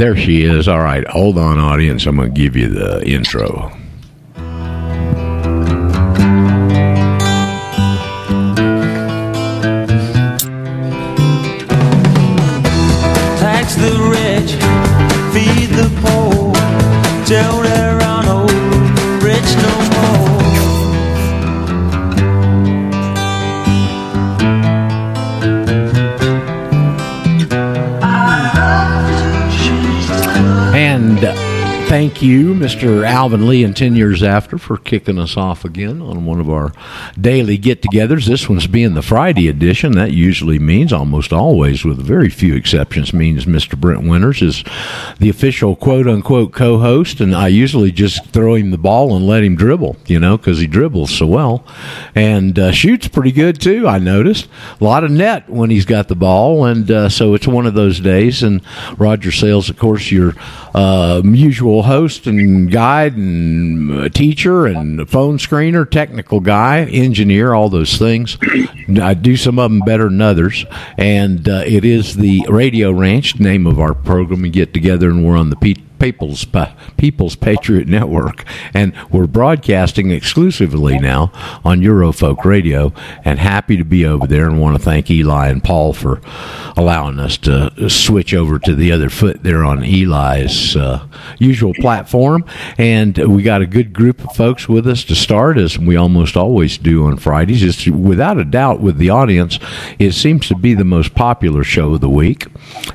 There she is. All right, hold on, audience. I'm going to give you the intro. Mr. Alvin Lee, and 10 years after, for kicking us off again on one of our daily get togethers. This one's being the Friday edition. That usually means, almost always, with very few exceptions, means Mr. Brent Winters is the official quote unquote co host. And I usually just throw him the ball and let him dribble, you know, because he dribbles so well and uh, shoots pretty good too, I noticed. A lot of net when he's got the ball. And uh, so it's one of those days. And Roger Sales, of course, your uh, usual host and guide and uh, teacher and phone screener, technical guy, engineer, all those things. I do some of them better than others. And uh, it is the Radio Ranch, name of our program. We get together and we're on the P- People's People's Patriot Network, and we're broadcasting exclusively now on Eurofolk Radio. And happy to be over there, and want to thank Eli and Paul for allowing us to switch over to the other foot there on Eli's uh, usual platform. And we got a good group of folks with us to start, as we almost always do on Fridays. It's without a doubt with the audience, it seems to be the most popular show of the week.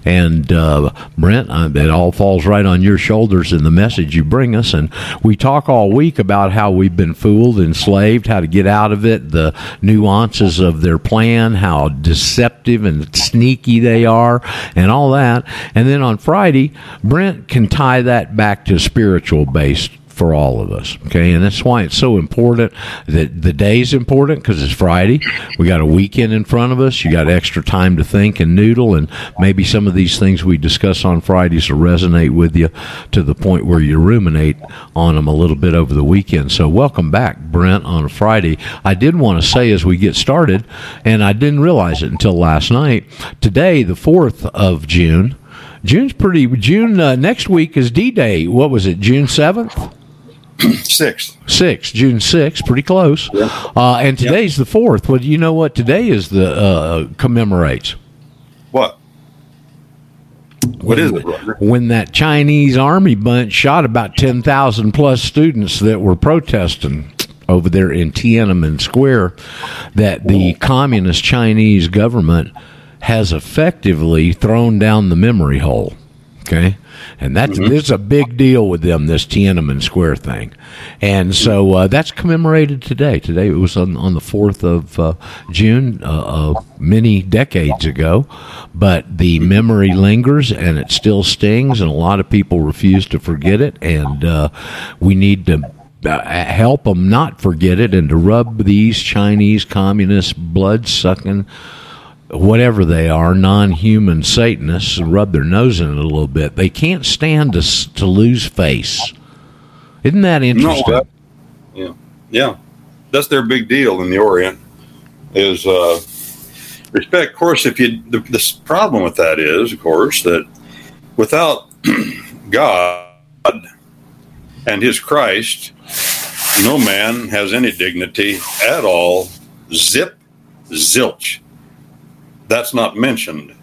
And uh, Brent, it all falls right on your shoulders in the message you bring us. And we talk all week about how we've been fooled, enslaved, how to get out of it, the nuances of their plan, how deceptive and sneaky they are, and all that. And then on Friday, Brent can tie that back to spiritual based for all of us. Okay, and that's why it's so important that the day's important because it's Friday. We got a weekend in front of us. You got extra time to think and noodle, and maybe some of these things we discuss on Fridays will resonate with you to the point where you ruminate on them a little bit over the weekend. So, welcome back, Brent, on a Friday. I did want to say as we get started, and I didn't realize it until last night. Today, the fourth of June. June's pretty. June uh, next week is D Day. What was it? June seventh. Sixth. Six, June sixth, pretty close. Uh, and today's the fourth. Well, you know what today is the uh, commemorates What? What is it, Roger? when that Chinese army bunch shot about ten thousand plus students that were protesting over there in Tiananmen Square. That the communist Chinese government has effectively thrown down the memory hole. Okay. And that's this is a big deal with them, this Tiananmen Square thing. And so uh, that's commemorated today. Today it was on, on the 4th of uh, June, uh, uh, many decades ago. But the memory lingers and it still stings, and a lot of people refuse to forget it. And uh, we need to uh, help them not forget it and to rub these Chinese communist blood sucking whatever they are, non-human Satanists, rub their nose in it a little bit. They can't stand to to lose face. Isn't that No, interesting? that, yeah, yeah, that's their big deal in the Orient. Is uh, respect. Of course, if you the, this problem with that is, of course, that without God and His Christ, no man has any dignity at all. Zip, zilch. That's not mentioned,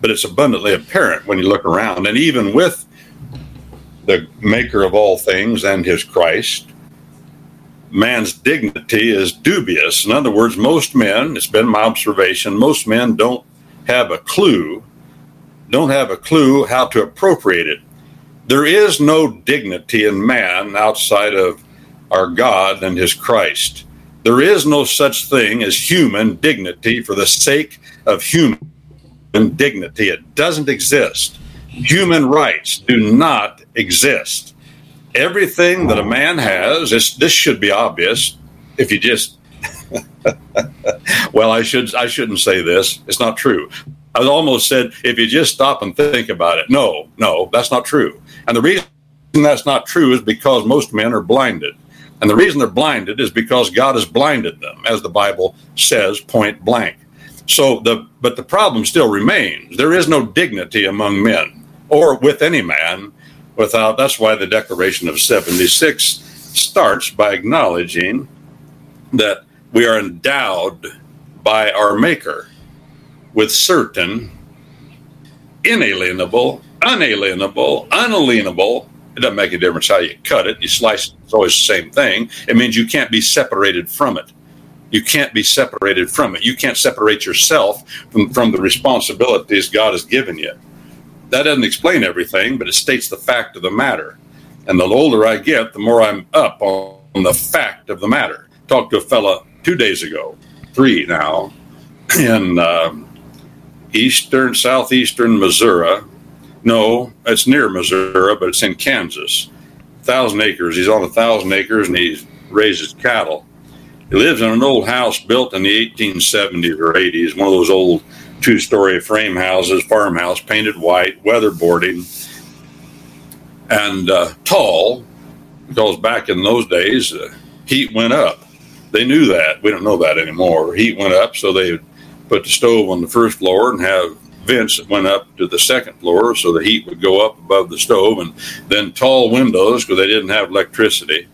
but it's abundantly apparent when you look around, and even with the Maker of all things and His Christ, man's dignity is dubious. In other words, most men, it's been my observation, most men don't have a clue, don't have a clue how to appropriate it. There is no dignity in man outside of our God and his Christ. There is no such thing as human dignity for the sake of human dignity. It doesn't exist. Human rights do not exist. Everything that a man has is this should be obvious if you just well i should i shouldn't say this. It's not true. I almost said if you just stop and think about it. No no that's not true. And the reason that's not true is because most men are blinded and the reason they're blinded is because god has blinded them as the bible says point blank so the but the problem still remains there is no dignity among men or with any man without. That's why the Declaration of 76 starts by acknowledging that we are endowed by our Maker with certain inalienable, unalienable, unalienable. It doesn't make a difference how you cut it. You slice it, it's always the same thing. It means you can't be separated from it. You can't be separated from it. You can't separate yourself from, from the responsibilities God has given you. That doesn't explain everything, but it states the fact of the matter. And the older I get, the more I'm up on the fact of the matter. Talked to a fella two days ago, three now, in uh, eastern, southeastern Missouri. No, it's near Missouri, but it's in Kansas. Thousand acres. He's on a thousand acres and he raises cattle. He lives in an old house built in the 1870s or 80s, one of those old two story frame houses, farmhouse, painted white, weatherboarding, and uh, tall, because back in those days, uh, heat went up. They knew that. We don't know that anymore. Heat went up, so they put the stove on the first floor and have vents that went up to the second floor so the heat would go up above the stove, and then tall windows because they didn't have electricity.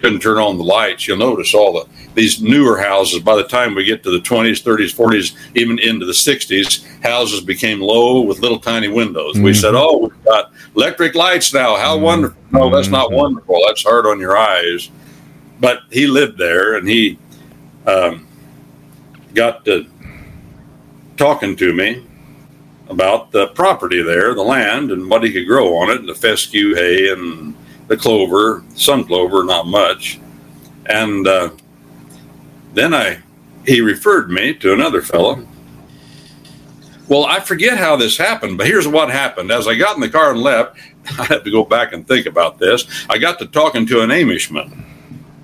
Couldn't turn on the lights. You'll notice all the these newer houses. By the time we get to the 20s, 30s, 40s, even into the 60s, houses became low with little tiny windows. We said, mm-hmm. "Oh, we've got electric lights now. How mm-hmm. wonderful!" No, that's not mm-hmm. wonderful. That's hard on your eyes. But he lived there, and he um, got to talking to me about the property there, the land, and what he could grow on it, and the fescue hay and the clover, sun clover, not much. And uh, then I, he referred me to another fellow. Well, I forget how this happened, but here's what happened. As I got in the car and left, I had to go back and think about this. I got to talking to an Amishman.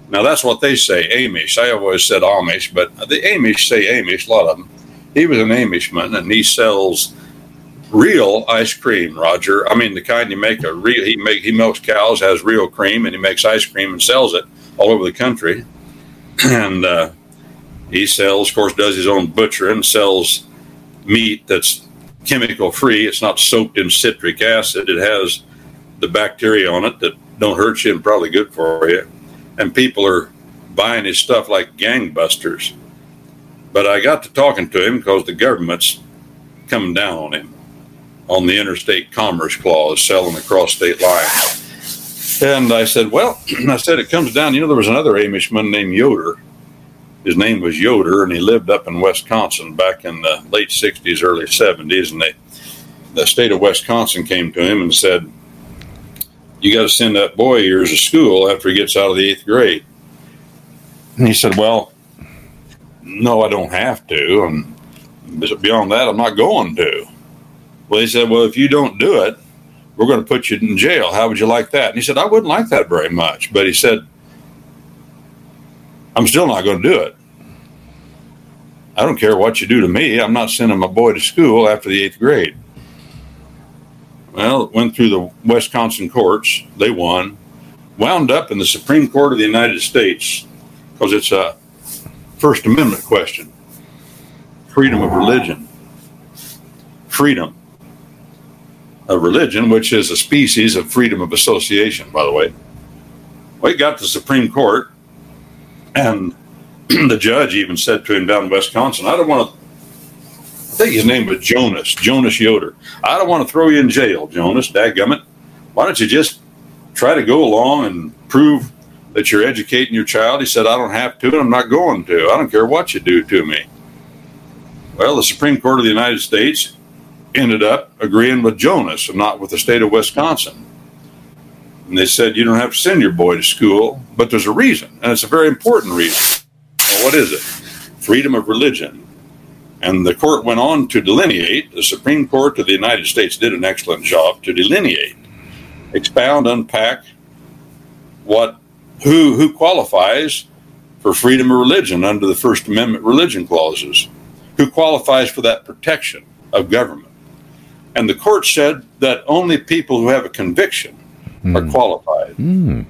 Now that's what they say, Amish. I always said Amish, but the Amish say Amish. A lot of them. He was an Amishman, and he sells real ice cream. Roger, I mean the kind you make a real. He make he milks cows, has real cream, and he makes ice cream and sells it all over the country. And uh, he sells, of course, does his own butchering, sells meat that's chemical free. It's not soaked in citric acid. It has the bacteria on it that don't hurt you and probably good for you and people are buying his stuff like gangbusters. But I got to talking to him because the government's coming down on him on the interstate commerce clause, selling across state lines. And I said, Well, I said, it comes down. You know, there was another Amishman named Yoder. His name was Yoder, and he lived up in Wisconsin back in the late 60s, early 70s. And they, the state of Wisconsin came to him and said, you got to send that boy of to school after he gets out of the eighth grade. And he said, Well, no, I don't have to. And beyond that, I'm not going to. Well, he said, Well, if you don't do it, we're going to put you in jail. How would you like that? And he said, I wouldn't like that very much. But he said, I'm still not going to do it. I don't care what you do to me. I'm not sending my boy to school after the eighth grade. Well, it went through the Wisconsin courts. They won. Wound up in the Supreme Court of the United States because it's a First Amendment question freedom of religion. Freedom of religion, which is a species of freedom of association, by the way. We got to the Supreme Court, and the judge even said to him down in Wisconsin, I don't want to I think his name was Jonas, Jonas Yoder. I don't want to throw you in jail, Jonas, dadgummit. Why don't you just try to go along and prove that you're educating your child? He said, I don't have to, and I'm not going to. I don't care what you do to me. Well, the Supreme Court of the United States ended up agreeing with Jonas and not with the state of Wisconsin. And they said, you don't have to send your boy to school, but there's a reason, and it's a very important reason. Well, what is it? Freedom of religion. And the court went on to delineate, the Supreme Court of the United States did an excellent job to delineate, expound, unpack what who who qualifies for freedom of religion under the First Amendment religion clauses, who qualifies for that protection of government. And the court said that only people who have a conviction mm. are qualified. Mm.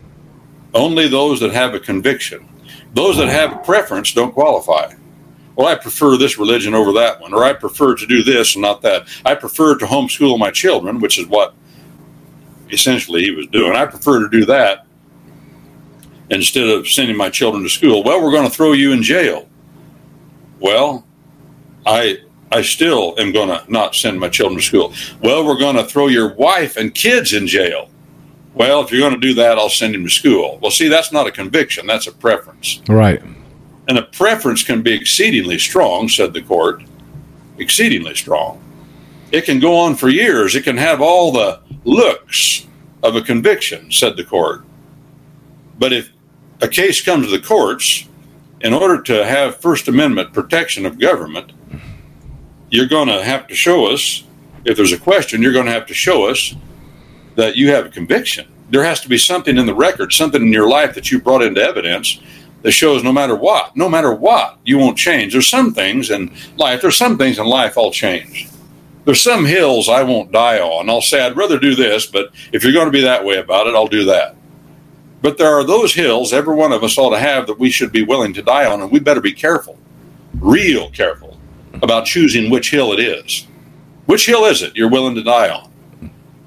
Only those that have a conviction. Those that have a preference don't qualify well, I prefer this religion over that one, or I prefer to do this and not that. I prefer to homeschool my children, which is what essentially he was doing. I prefer to do that instead of sending my children to school. Well, we're going to throw you in jail. Well, I I still am going to not send my children to school. Well, we're going to throw your wife and kids in jail. Well, if you're going to do that, I'll send him to school. Well, see, that's not a conviction, that's a preference. Right. And a preference can be exceedingly strong, said the court. Exceedingly strong. It can go on for years. It can have all the looks of a conviction, said the court. But if a case comes to the courts, in order to have First Amendment protection of government, you're going to have to show us, if there's a question, you're going to have to show us that you have a conviction. There has to be something in the record, something in your life that you brought into evidence that shows no matter what, no matter what, you won't change. There's some things in life, there's some things in life I'll change. There's some hills I won't die on. I'll say, I'd rather do this, but if you're going to be that way about it, I'll do that. But there are those hills every one of us ought to have that we should be willing to die on, and we better be careful, real careful, about choosing which hill it is. Which hill is it you're willing to die on?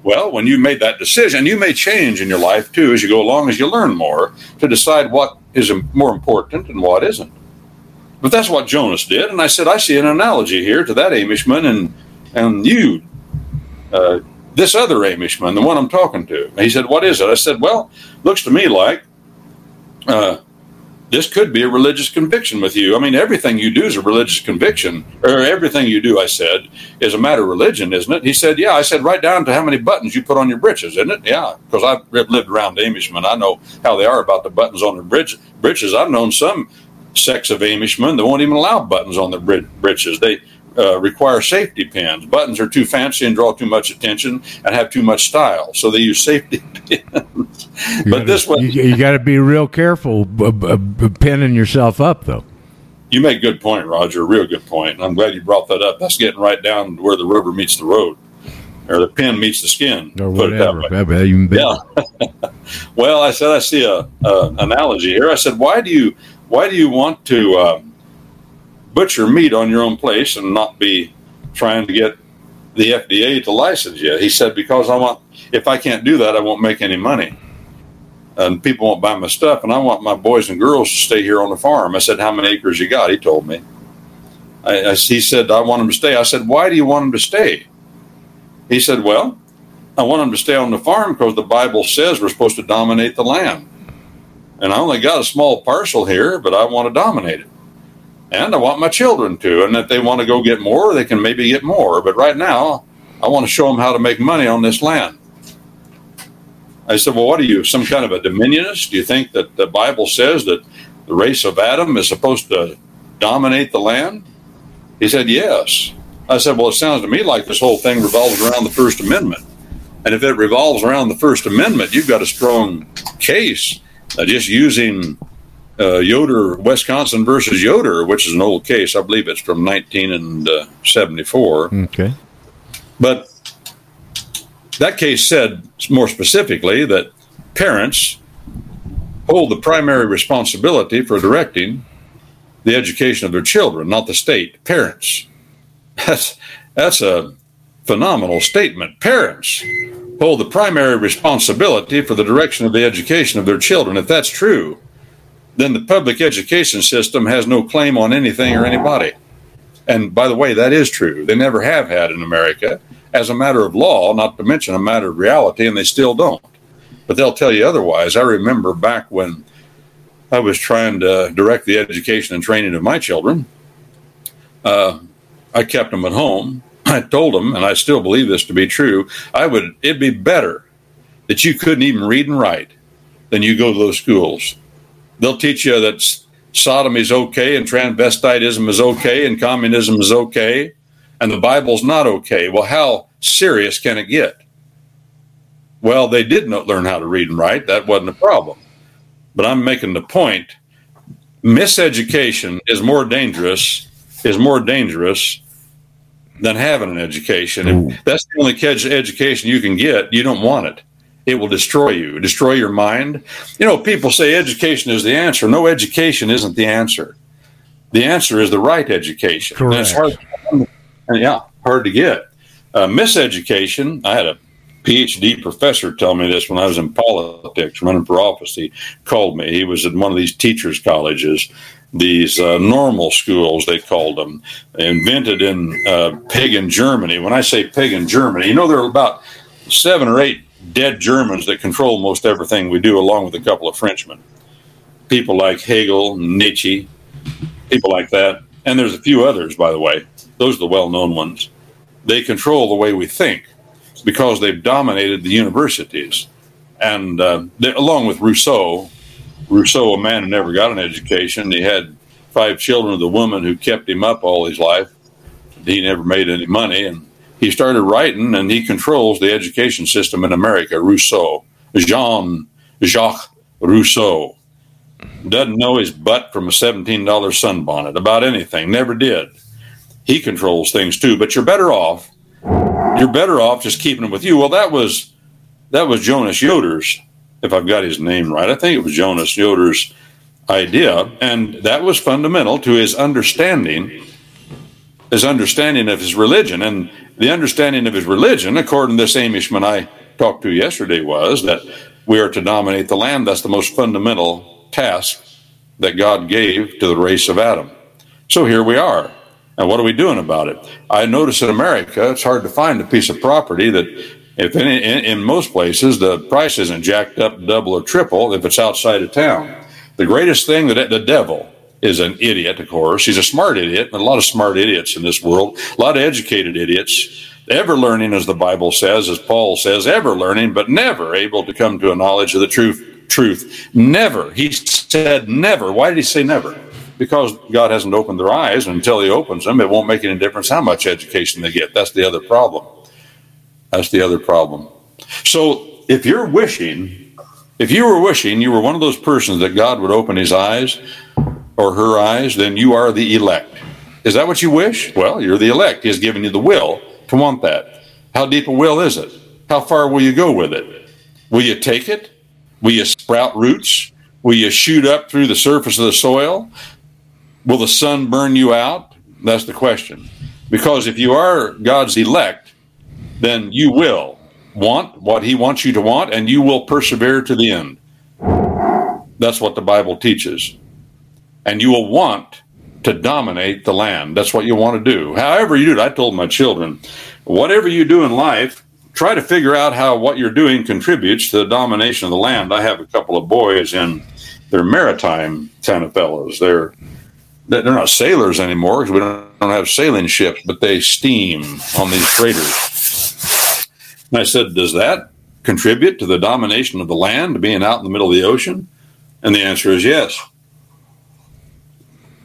Well, when you made that decision, you may change in your life too as you go along, as you learn more to decide what is more important and what isn't. But that's what Jonas did, and I said I see an analogy here to that Amishman and and you, uh, this other Amishman, the one I'm talking to. He said, "What is it?" I said, "Well, looks to me like uh, this could be a religious conviction with you. I mean, everything you do is a religious conviction, or everything you do, I said, is a matter of religion, isn't it? He said, Yeah. I said, Right down to how many buttons you put on your breeches, isn't it? Yeah, because I've lived around Amishmen. I know how they are about the buttons on their bridge, breeches. I've known some sects of Amishmen that won't even allow buttons on their breeches. They uh, require safety pins. Buttons are too fancy and draw too much attention and have too much style, so they use safety pins. but gotta, this one, you, you got to be real careful b- b- pinning yourself up, though. You make a good point, Roger. A real good point. I'm glad you brought that up. That's getting right down to where the rubber meets the road, or the pin meets the skin. Or whatever. Yeah. well, I said I see a, a, analogy here. I said, why do you why do you want to uh, butcher meat on your own place and not be trying to get the FDA to license you. He said, because I want, if I can't do that, I won't make any money. And people won't buy my stuff. And I want my boys and girls to stay here on the farm. I said, how many acres you got? He told me. I, I, he said, I want them to stay. I said, why do you want them to stay? He said, well, I want them to stay on the farm because the Bible says we're supposed to dominate the land. And I only got a small parcel here, but I want to dominate it and I want my children to. And if they want to go get more, they can maybe get more. But right now, I want to show them how to make money on this land. I said, Well, what are you, some kind of a dominionist? Do you think that the Bible says that the race of Adam is supposed to dominate the land? He said, Yes. I said, Well, it sounds to me like this whole thing revolves around the First Amendment. And if it revolves around the First Amendment, you've got a strong case that just using uh, Yoder, Wisconsin versus Yoder, which is an old case. I believe it's from 1974. Okay. But that case said more specifically that parents hold the primary responsibility for directing the education of their children, not the state. Parents. That's that's a phenomenal statement. Parents hold the primary responsibility for the direction of the education of their children. If that's true, then the public education system has no claim on anything or anybody. And by the way, that is true. They never have had in America as a matter of law, not to mention a matter of reality, and they still don't. But they'll tell you otherwise. I remember back when I was trying to direct the education and training of my children, uh, I kept them at home. I told them, and I still believe this to be true, I would it'd be better that you couldn't even read and write than you go to those schools they'll teach you that sodomy is okay and transvestitism is okay and communism is okay and the Bible's not okay. Well, how serious can it get? Well, they did not learn how to read and write. That wasn't a problem. But I'm making the point miseducation is more dangerous is more dangerous than having an education. If that's the only education you can get, you don't want it it will destroy you, destroy your mind. You know, people say education is the answer. No, education isn't the answer. The answer is the right education. And it's hard, Correct. yeah, hard to get. Uh, miseducation. I had a PhD professor tell me this when I was in politics, running for office. He called me. He was at one of these teachers' colleges, these uh, normal schools, they called them, invented in uh, pagan Germany. When I say pagan Germany, you know, there are about seven or eight dead Germans that control most everything we do, along with a couple of Frenchmen. People like Hegel, Nietzsche, people like that. And there's a few others, by the way. Those are the well known ones. They control the way we think because they've dominated the universities. And uh, along with Rousseau, Rousseau, a man who never got an education, he had five children with a woman who kept him up all his life. He never made any money. And he started writing, and he controls the education system in America. Rousseau, Jean Jacques Rousseau, doesn't know his butt from a $17 sunbonnet about anything, never did. He controls things too, but you're better off. You're better off just keeping them with you. Well, that was that was Jonas Yoder's, if I've got his name right. I think it was Jonas Yoder's idea, and that was fundamental to his understanding, his understanding of his religion, and the understanding of his religion, according to this Amishman I talked to yesterday, was that we are to dominate the land. That's the most fundamental task that God gave to the race of Adam. So here we are. And what are we doing about it? I notice in America, it's hard to find a piece of property that, if any, in, in most places, the price isn't jacked up double or triple if it's outside of town. The greatest thing that the devil is an idiot, of course. He's a smart idiot, and a lot of smart idiots in this world, a lot of educated idiots, ever learning, as the Bible says, as Paul says, ever learning, but never able to come to a knowledge of the truth. Truth. Never. He said never. Why did he say never? Because God hasn't opened their eyes. and Until He opens them, it won't make any difference how much education they get. That's the other problem. That's the other problem. So if you're wishing, if you were wishing you were one of those persons that God would open His eyes or her eyes, then you are the elect. Is that what you wish? Well, you're the elect. He has given you the will to want that. How deep a will is it? How far will you go with it? Will you take it? Will you sprout roots? Will you shoot up through the surface of the soil? Will the sun burn you out? That's the question. Because if you are God's elect, then you will want what He wants you to want and you will persevere to the end. That's what the Bible teaches. And you will want to dominate the land. That's what you want to do. However, you do it, I told my children, whatever you do in life, try to figure out how what you're doing contributes to the domination of the land. I have a couple of boys in they're maritime kind of fellows. They're they're not sailors anymore because we don't, don't have sailing ships, but they steam on these freighters. And I said, does that contribute to the domination of the land, being out in the middle of the ocean? And the answer is yes.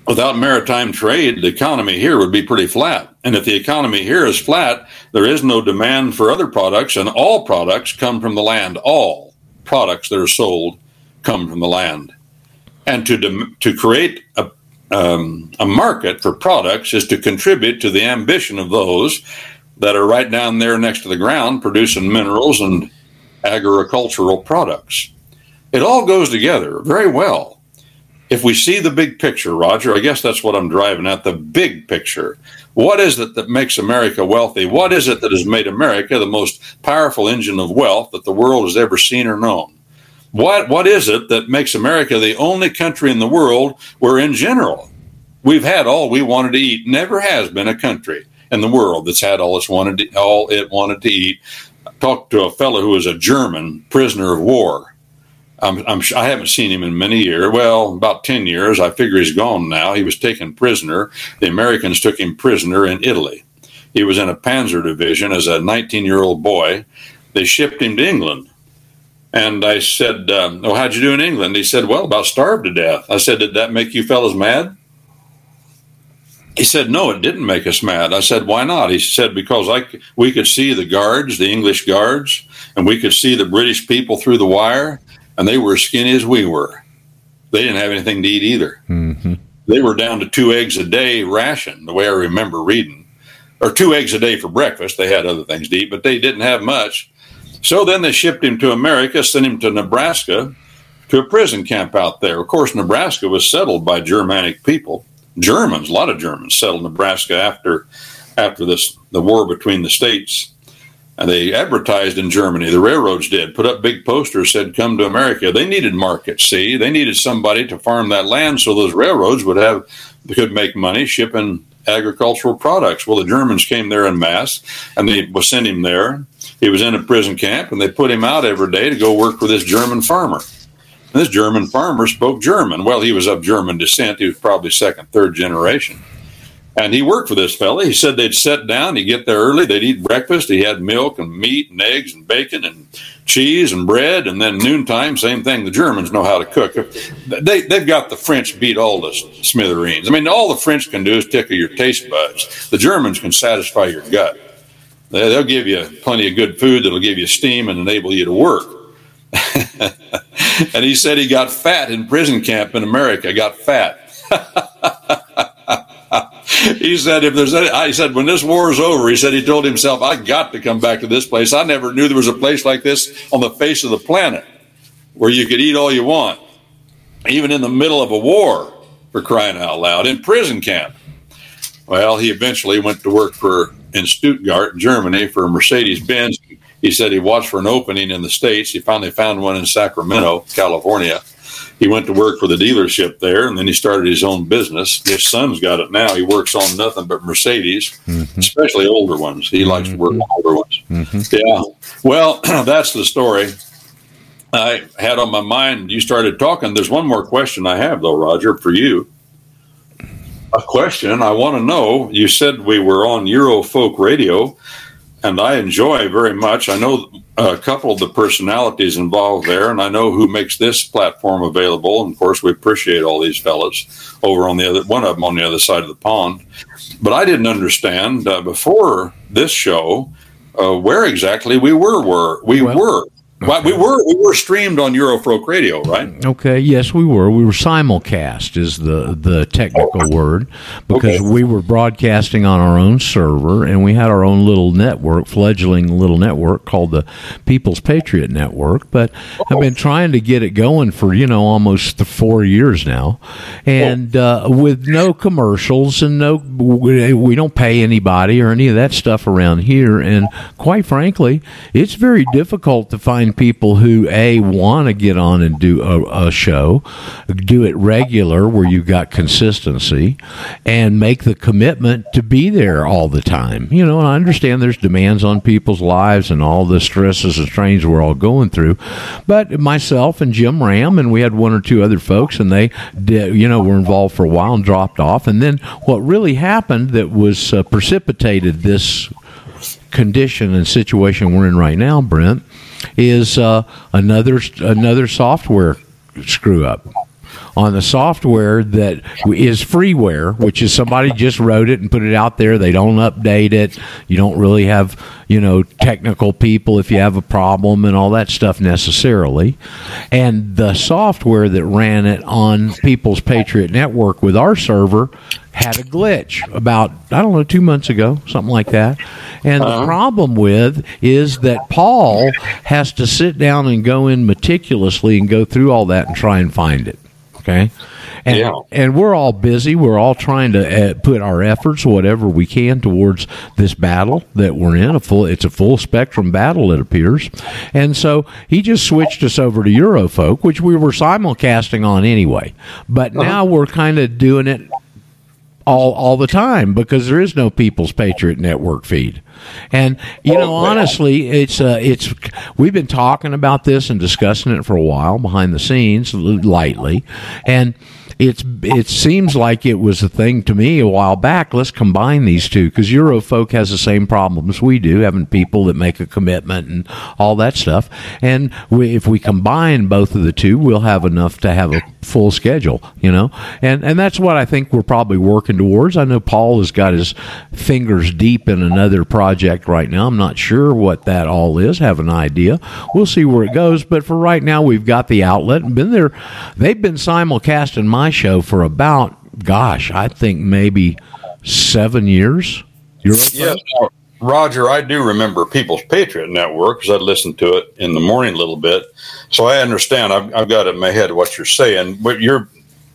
Without maritime trade, the economy here would be pretty flat. And if the economy here is flat, there is no demand for other products, and all products come from the land. All products that are sold come from the land. And to, dem- to create a, um, a market for products is to contribute to the ambition of those that are right down there next to the ground producing minerals and agricultural products. It all goes together very well if we see the big picture, Roger, I guess that's what I'm driving at the big picture. What is it that makes America wealthy? What is it that has made America the most powerful engine of wealth that the world has ever seen or known? What, what is it that makes America the only country in the world where, in general, we've had all we wanted to eat? Never has been a country in the world that's had all, it's wanted to, all it wanted to eat. I talked to a fellow who was a German prisoner of war I'm, I'm, I haven't seen him in many years. Well, about 10 years. I figure he's gone now. He was taken prisoner. The Americans took him prisoner in Italy. He was in a panzer division as a 19 year old boy. They shipped him to England. And I said, um, Oh, how'd you do in England? He said, Well, about starved to death. I said, Did that make you fellows mad? He said, No, it didn't make us mad. I said, Why not? He said, Because I, we could see the guards, the English guards, and we could see the British people through the wire and they were as skinny as we were. They didn't have anything to eat either. Mm-hmm. They were down to two eggs a day ration, the way I remember reading, or two eggs a day for breakfast. They had other things to eat, but they didn't have much. So then they shipped him to America, sent him to Nebraska to a prison camp out there. Of course, Nebraska was settled by Germanic people, Germans, a lot of Germans settled Nebraska after after this the war between the states. And they advertised in Germany. The railroads did put up big posters said "Come to America." They needed markets. See, they needed somebody to farm that land so those railroads would have could make money shipping agricultural products. Well, the Germans came there in mass, and they sent him there. He was in a prison camp, and they put him out every day to go work for this German farmer. And this German farmer spoke German. Well, he was of German descent. He was probably second, third generation. And he worked for this fella. He said they'd sit down, he'd get there early, they'd eat breakfast. He had milk and meat and eggs and bacon and cheese and bread. And then noontime, same thing. The Germans know how to cook. They, they've got the French beat all the smithereens. I mean, all the French can do is tickle your taste buds. The Germans can satisfy your gut. They'll give you plenty of good food that'll give you steam and enable you to work. and he said he got fat in prison camp in America, got fat. he said, if there's any, I said, when this war is over, he said, he told himself, I got to come back to this place. I never knew there was a place like this on the face of the planet where you could eat all you want, even in the middle of a war, for crying out loud, in prison camp. Well, he eventually went to work for in Stuttgart, Germany, for Mercedes Benz. He said he watched for an opening in the States. He finally found one in Sacramento, California he went to work for the dealership there and then he started his own business. His son's got it now. He works on nothing but Mercedes, mm-hmm. especially older ones. He mm-hmm. likes to work on older ones. Mm-hmm. Yeah. Well, that's the story I had on my mind. You started talking. There's one more question I have, though, Roger, for you. A question I want to know. You said we were on Eurofolk Radio and I enjoy very much. I know a couple of the personalities involved there, and I know who makes this platform available. And of course, we appreciate all these fellows over on the other one of them on the other side of the pond. But I didn't understand uh, before this show uh, where exactly we were. Were we well, were well, we were we were streamed on Eurofolk Radio, right? Okay, yes, we were. We were simulcast is the the technical word because okay. we were broadcasting on our own server and we had our own little network, fledgling little network called the People's Patriot Network. But oh. I've been trying to get it going for you know almost four years now, and uh, with no commercials and no we don't pay anybody or any of that stuff around here. And quite frankly, it's very difficult to find find people who a want to get on and do a, a show, do it regular where you've got consistency, and make the commitment to be there all the time. You know, I understand there's demands on people's lives and all the stresses and strains we're all going through, but myself and Jim Ram and we had one or two other folks, and they, did, you know, were involved for a while and dropped off, and then what really happened that was uh, precipitated this condition and situation we're in right now, Brent, is uh, another another software screw up on the software that is freeware, which is somebody just wrote it and put it out there. They don't update it. You don't really have, you know, technical people if you have a problem and all that stuff necessarily. And the software that ran it on People's Patriot Network with our server had a glitch about I don't know two months ago, something like that. And uh-huh. the problem with is that Paul has to sit down and go in meticulously and go through all that and try and find it. Okay. And, yeah. and we're all busy. We're all trying to uh, put our efforts, whatever we can, towards this battle that we're in. A full, it's a full spectrum battle, it appears. And so he just switched us over to Eurofolk, which we were simulcasting on anyway. But uh-huh. now we're kind of doing it all all the time because there is no People's Patriot Network feed. And you know, honestly, it's uh, it's we've been talking about this and discussing it for a while behind the scenes, lightly, and it's it seems like it was a thing to me a while back. Let's combine these two because Eurofolk has the same problems we do, having people that make a commitment and all that stuff. And we, if we combine both of the two, we'll have enough to have a full schedule, you know. And and that's what I think we're probably working towards. I know Paul has got his fingers deep in another project right now. I'm not sure what that all is. Have an idea. We'll see where it goes. But for right now, we've got the outlet and been there. They've been simulcasting my my show for about, gosh, I think maybe seven years. yes, Roger, I do remember People's Patriot Network because I listened to it in the morning a little bit, so I understand. I've, I've got it in my head what you're saying, but you're,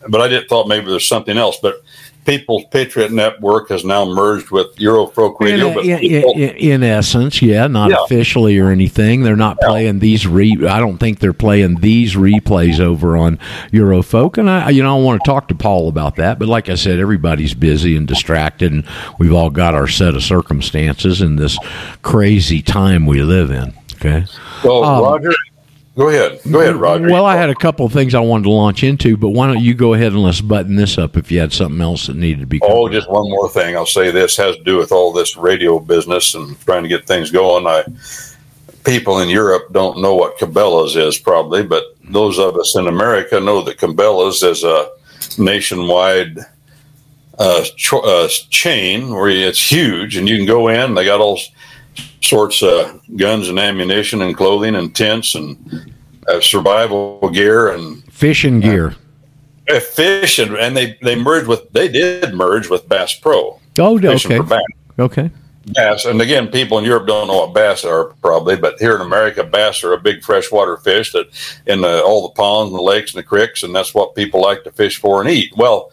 but I didn't thought maybe there's something else. But People's Patriot Network has now merged with Eurofolk Radio. in, but in, people- in, in essence, yeah, not Yeah. officially or anything. They're not playing these re. I don't think they're playing these replays over on Eurofolk, and I, you know, I want to talk to Paul about that. But like I said, everybody's busy and distracted, and we've all got our set of circumstances in this crazy time we live in. Okay. well, um, Roger, go ahead. Go ahead, Roger. Well, I had a couple of things I wanted to launch into, but why don't you go ahead and let's button this up if you had something else that needed to be. Oh, just one more thing. I'll say this has to do with all this radio business and trying to get things going. I people in Europe don't know what Cabela's is probably, but those of us in America know that Cabela's is a nationwide uh, cho- uh, chain where it's huge and you can go in. They got all sorts of guns and ammunition and clothing and tents and uh, survival gear and fishing gear. uh, fish and, and they they merged with they did merge with Bass Pro. Oh, okay, for bass. okay. Bass, and again, people in Europe don't know what bass are probably, but here in America, bass are a big freshwater fish that in the, all the ponds and the lakes and the creeks, and that's what people like to fish for and eat. Well,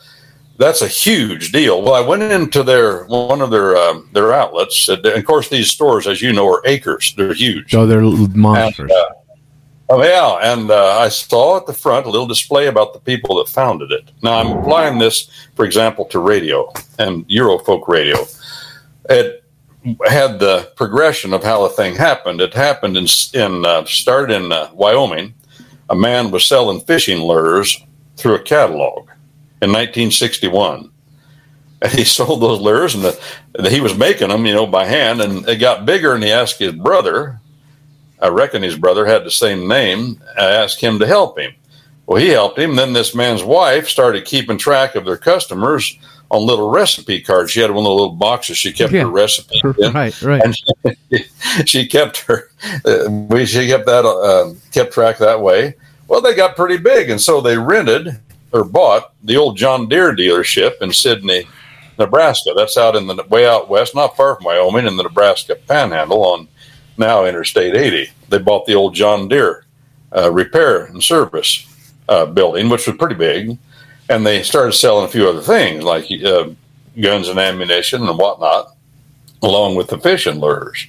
that's a huge deal. Well, I went into their one of their um, their outlets, and of course, these stores, as you know, are acres. They're huge. So they're monsters. And, uh, oh yeah, and uh, I saw at the front a little display about the people that founded it. Now I'm applying this, for example, to radio and Eurofolk radio. It had the progression of how the thing happened. It happened in in uh, started in uh, Wyoming. A man was selling fishing lures through a catalog in 1961. And he sold those lures, and the, he was making them, you know, by hand. And it got bigger, and he asked his brother, I reckon his brother had the same name. I asked him to help him. Well, he helped him. Then this man's wife started keeping track of their customers on little recipe cards. She had one of the little boxes. She kept Yeah. her recipes in, right, right. and she, she kept her. Uh, we she kept that uh, kept track that way. Well, they got pretty big, and so they rented or bought the old John Deere dealership in Sidney, Nebraska. That's out in the way out west, not far from Wyoming, in the Nebraska Panhandle on now Interstate 80. They bought the old John Deere uh, repair and service uh, building, which was pretty big, and they started selling a few other things like uh, guns and ammunition and whatnot, along with the fishing lures.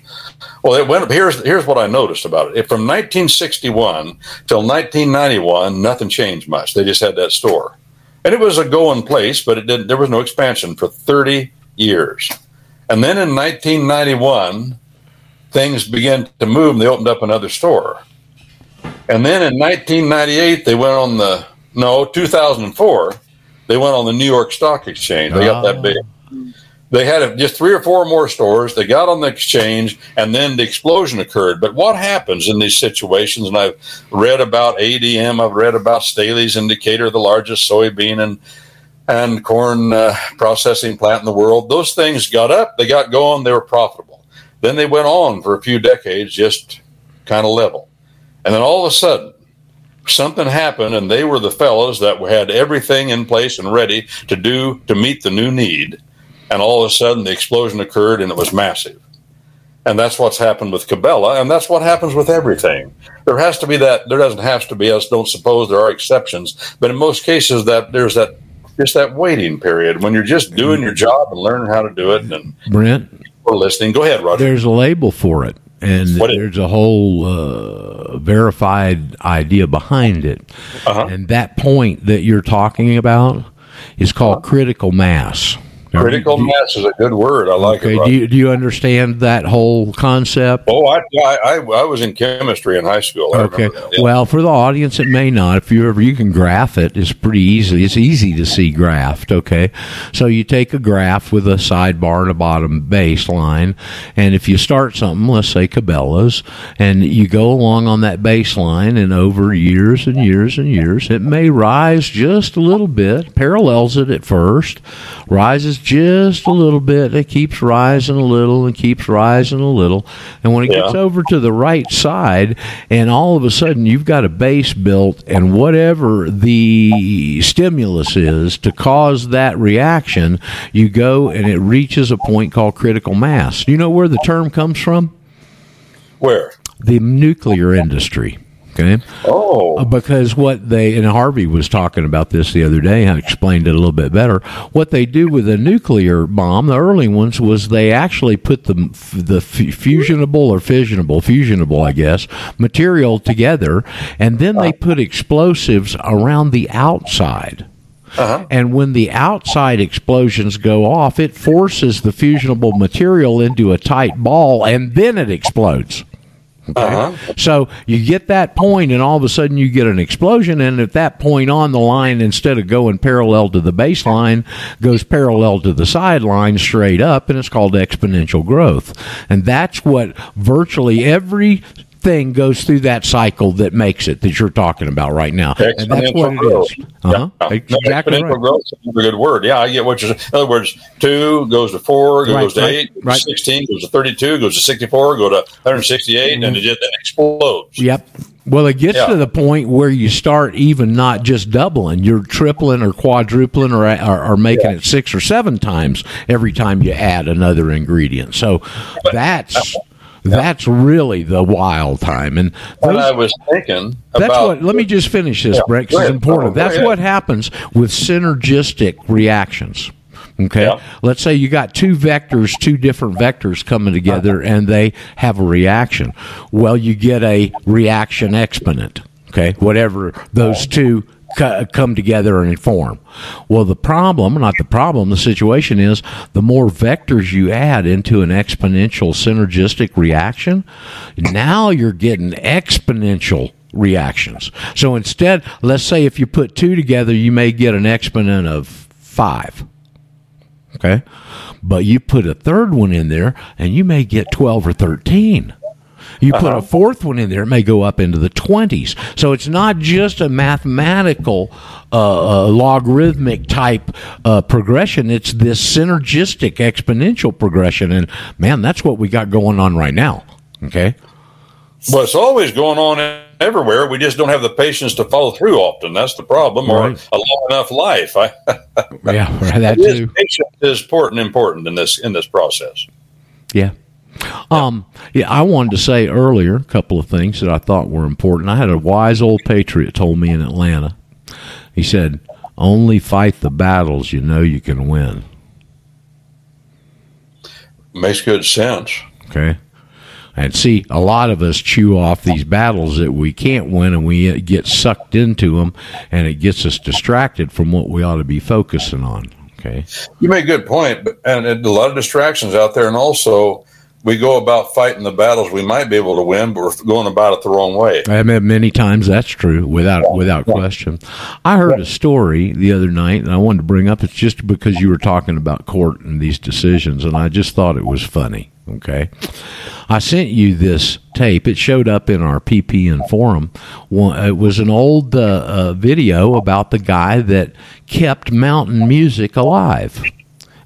Well, it went. Here's here's what I noticed about it. From 1961 till 1991, nothing changed much. They just had that store, and it was a going place, but it didn't. There was no expansion for 30 years, and then in 1991, things began to move. and They opened up another store, and then in 1998, they went on the no 2004. They went on the New York Stock Exchange. They got Oh. that ah. big they had just three or four more stores. They got on the exchange, and then the explosion occurred. But what happens in these situations? And I've read about ADM. I've read about Staley's in Decatur, the largest soybean and and corn uh, processing plant in the world. Those things got up. They got going. They were profitable. Then they went on for a few decades, just kind of level. And then all of a sudden, something happened, and they were the fellows that had everything in place and ready to do to meet the new need and all of a sudden the explosion occurred and it was massive. And that's what's happened with Cabela, and that's what happens with everything. There has to be that. There doesn't have to be. Us don't suppose there are exceptions, but in most cases, that there's that just that waiting period when you're just doing your job and learning how to do it, and Brent, we're listening. Go ahead, Roger. there's a label for it, and What there's a whole uh, verified idea behind it. Uh-huh. And that point that you're talking about is called critical mass. Now, Critical do- mass is a good word. I like Okay, it. do you, do you understand that whole concept? Oh, I, I I I was in chemistry in high school. I Okay. yeah. Well, for the audience, it may not. If you ever you can graph it, it's pretty easy. It's easy to see graphed. Okay, so you take a graph with a sidebar and a bottom baseline, and if you start something, let's say Cabela's, and you go along on that baseline, and over years and years and years, it may rise just a little bit, parallels it at first, rises just a little bit, it keeps rising a little and keeps rising a little, and when it Yeah. gets over to the right side, and all of a sudden you've got a base built, and whatever the stimulus is to cause that reaction, you go and it reaches a point called critical mass. Do you know where the term comes from? Where? The nuclear industry. Okay. Oh, Because what they and Harvey was talking about this the other day. I explained it a little bit better. What they do with a nuclear bomb, the early ones, was they actually put the the fusionable or fissionable, fusionable, I guess, material together, and then they put explosives around the outside. Uh-huh. And when the outside explosions go off, it forces the fusionable material into a tight ball, and then it explodes. Uh-huh. So you get that point, and all of a sudden you get an explosion. And at that point on the line, instead of going parallel to the baseline, goes parallel to the sideline straight up, and it's called exponential growth. And that's what virtually every thing goes through that cycle that makes it that you're talking about right now. And that's what it is. Uh-huh. Yeah. Exactly Exponential right. growth is a good word. Yeah, I get what you're saying. In other words, two goes to four, goes Right, to right, eight, goes right. to 16, goes to 32, goes to 64, go to 168, and then it just explodes. Yep. Well, it gets Yeah. to the point where you start even not just doubling, you're tripling or quadrupling or, or, or making it six or seven times every time you add another ingredient. So that's that's really the wild time. And What I was thinking that's about what. Let me just finish this, Yeah, Brett. 'cause go It's important. Go That's ahead. what happens with synergistic reactions. Okay. Yeah. Let's say you got two vectors, two different vectors coming together, uh-huh. and they have a reaction. Well, you get a reaction exponent. Okay. Whatever those uh-huh. two co- come together and form. Well, the problem, not the problem, the situation is the more vectors you add into an exponential synergistic reaction, now you're getting exponential reactions. So instead, let's say if you put two together, you may get an exponent of five. Okay. But you put a third one in there and you may get 12 or 13. You put a fourth one in there, it may go up into the 20s. So it's not just a mathematical, uh, uh, logarithmic type uh, progression. It's this synergistic exponential progression. And man, that's what we got going on right now. Okay. Well, it's always going on everywhere. We just don't have the patience to follow through often. That's the problem, or a long enough life. Yeah. That is, too. patience is important, important in this in this process. Yeah. Um, yeah, I wanted to say earlier a couple of things that I thought were important. I had a wise old patriot told me in Atlanta. He said, "Only fight the battles you know you can win." Makes good sense. Okay. And see, a lot of us chew off these battles that we can't win, and we get sucked into them, and it gets us distracted from what we ought to be focusing on. Okay. You make a good point, but, and a lot of distractions out there, and also we go about fighting the battles we might be able to win, but we're going about it the wrong way. I mean, many times that's true, without without question. I heard a story the other night, and I wanted to bring up. It's just because you were talking about court and these decisions, and I just thought it was funny. Okay, I sent you this tape. It showed up in our PPN forum. It was an old uh, uh, video about the guy that kept mountain music alive.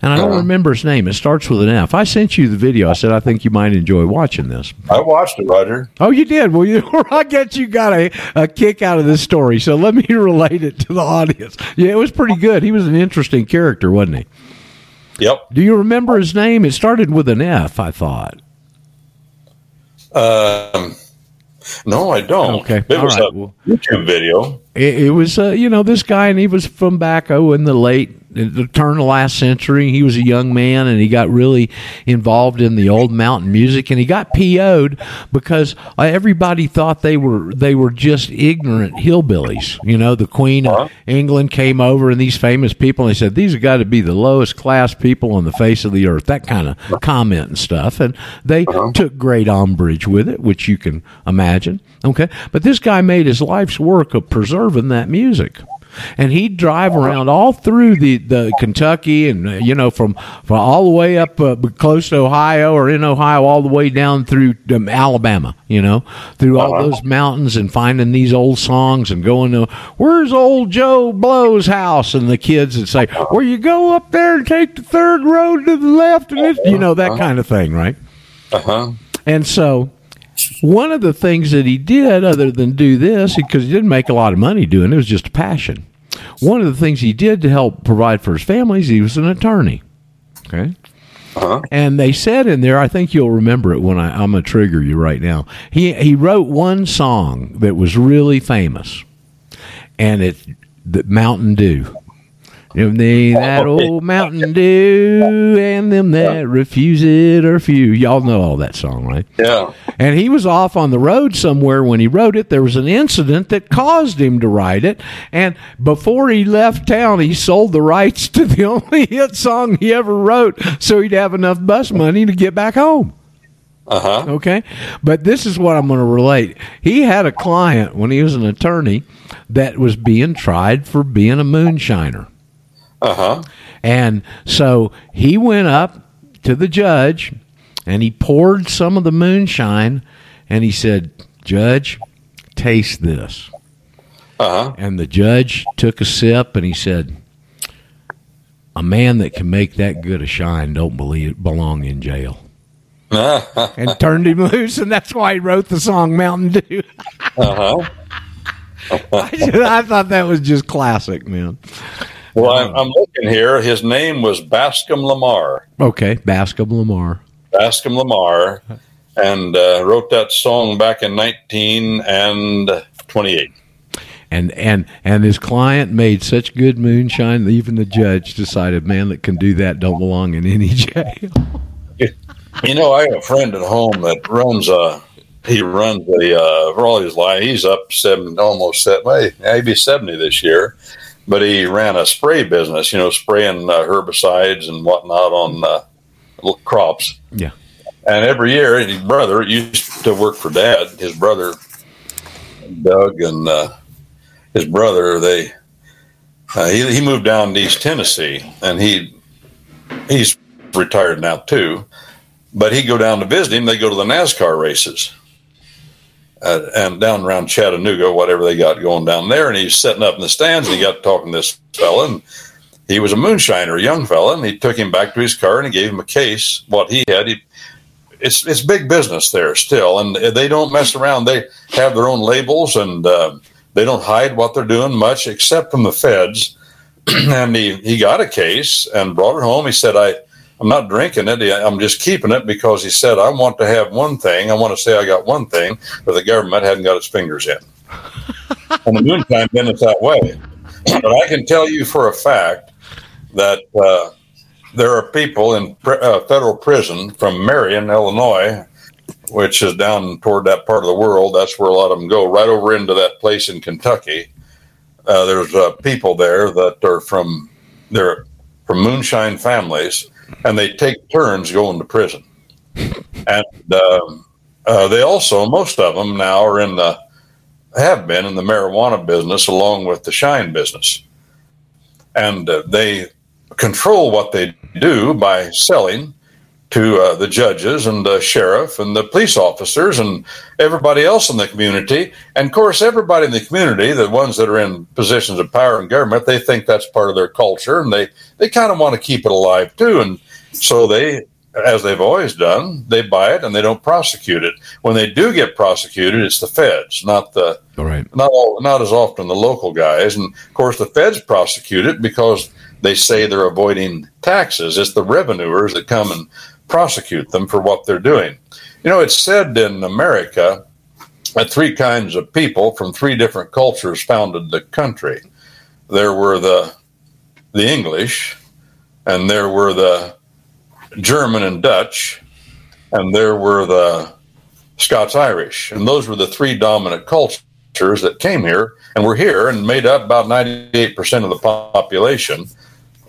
And I don't remember his name. It starts with an F. I sent you the video. I said I think you might enjoy watching this. I watched it, Roger. Oh, you did. Well, you, I guess you got a, a kick out of this story. So let me relate it to the audience. Yeah, it was pretty good. He was an interesting character, wasn't he? Yep. Do you remember his name? It started with an F, I thought. Um, no, I don't. Okay. It was right. a YouTube video. It, it was, uh, you know, this guy, and he was from back oh in the late, the turn of the last century. He was a young man, and he got really involved in the old mountain music, and he got PO'd because everybody thought they were they were just ignorant hillbillies. You know, the Queen Uh-huh. of England came over, and these famous people, and they said these have got to be the lowest class people on the face of the earth. That kind of comment and stuff, and they took great umbrage with it, which you can imagine. Okay, but this guy made his life's work of preserving that music. And he'd drive around all through the, the Kentucky and uh, you know from, from all the way up uh, close to Ohio or in Ohio all the way down through um, Alabama, you know, through all those mountains and finding these old songs and going to where's old Joe Blow's house and the kids would say, "Well, you go up there and take the third road to the left and it's, you know that kind of thing, right?" Uh huh. And so, one of the things that he did, other than do this, because he didn't make a lot of money doing it, it was just a passion. One of the things he did to help provide for his family is he was an attorney. Okay. Uh-huh. And they said in there, I think you'll remember it when I, I'm going to trigger you right now. He he wrote one song that was really famous, and it the Mountain Dew. Give me that old Mountain Dew, and them that refuse it or few. Y'all know all that song, right? Yeah. And he was off on the road somewhere when he wrote it. There was an incident that caused him to write it. And before he left town, he sold the rights to the only hit song he ever wrote so he'd have enough bus money to get back home. Uh huh. Okay. But this is what I'm going to relate. He had a client when he was an attorney that was being tried for being a moonshiner. Uh huh. And so he went up to the judge and he poured some of the moonshine and he said, Judge, taste this. Uh huh. And the judge took a sip and he said, A man that can make that good a shine don't believe belong in jail. And turned him loose, and that's why he wrote the song Mountain Dew. Uh huh. I, just- I thought that was just classic, man. Well, I'm, I'm looking here. His name was Bascom Lamar. Okay, Bascom Lamar. Bascom Lamar, and uh, wrote that song back in 1928. And and and his client made such good moonshine that even the judge decided, man that can do that don't belong in any jail. You know, I have a friend at home that runs a. He runs a uh, for all his life. He's up seven, almost set, well, maybe seventy this year. But he ran a spray business. You know, spraying uh, herbicides and whatnot on uh, crops. Yeah. And every year, his brother used to work for Dad. His brother, Doug, and uh, his brother, they uh, he, he moved down to East Tennessee, and he he's retired now too. But he'd go down to visit him. They go to the NASCAR races, and down around Chattanooga, whatever they got going down there. And he's sitting up in the stands, and he got talking to this fella, and he was a moonshiner, a young fella, and he took him back to his car and he gave him a case. What he had, he it's it's big business there still, and they don't mess around. They have their own labels, and uh, they don't hide what they're doing much, except from the feds. and he he got a case and brought it home. He said, "I I'm not drinking it. I'm just keeping it because he said I want to have one thing. I want to say I got one thing, but the government hadn't got its fingers in." and the moonshine business that way. But I can tell you for a fact that. Uh, there are people in pr- uh, federal prison from Marion, Illinois, which is down toward that part of the world. That's where a lot of them go, right over into that place in Kentucky. Uh, there's uh, people there that are from they're from moonshine families, and they take turns going to prison. And um, uh, they also, most of them now are in the have been in the marijuana business along with the shine business, and uh, they control what they do by selling to uh, the judges and the sheriff and the police officers and everybody else in the community. And of course, everybody in the community, the ones that are in positions of power in government, they think that's part of their culture and they, they kind of want to keep it alive too. And so they, as they've always done, they buy it and they don't prosecute it. When they do get prosecuted, it's the feds, not the All right. not all, not as often the local guys. And of course, the feds prosecute it because they say they're avoiding taxes. It's the revenuers that come and prosecute them for what they're doing. You know, it's said in America that three kinds of people from three different cultures founded the country. There were the the English, and there were the German and Dutch, and there were the Scots Irish, and those were the three dominant cultures that came here and were here and made up about 98% of the population.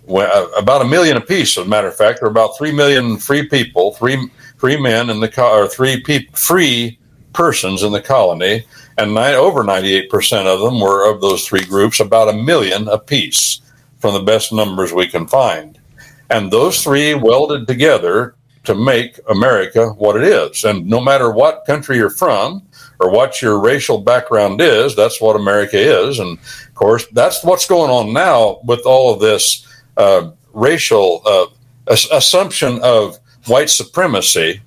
Uh, about a million apiece, as a matter of fact, there were about three million free people, three free men in the co- or three pe- free persons in the colony, and nine, over 98% of them were of those three groups, about a million apiece, from the best numbers we can find. And those three welded together to make America what it is. And no matter what country you're from or what your racial background is, that's what America is. And of course, that's what's going on now with all of this uh, racial uh, assumption of white supremacy.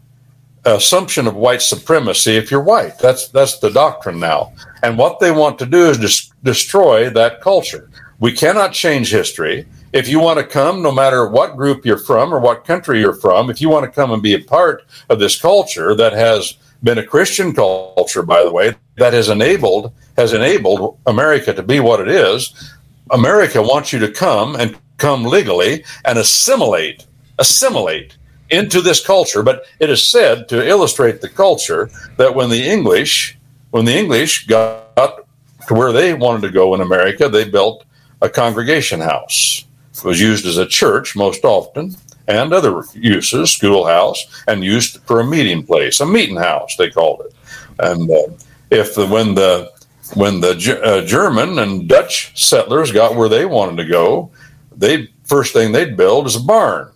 Assumption of white supremacy if you're white. That's that's the doctrine now. And what they want to do is destroy that culture. We cannot change history. if you want to come, no matter what group you're from or what country you're from, if you want to come and be a part of this culture that has been a Christian culture, by the way, that has enabled has enabled America to be what it is. America wants you to come and come legally and assimilate, assimilate into this culture. But it is said to illustrate the culture that when the English, when the English got to where they wanted to go in America, they built a congregation house. It was used as a church most often and other uses, schoolhouse, and used for a meeting place, a meeting house they called it. And uh, if the, when the when the uh, German and Dutch settlers got where they wanted to go, they first thing they'd build is a barn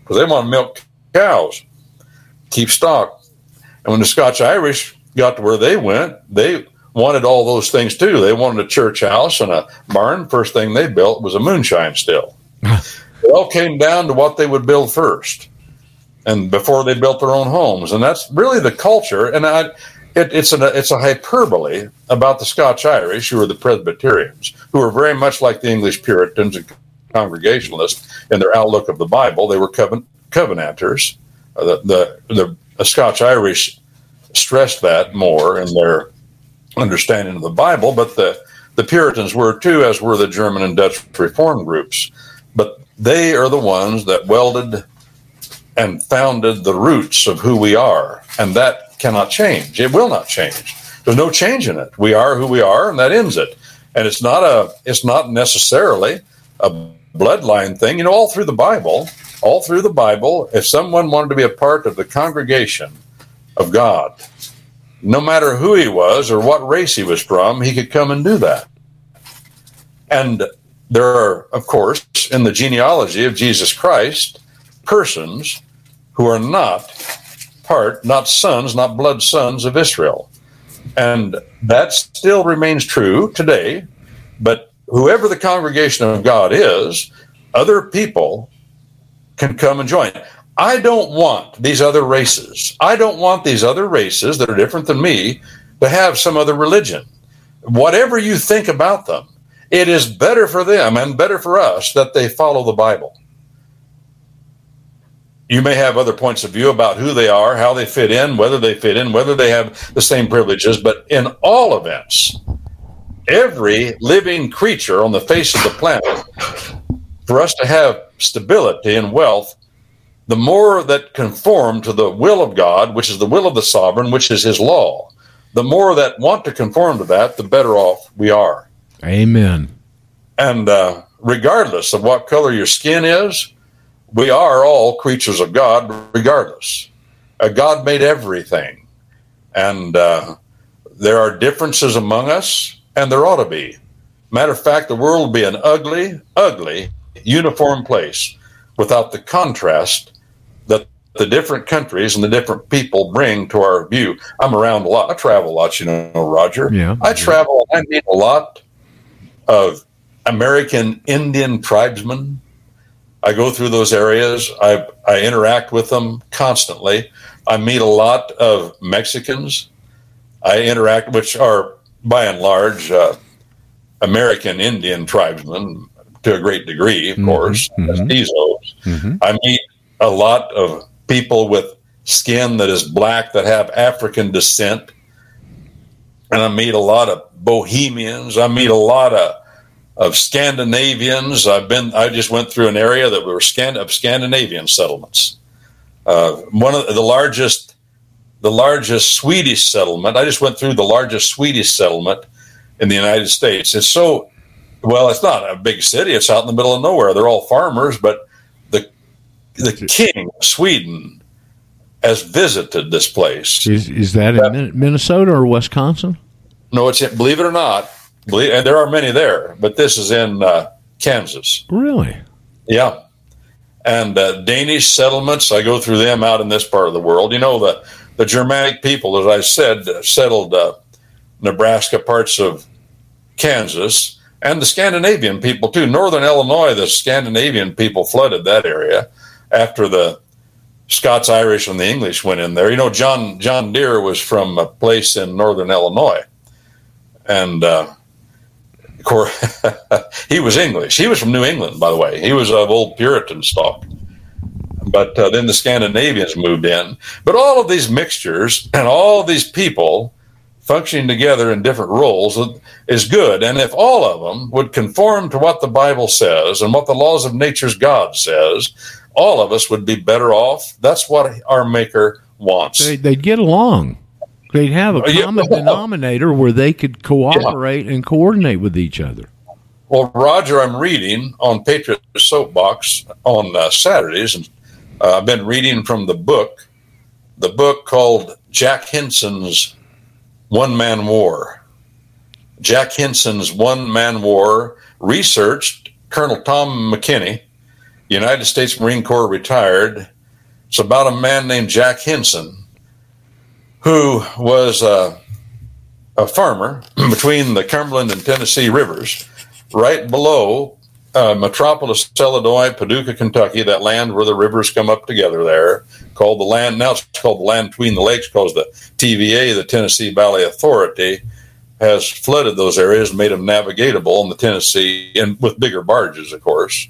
because they want to milk cows, keep stock. And when the Scotch Irish got to where they went, they wanted all those things too. They wanted a church house and a barn. First thing they built was a moonshine still. it all came down to what they would build first, and before they built their own homes. And that's really the culture. And I, it, it's a it's a hyperbole about the Scotch Irish, who are the Presbyterians, who are very much like the English Puritans and Congregationalists in their outlook of the Bible. They were covenant, covenanters. Uh, the, the the Scotch Irish stressed that more in their understanding of the Bible, but the the Puritans were too, as were the German and Dutch reform groups. But they are the ones that welded and founded the roots of who we are, and that cannot change. It will not change. There's no change in it. We are who we are, and that ends it. And it's not a. It's not necessarily a bloodline thing. You know, all through the Bible, all through the Bible, if someone wanted to be a part of the congregation of God, no matter who he was or what race he was from, he could come and do that. And there are, of course, in the genealogy of Jesus Christ, persons who are not part, not sons, not blood sons of Israel. And that still remains true today. But whoever the congregation of God is, other people can come and join. I don't want these other races. I don't want these other races that are different than me to have some other religion. Whatever you think about them, it is better for them and better for us that they follow the Bible. You may have other points of view about who they are, how they fit in, whether they fit in, whether they have the same privileges, but in all events, every living creature on the face of the planet, for us to have stability and wealth, the more that conform to the will of God, which is the will of the sovereign, which is his law, the more that want to conform to that, the better off we are. Amen. And uh, regardless of what color your skin is, we are all creatures of God, regardless. Uh, God made everything. And uh, there are differences among us, and there ought to be. Matter of fact, the world would be an ugly, ugly, uniform place without the contrast that the different countries and the different people bring to our view. I'm around a lot. I travel a lot, you know, Roger. Yeah. I travel. I meet a lot of American Indian tribesmen. I go through those areas. I, I interact with them constantly. I meet a lot of Mexicans. I interact, which are by and large uh, American Indian tribesmen to a great degree, of Mhm, course, mhm. mestizos. Mhm. I meet a lot of people with skin that is black that have African descent. And I meet a lot of Bohemians. I meet a lot of, of Scandinavians. I've been, I just went through an area that were Scan, of Scandinavian settlements. Uh, one of the largest, the largest Swedish settlement. I just went through the largest Swedish settlement in the United States. It's so, well, it's not a big city. It's out in the middle of nowhere. They're all farmers, but the the king of Sweden has visited this place. Is, is that in Min- Minnesota or Wisconsin? No, it's believe it or not, believe, and there are many there, but this is in uh, Kansas. Really? Yeah, and uh, Danish settlements. I go through them out in this part of the world. You know the the Germanic people, as I said, uh, settled uh, Nebraska, parts of Kansas, and the Scandinavian people too. Northern Illinois, the Scandinavian people flooded that area after the Scots Irish and the English went in there. You know, John John Deere was from a place in northern Illinois, and uh, course, he was English. He was from New England, by the way. He was of old Puritan stock. But uh, then the Scandinavians moved in. But all of these mixtures and all of these people functioning together in different roles is good. And if all of them would conform to what the Bible says and what the laws of nature's God says, all of us would be better off. That's what our Maker wants. They, they'd get along. They'd have a Yeah. common denominator where they could cooperate and coordinate with each other. Well, Roger, I'm reading on Patriot Soapbox on uh, Saturdays, and uh, I've been reading from the book, the book called Jack Hinson's One Man War. Jack Hinson's One Man War, researched Colonel Tom McKenney, United States Marine Corps retired. It's about a man named Jack Hinson, who was uh, a farmer between the Cumberland and Tennessee rivers right below uh, Metropolis, Illinois, Paducah, Kentucky, that land where the rivers come up together there, called the land, now it's called the land between the lakes because the TVA, the Tennessee Valley Authority, has flooded those areas and made them navigable in the Tennessee, and with bigger barges, of course.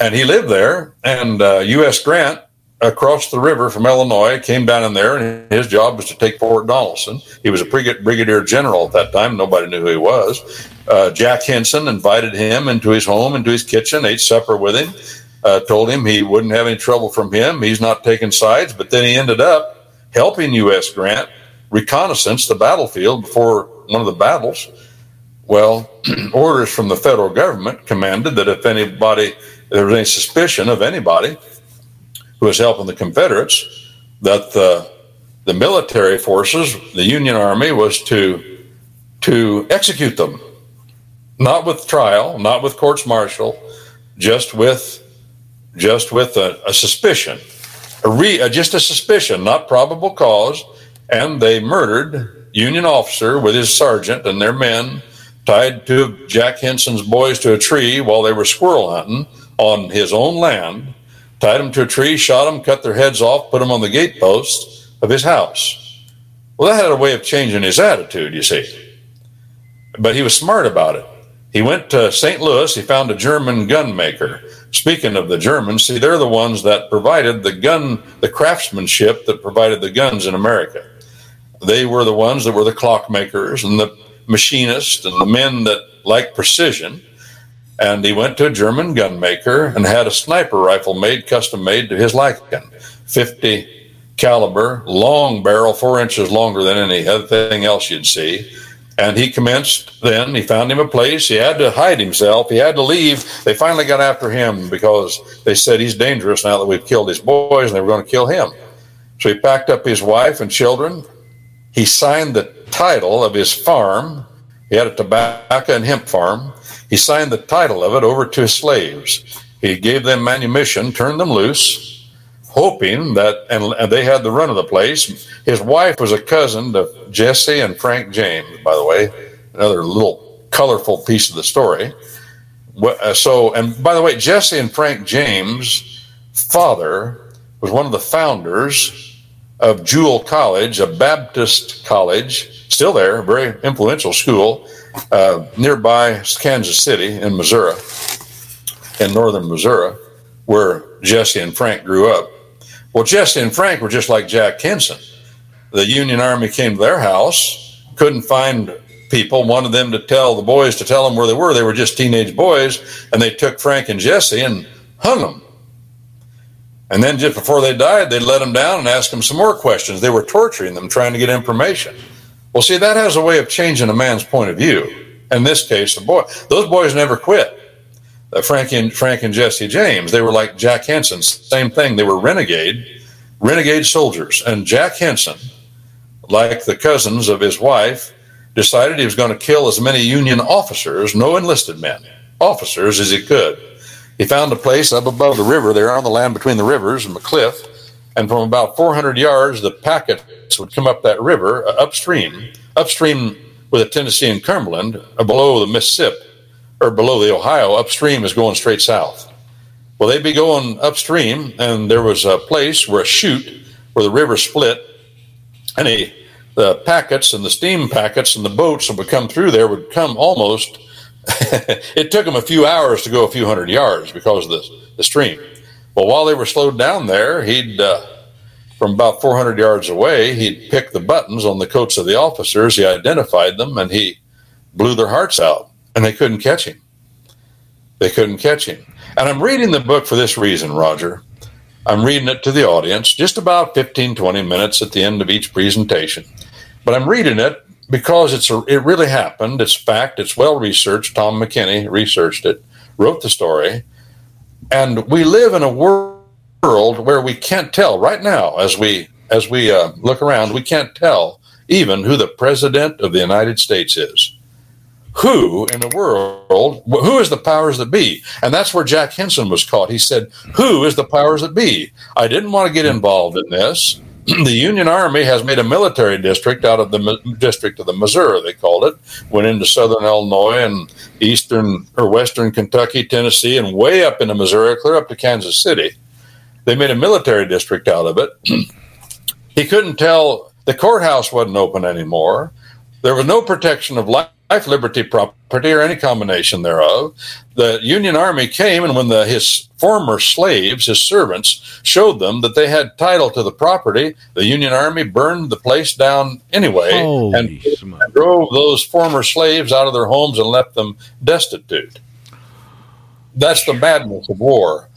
And he lived there, and uh, U.S. Grant across the river from Illinois came down in there, and his job was to take Fort Donelson. He was a brig- brigadier general at that time. Nobody knew who he was. Uh, Jack Hinson invited him into his home, into his kitchen, ate supper with him, uh, told him he wouldn't have any trouble from him. He's not taking sides. But then he ended up helping U.S. Grant reconnaissance the battlefield before one of the battles. Well, orders from the federal government commanded that if anybody, there was any suspicion of anybody who was helping the Confederates, that the, the military forces, the Union Army, was to to execute them, not with trial, not with courts martial, just with just with a, a suspicion, a re, uh, just a suspicion, not probable cause, and they murdered Union officer with his sergeant and their men, tied to Jack Hinson's boys to a tree while they were squirrel hunting on his own land tied them to a tree, shot them, cut their heads off, put them on the gateposts of his house. Well, that had a way of changing his attitude, you see. But he was smart about it. He went to St. Louis. He found a German gun maker. Speaking of the Germans, see, they're the ones that provided the gun, the craftsmanship that provided the guns in America. They were the ones that were the clockmakers and the machinists and the men that liked precision and he went to a German gun maker and had a sniper rifle made, custom made to his liking, 50 caliber, long barrel, four inches longer than any other thing else you'd see. And he commenced then, he found him a place. He had to hide himself. He had to leave. They finally got after him because they said he's dangerous now that we've killed his boys and they were going to kill him. So he packed up his wife and children. He signed the title of his farm. He had a tobacco and hemp farm. He signed the title of it over to his slaves. He gave them manumission, turned them loose, hoping that, and, and they had the run of the place. His wife was a cousin to Jesse and Frank James, by the way, another little colorful piece of the story. Uh, So, and by the way, Jesse and Frank James' father was one of the founders of Jewell College, a Baptist college, still there, a very influential school uh, nearby Kansas City in Missouri, in northern Missouri, where Jesse and Frank grew up. Well, Jesse and Frank were just like Jack Hinson. The Union Army came to their house, couldn't find people, wanted them to tell the boys to tell them where they were. They were just teenage boys, and they took Frank and Jesse and hung them. And then just before they died, they let them down and asked them some more questions. They were torturing them, trying to get information. Well, see, that has a way of changing a man's point of view. In this case, the boy, those boys never quit. Uh, Frank and Frank and Jesse James, they were like Jack Hinson, same thing. They were renegade, renegade soldiers. And Jack Hinson, like the cousins of his wife, decided he was going to kill as many Union officers, no enlisted men, officers, as he could. He found a place up above the river, there on the land between the rivers and the cliff, and from about 400 yards, the packets would come up that river uh, upstream, upstream with the Tennessee and Cumberland, uh, below the Mississippi, or below the Ohio. Upstream is going straight south. Well, they'd be going upstream, and there was a place where a chute where the river split, and a, the packets and the steam packets and the boats that would come through there would come almost it took them a few hours to go a few hundred yards because of the, the stream. Well, while they were slowed down there, he'd, uh, from about 400 yards away, he'd pick the buttons on the coats of the officers. He identified them and he blew their hearts out, and they couldn't catch him. They couldn't catch him. And I'm reading the book for this reason, Roger. I'm reading it to the audience, just about 15, 20 minutes at the end of each presentation. But I'm reading it because it's a, it really happened. It's fact. It's well researched. Tom McKenney researched it, wrote the story, and we live in a world where we can't tell right now as we as we uh, look around. We can't tell even who the president of the United States is who in the world, who is the powers that be? And that's where Jack Hinson was caught. He said, Who is the powers that be? I didn't want to get involved in this. the Union Army has made a military district out of the district of the Missouri, they called it. Went into southern Illinois and eastern or western Kentucky, Tennessee, and way up into Missouri, clear up to Kansas City. They made a military district out of it. he couldn't tell the courthouse wasn't open anymore. There was no protection of life liberty, property, or any combination thereof. The Union Army came, and when the, his former slaves, his servants, showed them that they had title to the property, the Union Army burned the place down anyway and, and drove those former slaves out of their homes and left them destitute. That's the madness of war.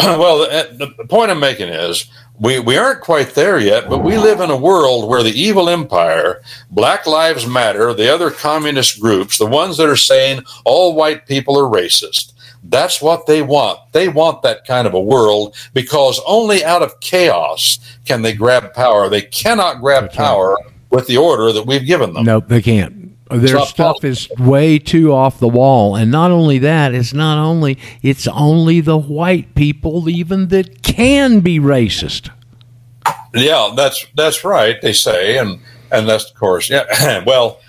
well, the, eh, the, point I'm making is we, we aren't quite there yet, but we live in a world where the evil empire, Black Lives Matter, the other communist groups, the ones that are saying all white people are racist, that's what they want. They want that kind of a world because only out of chaos can they grab power. They cannot grab power with the order that we've given them. Nope, they can't. Their stuff is way too off the wall, and not only that, it's not only it's only the white people even that can be racist. Yeah, that's that's right. They say, and and that's of course, yeah. well,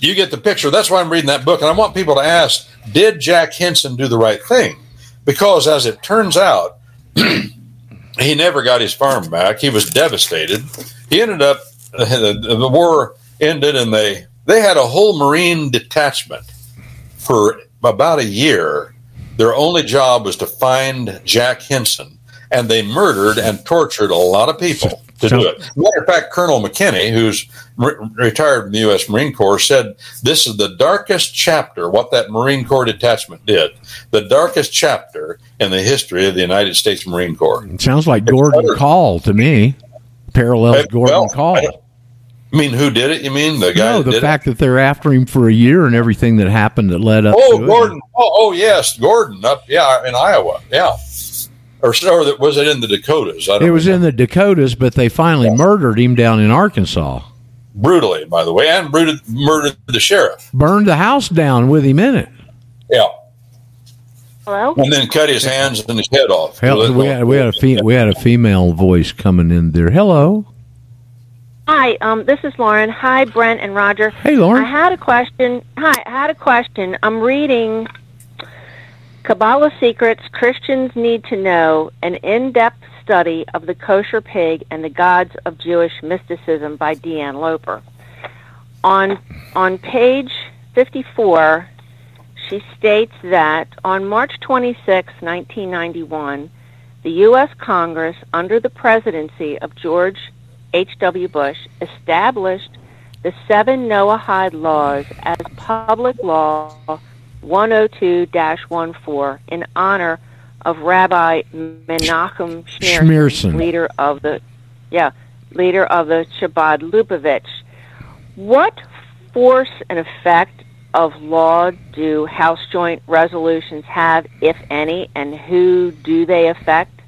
you get the picture. That's why I'm reading that book, and I want people to ask: Did Jack Hinson do the right thing? Because as it turns out, he never got his farm back. He was devastated. He ended up the, the war ended, and they they had a whole Marine detachment for about a year. Their only job was to find Jack Hinson, and they murdered and tortured a lot of people to do it. Matter of fact, Colonel McKenney, who's re- retired from the U.S. Marine Corps, said this is the darkest chapter, what that Marine Corps detachment did, the darkest chapter in the history of the United States Marine Corps. It sounds like Gordon Kahl to me. Parallels Gordon well, Kahl. I mean, who did it? You mean the guy? No, the fact it? that they're after him for a year and everything that happened that led up. Oh, Gordon! Oh, oh, yes, Gordon. Up, yeah, in Iowa. Yeah, or, or was it in the Dakotas? it was in the Dakotas, but they finally yeah. murdered him down in Arkansas. Brutally, by the way, and murdered, murdered the sheriff. Burned the house down with him in it. Yeah. Hello. And then cut his hands and his head off. Hell, we had we had a fe- we had a female voice coming in there. Hello. Hi, um, this is Lauren. Hi, Brent and Roger. Hey, Lauren. I had a question. Hi, I had a question. I'm reading Kabbalah Secrets Christians Need to Know, an in-depth study of the kosher pig and the gods of Jewish mysticism by Deanne Loper. On, on page 54, she states that on March 26, 1991, the U.S. Congress, under the presidency of George H.W. Bush established the seven Noahide laws as public law 102-14 in honor of Rabbi Menachem Schneerson, leader of the yeah, leader of the Chabad Lubavitch. What force and effect of law do House Joint Resolutions have, if any, and who do they affect?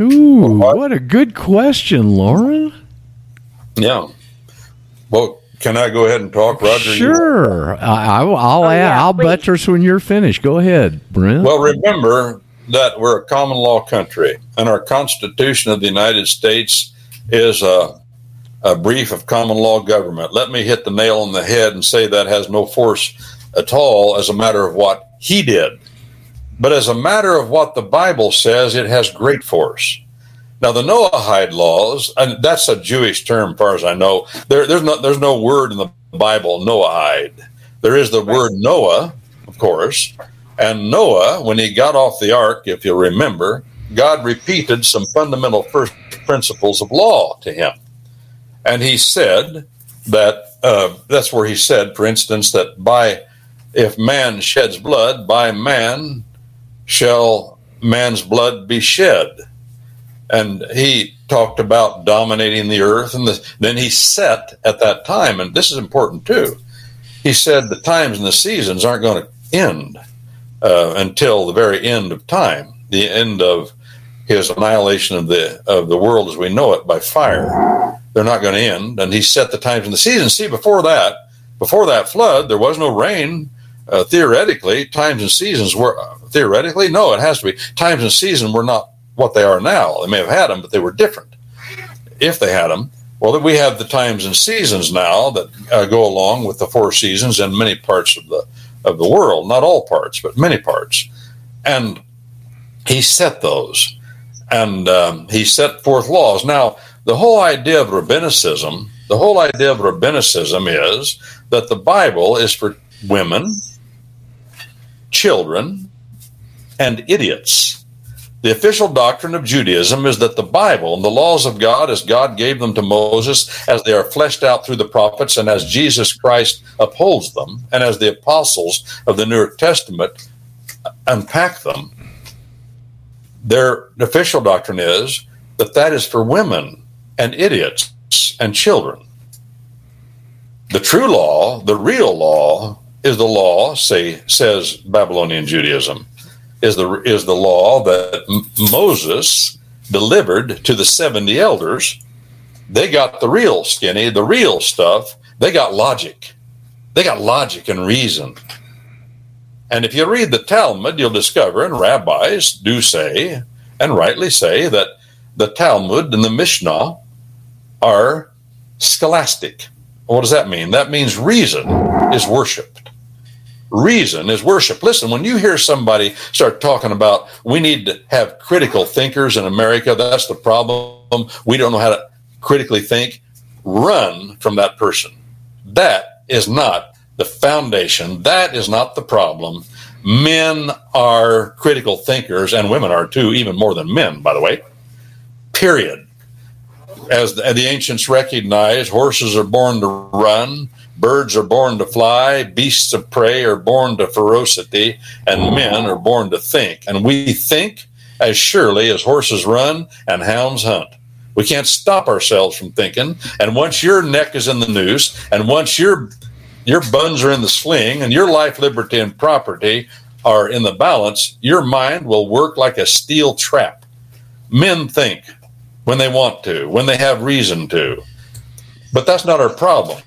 Ooh, what a good question, Lauren. Yeah. Well, can I go ahead and talk, Roger? Sure. I, will I'll, oh, yeah, I'll buttress when you're finished. Go ahead, Brent. Well, remember that we're a common law country, and our Constitution of the United States is a, a brief of common law government. Let me hit the nail on the head and say that has no force at all as a matter of what he did. But as a matter of what the Bible says, it has great force. Now, the Noahide laws, and that's a Jewish term, as far as I know. There, there's no there's no word in the Bible Noahide. There is the right. word Noah, of course. And Noah, when he got off the ark, if you'll remember, God repeated some fundamental first principles of law to him. And he said that uh, that's where he said, for instance, that by if man sheds blood, by man shall man's blood be shed. And he talked about dominating the earth, and the, then he set at that time, and this is important too. He said the times and the seasons aren't going to end uh, until the very end of time, the end of his annihilation of the of the world as we know it by fire. They're not going to end, and he set the times and the seasons. See, before that, before that flood, there was no rain. Uh, theoretically, times and seasons were uh, theoretically no. It has to be times and seasons were not what they are now. They may have had them, but they were different. If they had them, well, that we have the times and seasons now that uh, go along with the four seasons in many parts of the of the world. Not all parts, but many parts. And he set those, and um, he set forth laws. Now, the whole idea of rabbinicism, the whole idea of rabbinicism is that the Bible is for women, children, and idiots. The official doctrine of Judaism is that the Bible and the laws of God, as God gave them to Moses, as they are fleshed out through the prophets, and as Jesus Christ upholds them, and as the apostles of the New Testament unpack them, their official doctrine is that that is for women and idiots and children. The true law, the real law, is the law, say, says Babylonian Judaism is the is the law that M- Moses delivered to the 70 elders. They got the real skinny, the real stuff. They got logic. They got logic and reason. And if you read the Talmud, you'll discover, and rabbis do say, and rightly say, that the Talmud and the Mishnah are scholastic. What does that mean? That means reason is worshiped reason is worship. Listen, when you hear somebody start talking about we need to have critical thinkers in America, that's the problem. We don't know how to critically think. Run from that person. That is not the foundation. That is not the problem. Men are critical thinkers, and women are too, even more than men, by the way. Period. As the, ancients recognized, horses are born to run, Birds are born to fly, beasts of prey are born to ferocity, and men are born to think. And we think as surely as horses run and hounds hunt. We can't stop ourselves from thinking. And once your neck is in the noose, and once your your buns are in the sling, and your life, liberty, and property are in the balance, your mind will work like a steel trap. Men think when they want to, when they have reason to. But that's not our problem.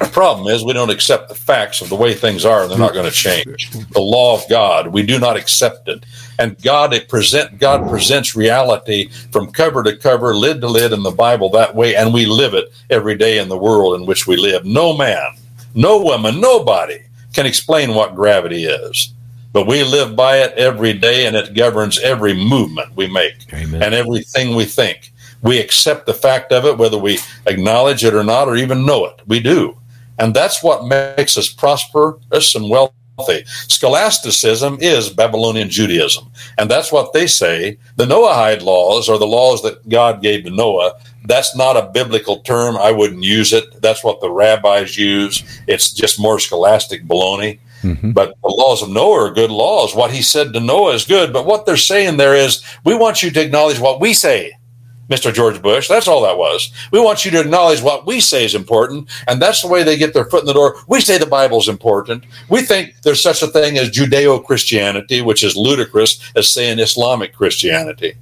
The problem is we don't accept the facts of the way things are, and they're not going to change. The law of God, we do not accept it. And God it present God presents reality from cover to cover, lid to lid in the Bible that way, and we live it every day in the world in which we live. No man, no woman, nobody can explain what gravity is. But we live by it every day, and it governs every movement we make Amen. and everything we think. We accept the fact of it, whether we acknowledge it or not, or even know it. We do. And that's what makes us prosperous and wealthy. Scholasticism is Babylonian Judaism. And that's what they say. The Noahide laws are the laws that God gave to Noah. That's not a biblical term. I wouldn't use it. That's what the rabbis use. It's just more scholastic baloney. Mm-hmm. But the laws of Noah are good laws. What he said to Noah is good. But what they're saying there is, we want you to acknowledge what we say. Mr. George Bush. That's all that was. We want you to acknowledge what we say is important, and that's the way they get their foot in the door. We say the Bible's important. We think there's such a thing as Judeo Christianity, which is ludicrous as saying Islamic Christianity.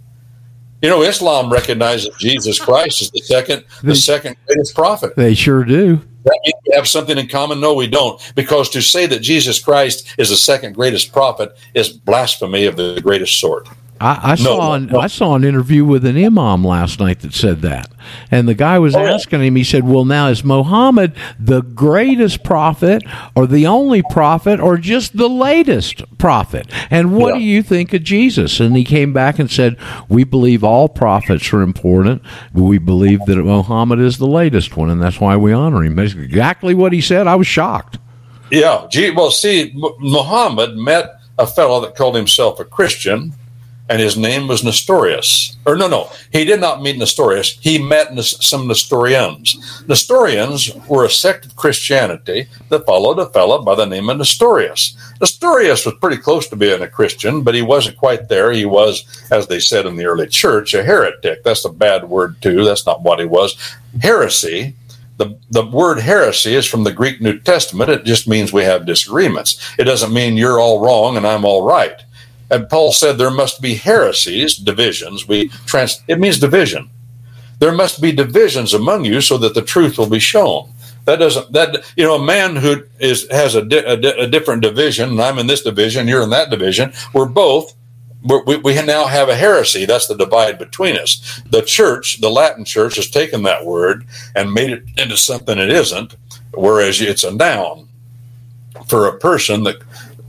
You know, Islam recognizes Jesus Christ as the second, the second greatest prophet. They sure do. That means we have something in common? No, we don't. Because to say that Jesus Christ is the second greatest prophet is blasphemy of the greatest sort. I, I saw an, no. I saw an interview with an imam last night that said that, and the guy was Oh, asking him. He said, "Well, now is Muhammad the greatest prophet, or the only prophet, or just the latest prophet? And what Yeah. do you think of Jesus?" And he came back and said, "We believe all prophets are important. We believe that Muhammad is the latest one, and that's why we honor him." Basically, exactly what he said. I was shocked. Yeah. Gee, well, see, Muhammad met a fellow that called himself a Christian, and his name was Nestorius. Or no, no, he did not meet Nestorius. He met some Nestorians. Nestorians were a sect of Christianity that followed a fellow by the name of Nestorius. Nestorius was pretty close to being a Christian, but he wasn't quite there. He was, as they said in the early church, a heretic. That's a bad word too. That's not what he was. Heresy the, the word heresy is from the Greek New Testament. It just means we have disagreements. It doesn't mean you're all wrong and I'm all right. And Paul said there must be heresies, divisions. We trans, it means division. There must be divisions among you so that the truth will be shown. That doesn't that you know a man who is has a, di- a, di- a different division, and I'm in this division, you're in that division. We're both we're, we, we now have a heresy. That's the divide between us. The church, the Latin church, has taken that word and made it into something it isn't, whereas it's a noun for a person that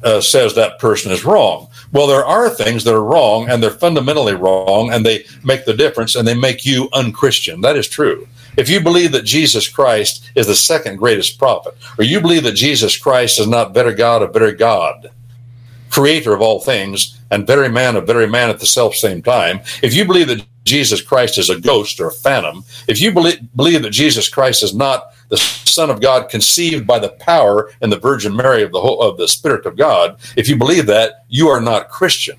uh, says that person is wrong. Well, there are things that are wrong and they're fundamentally wrong and they make the difference and they make you unchristian. That is true. If you believe that Jesus Christ is the second greatest prophet, or you believe that Jesus Christ is not better God of better God, creator of all things, and very man of very man at the self same time, if you believe that Jesus Christ is a ghost or a phantom, if you believe, believe that Jesus Christ is not the Son of God conceived by the power and the Virgin Mary of the whole, of the Spirit of God, if you believe that, you are not Christian.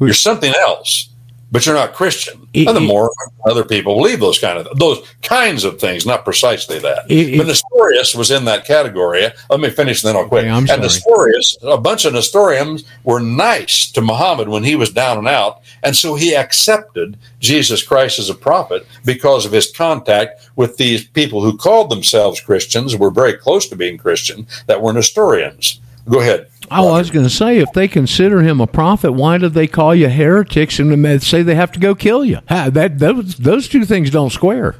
You're something else, but you're not Christian. It- and the it- more other people believe those kind of those kinds of things, not precisely that. It- but Nestorius was in that category. Let me finish, then I'll quit. Okay, and sorry. Nestorius, a bunch of Nestorians were nice to Muhammad when he was down and out, and so he accepted Jesus Christ as a prophet because of his contact with these people who called themselves Christians, were very close to being Christian, that were Nestorians. Go ahead. Oh, I was going to say, if they consider him a prophet, why do they call you heretics and say they have to go kill you? Ha, that those those two things don't square.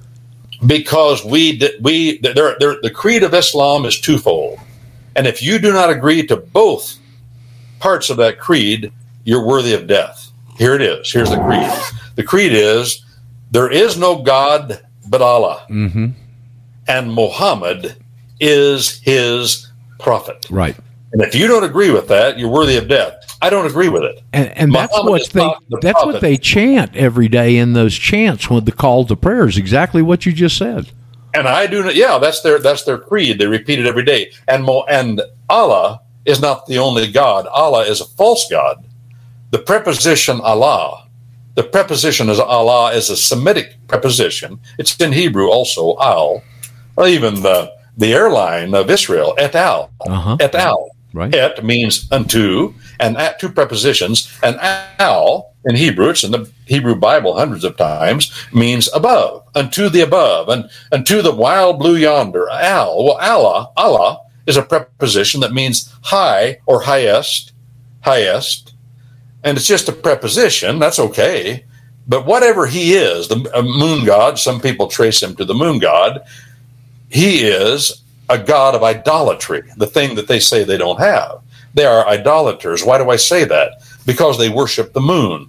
because we we there there the creed of Islam is twofold, and if you do not agree to both parts of that creed, you're worthy of death. Here it is. Here's the creed. The creed is there is no God but Allah, Mm-hmm. and Muhammad is his prophet. Right, And if you don't agree with that, you're worthy of death. I don't agree with it. and and that's what they that's what they chant every day in those chants with the call to prayer. Is exactly what you just said. And I do not. Yeah, that's their that's their creed. They repeat it every day. And Mo, and Allah is not the only God. Allah is a false god. The preposition Allah, the preposition is Allah is a Semitic preposition. It's in Hebrew also. Al, even the the airline of Israel, El Al. Uh-huh. El Al. Right. Et means unto, and at two prepositions, and al in Hebrew, it's in the Hebrew Bible hundreds of times, means above, unto the above, and unto the wild blue yonder. Al, well, Allah, Allah is a preposition that means high or highest, highest, and it's just a preposition. That's okay. But whatever he is, the moon god, some people trace him to the moon god, he is a god of idolatry, the thing that they say they don't have. They are idolaters. Why do I say that? Because they worship the moon,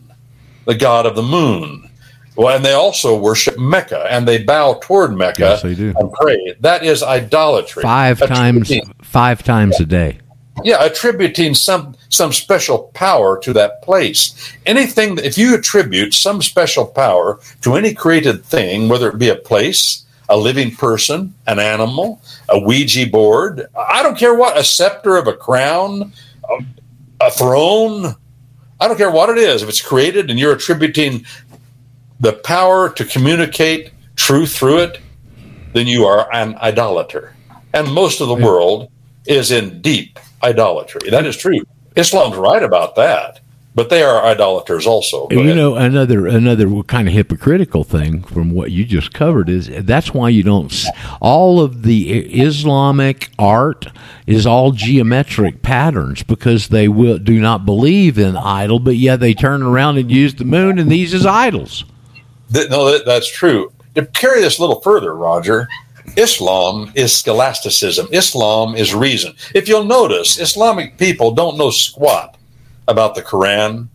the god of the moon. Well, and they also worship Mecca and they bow toward Mecca Yes, they do. and pray. That is idolatry. Five times five times a day. yeah, attributing some some special power to that place. Anything if you attribute some special power to any created thing, whether it be a place, a living person, an animal, a Ouija board, I don't care what, a scepter of a crown, a, a throne, I don't care what it is. If it's created and you're attributing the power to communicate truth through it, then you are an idolater. And most of the world is in deep idolatry. That is true. Islam's right about that, but they are idolaters also. Go you ahead. know another another kind of hypocritical thing from what you just covered is that's why you don't all of the Islamic art is all geometric patterns because they will do not believe in idol but yet they turn around and use the moon and these as idols. Th- no, that, that's true. To carry this a little further, Roger, Islam is scholasticism. Islam is reason. If you'll notice, Islamic people don't know squat about the Quran.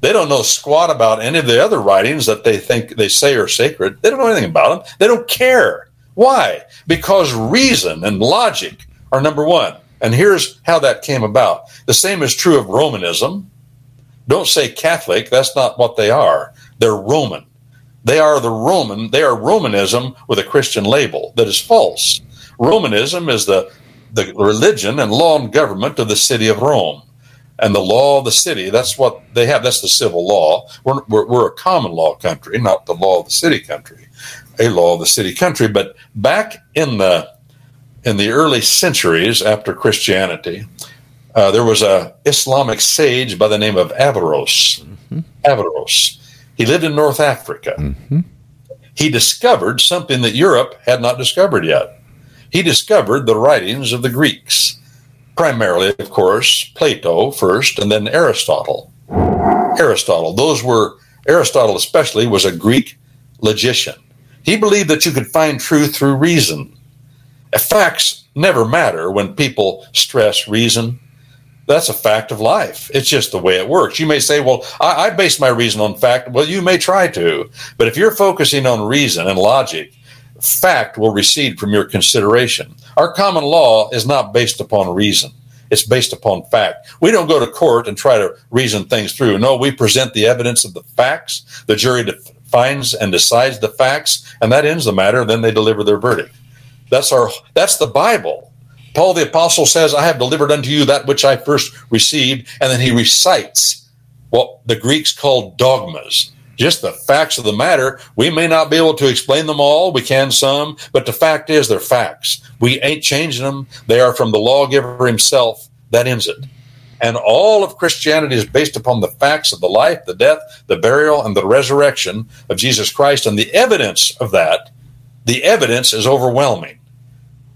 They don't know squat about any of the other writings that they think they say are sacred. They don't know anything about them. They don't care. Why? Because reason and logic are number one. And here's how that came about. The same is true of Romanism. Don't say Catholic, that's not what they are. They're Roman. They are the Roman, they are Romanism with a Christian label that is false. Romanism is the, the religion and law and government of the city of Rome. And the law of the city, that's what they have. That's the civil law. We're, we're, we're a common law country, not the law of the city country, a law of the city country. But back in the in the early centuries after Christianity, uh, there was a Islamic sage by the name of Averroes. Mm-hmm. Averroes. He lived in North Africa. Mm-hmm. He discovered something that Europe had not discovered yet. He discovered the writings of the Greeks, primarily, of course, Plato first, and then Aristotle. Aristotle. Those were Aristotle, especially, was a Greek logician. He believed that you could find truth through reason Facts never matter when people stress reason. That's a fact of life. It's just the way it works. You may say, well, I, I base my reason on fact. Well, you may try to. But if you're focusing on reason and logic, fact will recede from your consideration. Our common law is not based upon reason. It's based upon fact. We don't go to court and try to reason things through. No, we present the evidence of the facts. The jury finds and decides the facts, and that ends the matter. Then they deliver their verdict. That's our that's the Bible. Paul the apostle says, "I have delivered unto you that which I first received," and then he recites what the Greeks called dogmas. Just the facts of the matter. We may not be able to explain them all. We can some, but the fact is they're facts. We ain't changing them. They are from the lawgiver himself. That ends it. And all of Christianity is based upon the facts of the life, the death, the burial, and the resurrection of Jesus Christ. And the evidence of that, the evidence is overwhelming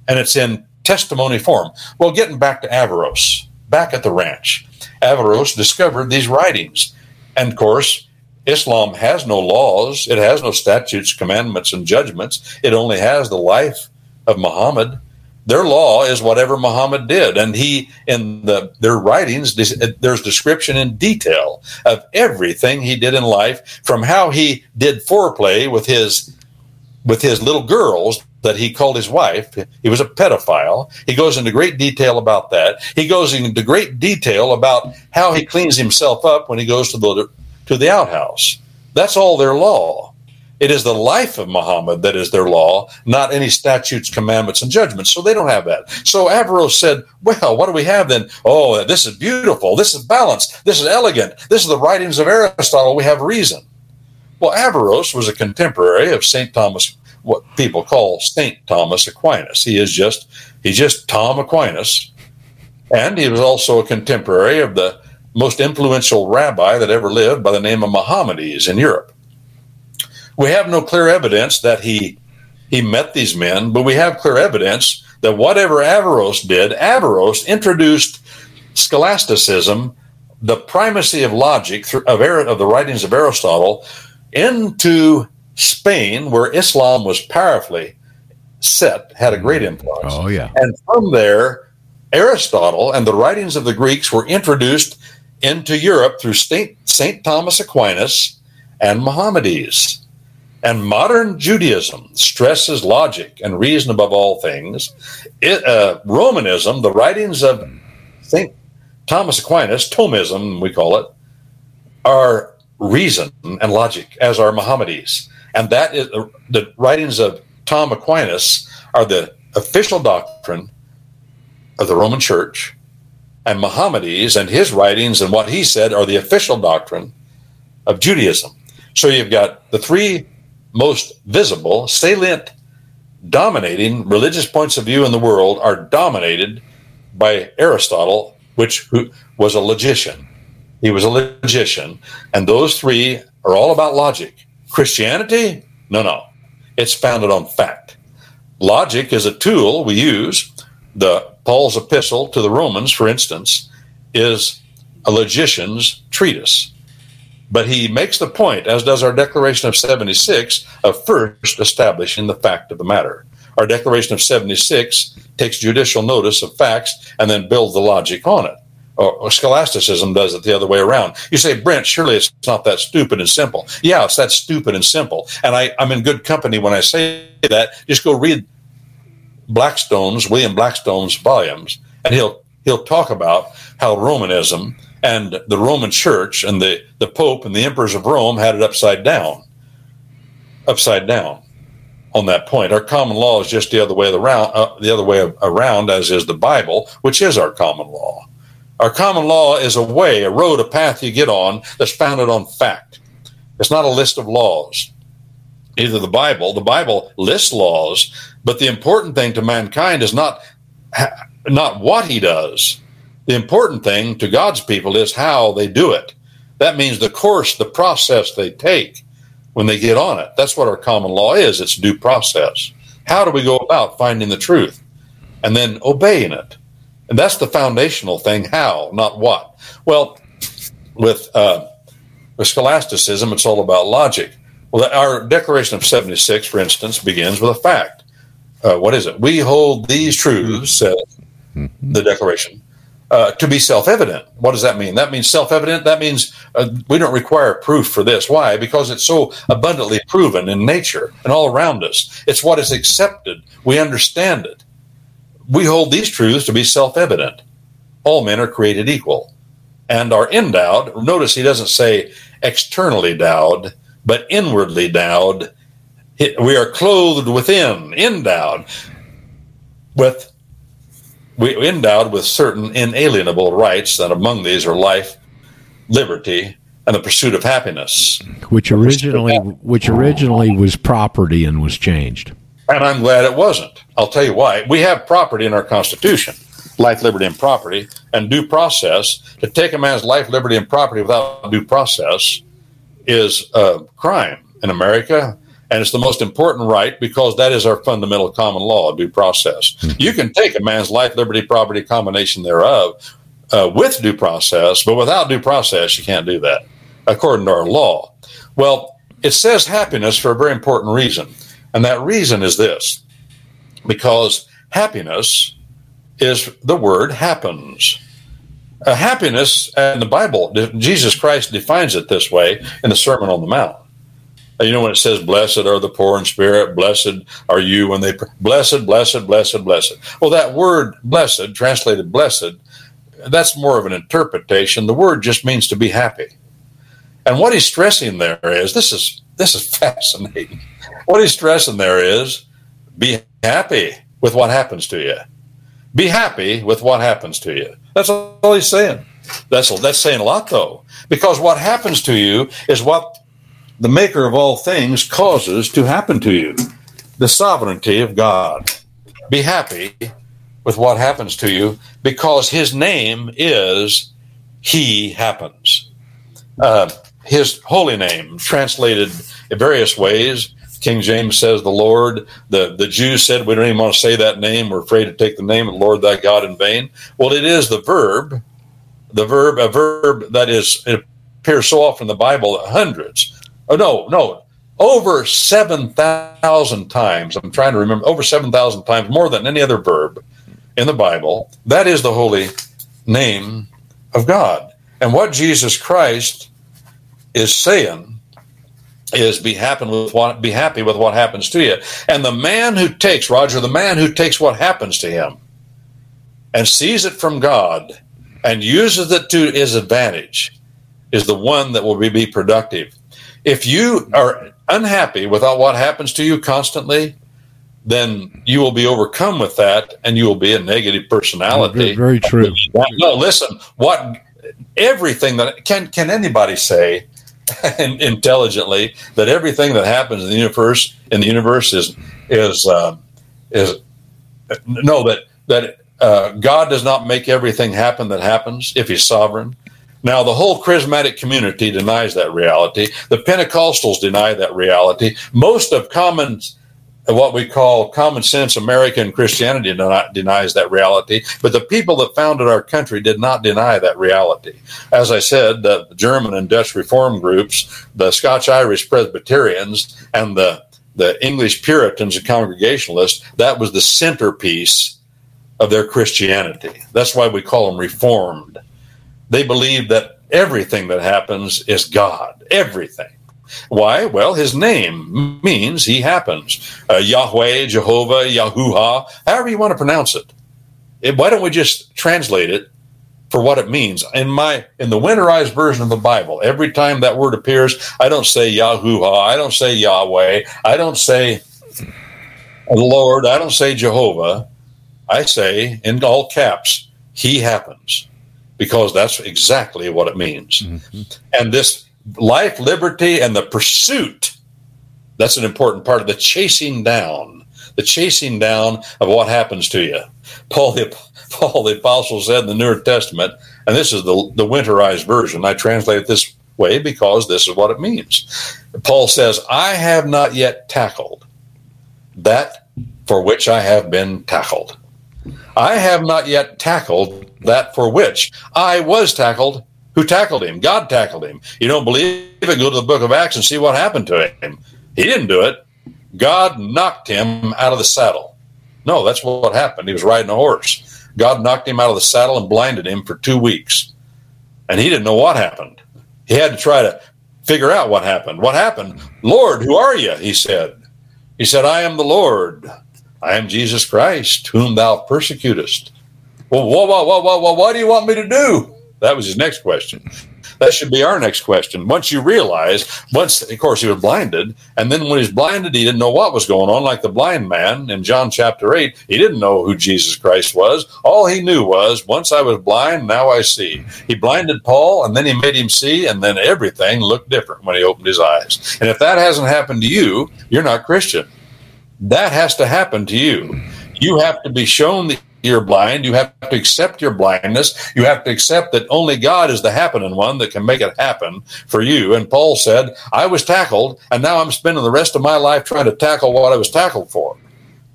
and it's in testimony form. Well, getting back to Averroes, back at the ranch, Averroes discovered these writings. And of course, Islam has no laws, it has no statutes, commandments, and judgments. It only has the life of Muhammad. Their law is whatever Muhammad did, and he in the their writings there's description in detail of everything he did in life, from how he did foreplay with his with his little girls that he called his wife. He was a pedophile. He goes into great detail about that. He goes into great detail about how he cleans himself up when he goes to the to the outhouse. That's all their law. It is the life of Muhammad that is their law, not any statutes, commandments, and judgments. So they don't have that. So Averroes said, Well, what do we have then? Oh, this is beautiful. This is balanced. This is elegant. This is the writings of Aristotle. We have reason. Well, Averroes was a contemporary of St. Thomas what people call Saint Thomas Aquinas. He is just he's just Tom Aquinas, and he was also a contemporary of the most influential rabbi that ever lived by the name of Maimonides in Europe. We have no clear evidence that he he met these men, but we have clear evidence that whatever Averroes did, Averroes introduced scholasticism, the primacy of logic of, of the writings of Aristotle, into Spain, where Islam was powerfully set, had a great influence. Oh, yeah. And from there, Aristotle and the writings of the Greeks were introduced into Europe through St. Thomas Aquinas and Maimonides. And modern Judaism stresses logic and reason above all things. It, uh, Romanism, the writings of St. Thomas Aquinas, Thomism, we call it, are reason and logic, as are Maimonides and that is the writings of Tom Aquinas are the official doctrine of the Roman Church, and Maimonides and his writings and what he said are the official doctrine of Judaism. So you've got the three most visible, salient, dominating religious points of view in the world are dominated by Aristotle, which was a logician. He was a logician, and those three are all about logic. Christianity? No, no. It's founded on fact. Logic is a tool we use. The Paul's epistle to the Romans, for instance, is a logician's treatise. But he makes the point, as does our Declaration of 76, of first establishing the fact of the matter. Our Declaration of 76 takes judicial notice of facts and then builds the logic on it or, or, scholasticism does it the other way around. You say, Brent, surely it's not that stupid and simple. Yeah, it's that stupid and simple. And I, I'm in good company when I say that. Just go read Blackstone's, William Blackstone's volumes, and he'll he'll talk about how Romanism and the Roman Church and the, the Pope and the emperors of Rome had it upside down. Upside down on that point. Our common law is just the other way around, uh, the other way around, as is the Bible, which is our common law. Our common law is a way, a road, a path you get on that's founded on fact. It's not a list of laws. Either the Bible, the Bible lists laws, but the important thing to mankind is not not what he does. The important thing to God's people is how they do it. That means the course, the process they take when they get on it. That's what our common law is. It's due process. How do we go about finding the truth and then obeying it? And that's the foundational thing. How, not what. Well, with uh, with scholasticism, it's all about logic. Well, our Declaration of 76, for instance, begins with a fact. Uh, what is it? We hold these truths, says mm-hmm. the Declaration, uh, to be self evident. What does that mean? That means self evident. That means uh, we don't require proof for this. Why? Because it's so abundantly proven in nature and all around us. It's what is accepted. We understand it. We hold these truths to be self evident. All men are created equal and are endowed. Notice he doesn't say externally endowed, but inwardly endowed. We are clothed within, endowed with we endowed with certain inalienable rights, and among these are life, liberty, and the pursuit of happiness. Which originally, which originally was property and was changed. And I'm glad it wasn't. I'll tell you why. We have property in our Constitution life, liberty, and property, and due process. To take a man's life, liberty, and property without due process is a crime in America. And it's the most important right because that is our fundamental common law, due process. Mm-hmm. You can take a man's life, liberty, property combination thereof uh, with due process, but without due process, you can't do that, according to our law. Well, it says happiness for a very important reason. And that reason is this because happiness is the word happens. Uh, happiness, and the Bible, Jesus Christ defines it this way in the Sermon on the Mount. You know, when it says, Blessed are the poor in spirit, blessed are you when they, blessed, blessed, blessed, blessed. Well, that word blessed, translated blessed, that's more of an interpretation. The word just means to be happy. And what he's stressing there is this is this is fascinating. What he's stressing there is be happy with what happens to you. Be happy with what happens to you. That's all he's saying. That's that's saying a lot though, because what happens to you is what the maker of all things causes to happen to you. The sovereignty of God. Be happy with what happens to you because his name is he happens. Uh, his holy name, translated in various ways. King James says the Lord. The, the Jews said, we don't even want to say that name. We're afraid to take the name of the Lord thy God in vain. Well, it is the verb, the verb, a verb that is, it appears so often in the Bible, hundreds. Oh, no, no, over 7,000 times. I'm trying to remember, over 7,000 times, more than any other verb in the Bible. That is the holy name of God. And what Jesus Christ is saying is be happy with what be happy with what happens to you. And the man who takes Roger, the man who takes what happens to him and sees it from God and uses it to his advantage is the one that will be productive. If you are unhappy without what happens to you constantly, then you will be overcome with that and you will be a negative personality. Very, very true. No, listen, what everything that can can anybody say intelligently that everything that happens in the universe in the universe is is uh, is no that that uh, God does not make everything happen that happens if He's sovereign. Now, the whole charismatic community denies that reality. The Pentecostals deny that reality. Most of common what we call common sense American Christianity denies that reality, but the people that founded our country did not deny that reality. As I said, the German and Dutch reform groups, the Scotch Irish Presbyterians, and the, the English Puritans and Congregationalists, that was the centerpiece of their Christianity. That's why we call them reformed. They believe that everything that happens is God, everything. Why? Well, his name means he happens. Uh, Yahweh, Jehovah, Yahuwah, however you want to pronounce it. it, why don't we just translate it for what it means? In my in the winterized version of the Bible, every time that word appears, I don't say Yahuwah, I don't say Yahweh, I don't say Lord, I don't say Jehovah. I say in all caps, He happens, because that's exactly what it means. Mm-hmm. And this life, liberty, and the pursuit. That's an important part of the chasing down, the chasing down of what happens to you. Paul the, Paul the Apostle said in the New Testament, and this is the, the winterized version. I translate it this way because this is what it means. Paul says, I have not yet tackled that for which I have been tackled. I have not yet tackled that for which I was tackled who tackled him? God tackled him. You don't believe it? Go to the book of Acts and see what happened to him. He didn't do it. God knocked him out of the saddle. No, that's what happened. He was riding a horse. God knocked him out of the saddle and blinded him for two weeks. And he didn't know what happened. He had to try to figure out what happened. What happened? Lord, who are you? He said. He said, I am the Lord. I am Jesus Christ, whom thou persecutest. Well, whoa, whoa, whoa, whoa, whoa, what do you want me to do? That was his next question. That should be our next question. Once you realize, once, of course, he was blinded, and then when he's blinded, he didn't know what was going on, like the blind man in John chapter 8. He didn't know who Jesus Christ was. All he knew was, once I was blind, now I see. He blinded Paul, and then he made him see, and then everything looked different when he opened his eyes. And if that hasn't happened to you, you're not Christian. That has to happen to you. You have to be shown the you're blind. You have to accept your blindness. You have to accept that only God is the happening one that can make it happen for you. And Paul said, I was tackled, and now I'm spending the rest of my life trying to tackle what I was tackled for.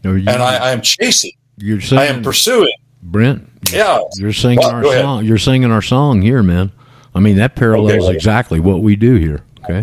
You, and I, I, am chasing. You're saying, I am pursuing. Brent, yeah, you're singing well, our song. You're singing our song here, man. I mean, that parallels okay, exactly what we do here. Okay.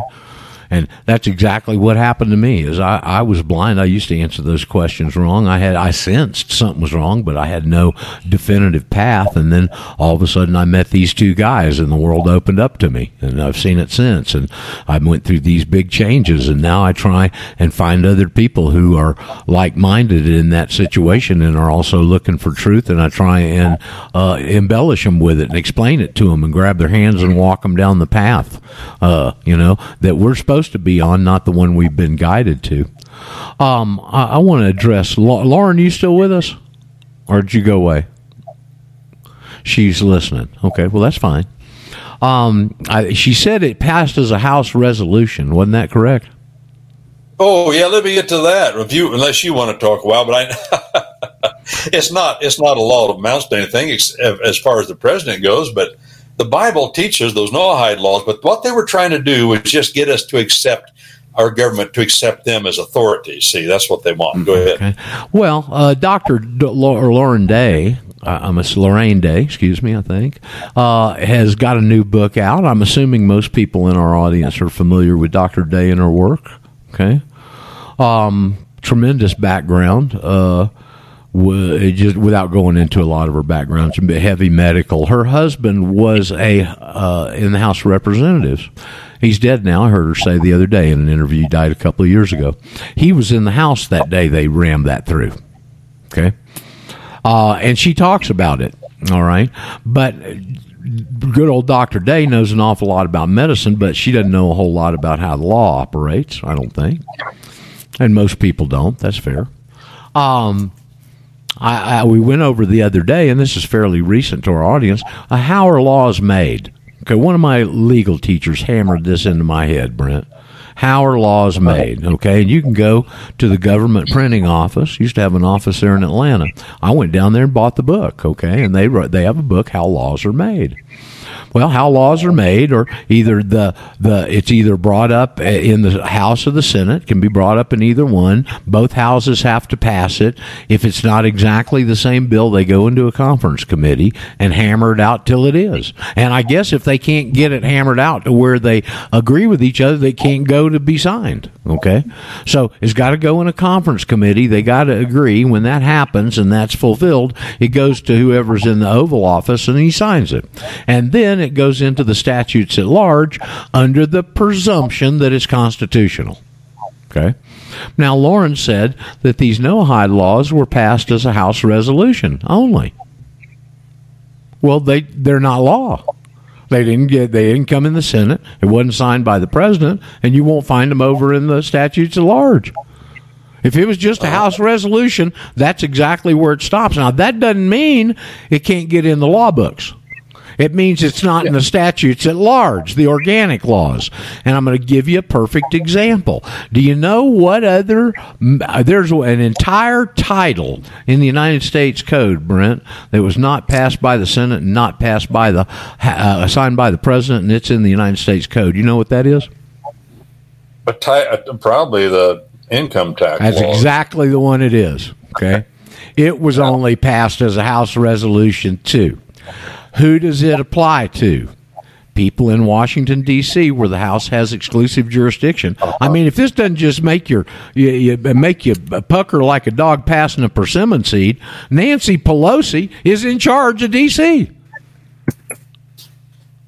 And that's exactly what happened to me. Is I, I was blind. I used to answer those questions wrong. I had I sensed something was wrong, but I had no definitive path. And then all of a sudden, I met these two guys, and the world opened up to me. And I've seen it since. And I went through these big changes, and now I try and find other people who are like minded in that situation and are also looking for truth. And I try and uh, embellish them with it and explain it to them and grab their hands and walk them down the path. Uh, you know that we're supposed supposed to be on, not the one we've been guided to. Um, I, I want to address Lauren. You still with us, or did you go away? She's listening. Okay, well that's fine. Um, I, she said it passed as a House resolution. Wasn't that correct? Oh yeah, let me get to that review. Unless you want to talk a while, but I, it's not it's not a law that amounts to anything as far as the president goes. But the Bible teaches those Noahide laws, but what they were trying to do was just get us to accept our government to accept them as authorities. See, that's what they want. Go ahead. Okay. Well, uh, Doctor D- Lauren Day. Uh, I'm a Lorraine Day, excuse me, I think, uh, has got a new book out. I'm assuming most people in our audience are familiar with Dr. Day and her work. Okay. Um, tremendous background. Uh, just without going into a lot of her background, some heavy medical. Her husband was a uh, in the House of Representatives. He's dead now. I heard her say the other day in an interview. He died a couple of years ago. He was in the House that day. They rammed that through. Okay, uh, and she talks about it. All right, but good old Dr. Day knows an awful lot about medicine, but she doesn't know a whole lot about how the law operates, I don't think. And most people don't. That's fair. Um, I, I, we went over the other day, and this is fairly recent to our audience, uh, how are laws made? Okay, one of my legal teachers hammered this into my head, Brent. How are laws made? Okay, and you can go to the government printing office. Used to have an office there in Atlanta. I went down there and bought the book. Okay, and they wrote, they have a book how laws are made well, how laws are made, or either the the it's either brought up eh, in the House or the Senate, can be brought up in either one. Both houses have to pass it. If it's not exactly the same bill, they go into a conference committee and hammer it out till it is. And I guess if they can't get it hammered out to where they agree with each other, they can't go to be signed. Okay, so it's got to go in a conference committee. They got to agree. When that happens and that's fulfilled, it goes to whoever's in the Oval Office and he signs it. And then it goes into the statutes at large under the presumption that it's constitutional. Okay. Now, Lauren said that these Noahide laws were passed as a House resolution only. Well, they they're not law. They didn't get. They didn't come in the Senate. It wasn't signed by the president, and you won't find them over in the statutes at large. If it was just a House resolution, that's exactly where it stops. Now, that doesn't mean it can't get in the law books. It means it's not in the statutes at large, the organic laws. And I'm going to give you a perfect example. Do you know what other? There's an entire title in the United States Code, Brent, that was not passed by the Senate and not passed by the uh, signed by the president, and it's in the United States Code. You know what that is? But uh, probably the income tax. That's laws. exactly the one it is. Okay. it was only passed as a House resolution, too. Who does it apply to? People in Washington D.C., where the House has exclusive jurisdiction. I mean, if this doesn't just make your you, you, make you pucker like a dog passing a persimmon seed, Nancy Pelosi is in charge of D.C.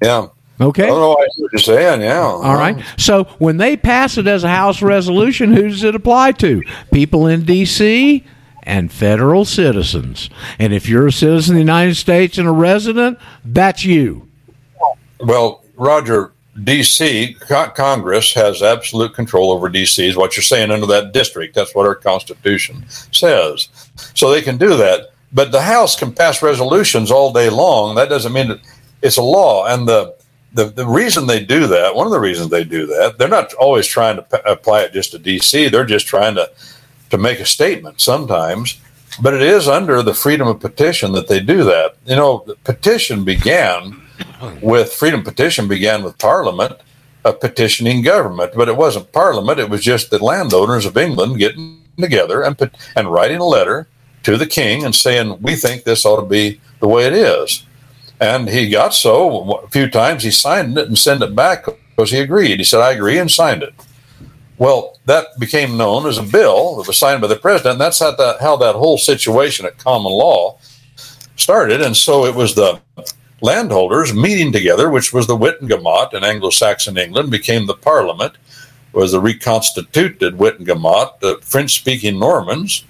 Yeah. Okay. I see what you're saying. Yeah. All right. So when they pass it as a House resolution, who does it apply to? People in D.C. and federal citizens. And if you're a citizen of the United States and a resident, that's you. Well, Roger, D.C. Co- Congress has absolute control over D.C. Is what you're saying under that district. That's what our Constitution says. So they can do that. But the House can pass resolutions all day long. That doesn't mean that it's a law. And the the, the reason they do that, one of the reasons they do that, they're not always trying to p- apply it just to D.C. They're just trying to to make a statement sometimes. But it is under the freedom of petition that they do that. You know, petition began with freedom petition began with Parliament petitioning government, but it wasn't Parliament. It was just the landowners of England getting together and and writing a letter to the king and saying we think this ought to be the way it is. And he got so a few times. He signed it and sent it back because he agreed. He said, "I agree," and signed it. Well, that became known as a bill that was signed by the president. And that's how that, how that whole situation at common law started. And so it was the landholders meeting together, which was the Witenagemot in Anglo-Saxon England, became the Parliament, was the reconstituted Witenagemot, the French-speaking Normans,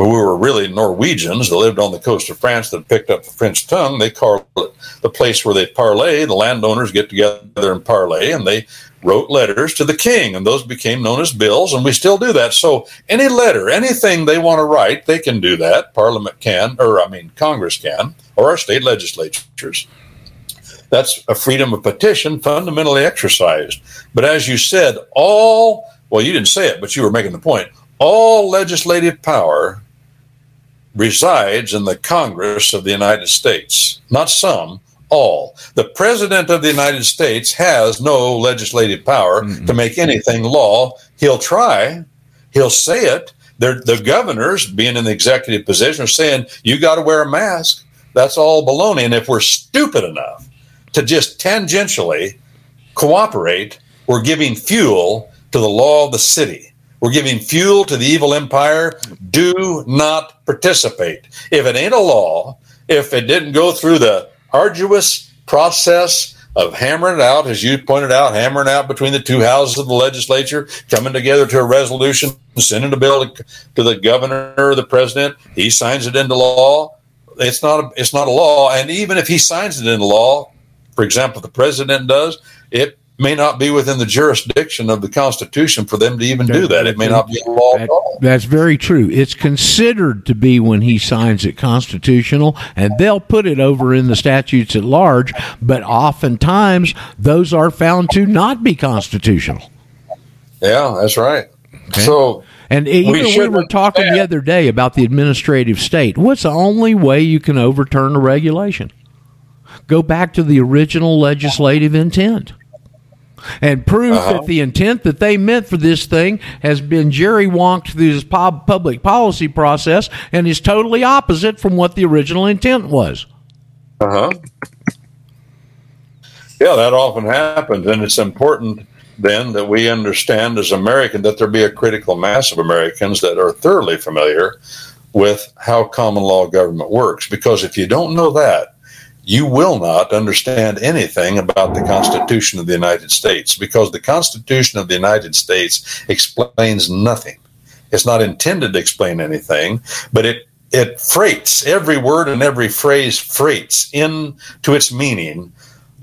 who were really Norwegians that lived on the coast of France that picked up the French tongue. They called it the place where they parlay. The landowners get together and parlay, and they wrote letters to the king, and those became known as bills, and we still do that. So any letter, anything they want to write, they can do that. Parliament can, or I mean, Congress can, or our state legislatures. That's a freedom of petition fundamentally exercised. But as you said, all, well, you didn't say it, but you were making the point, all legislative power resides in the Congress of the United States. Not some, all. The President of the United States has no legislative power mm-hmm. to make anything law. He'll try, he'll say it. They're, the governors, being in the executive position, are saying, you got to wear a mask. That's all baloney. And if we're stupid enough to just tangentially cooperate, we're giving fuel to the law of the city. We're giving fuel to the evil empire. Do not participate. If it ain't a law, if it didn't go through the arduous process of hammering it out, as you pointed out, hammering out between the two houses of the legislature, coming together to a resolution, sending a bill to, the governor or the president. He signs it into law. It's not a, it's not a law, and even if he signs it into law, for example, the president does, it may not be within the jurisdiction of the Constitution for them to even do that. It may not be a law at all. That's very true. It's considered to be when he signs it constitutional, and they'll put it over in the statutes at large, but oftentimes those are found to not be constitutional. Yeah, that's right. Okay. So. And even we, we were talking the other day about the administrative state. What's the only way you can overturn a regulation? Go back to the original legislative intent and proof uh-huh. that the intent that they meant for this thing has been jerry wonked through this public policy process and is totally opposite from what the original intent was. Uh huh. Yeah, that often happens, and it's important then that we understand as Americans that there be a critical mass of Americans that are thoroughly familiar with how common law government works. Because if you don't know that, you will not understand anything about the Constitution of the United States because the Constitution of the United States explains nothing. It's not intended to explain anything, but it it freights every word and every phrase freights into its meaning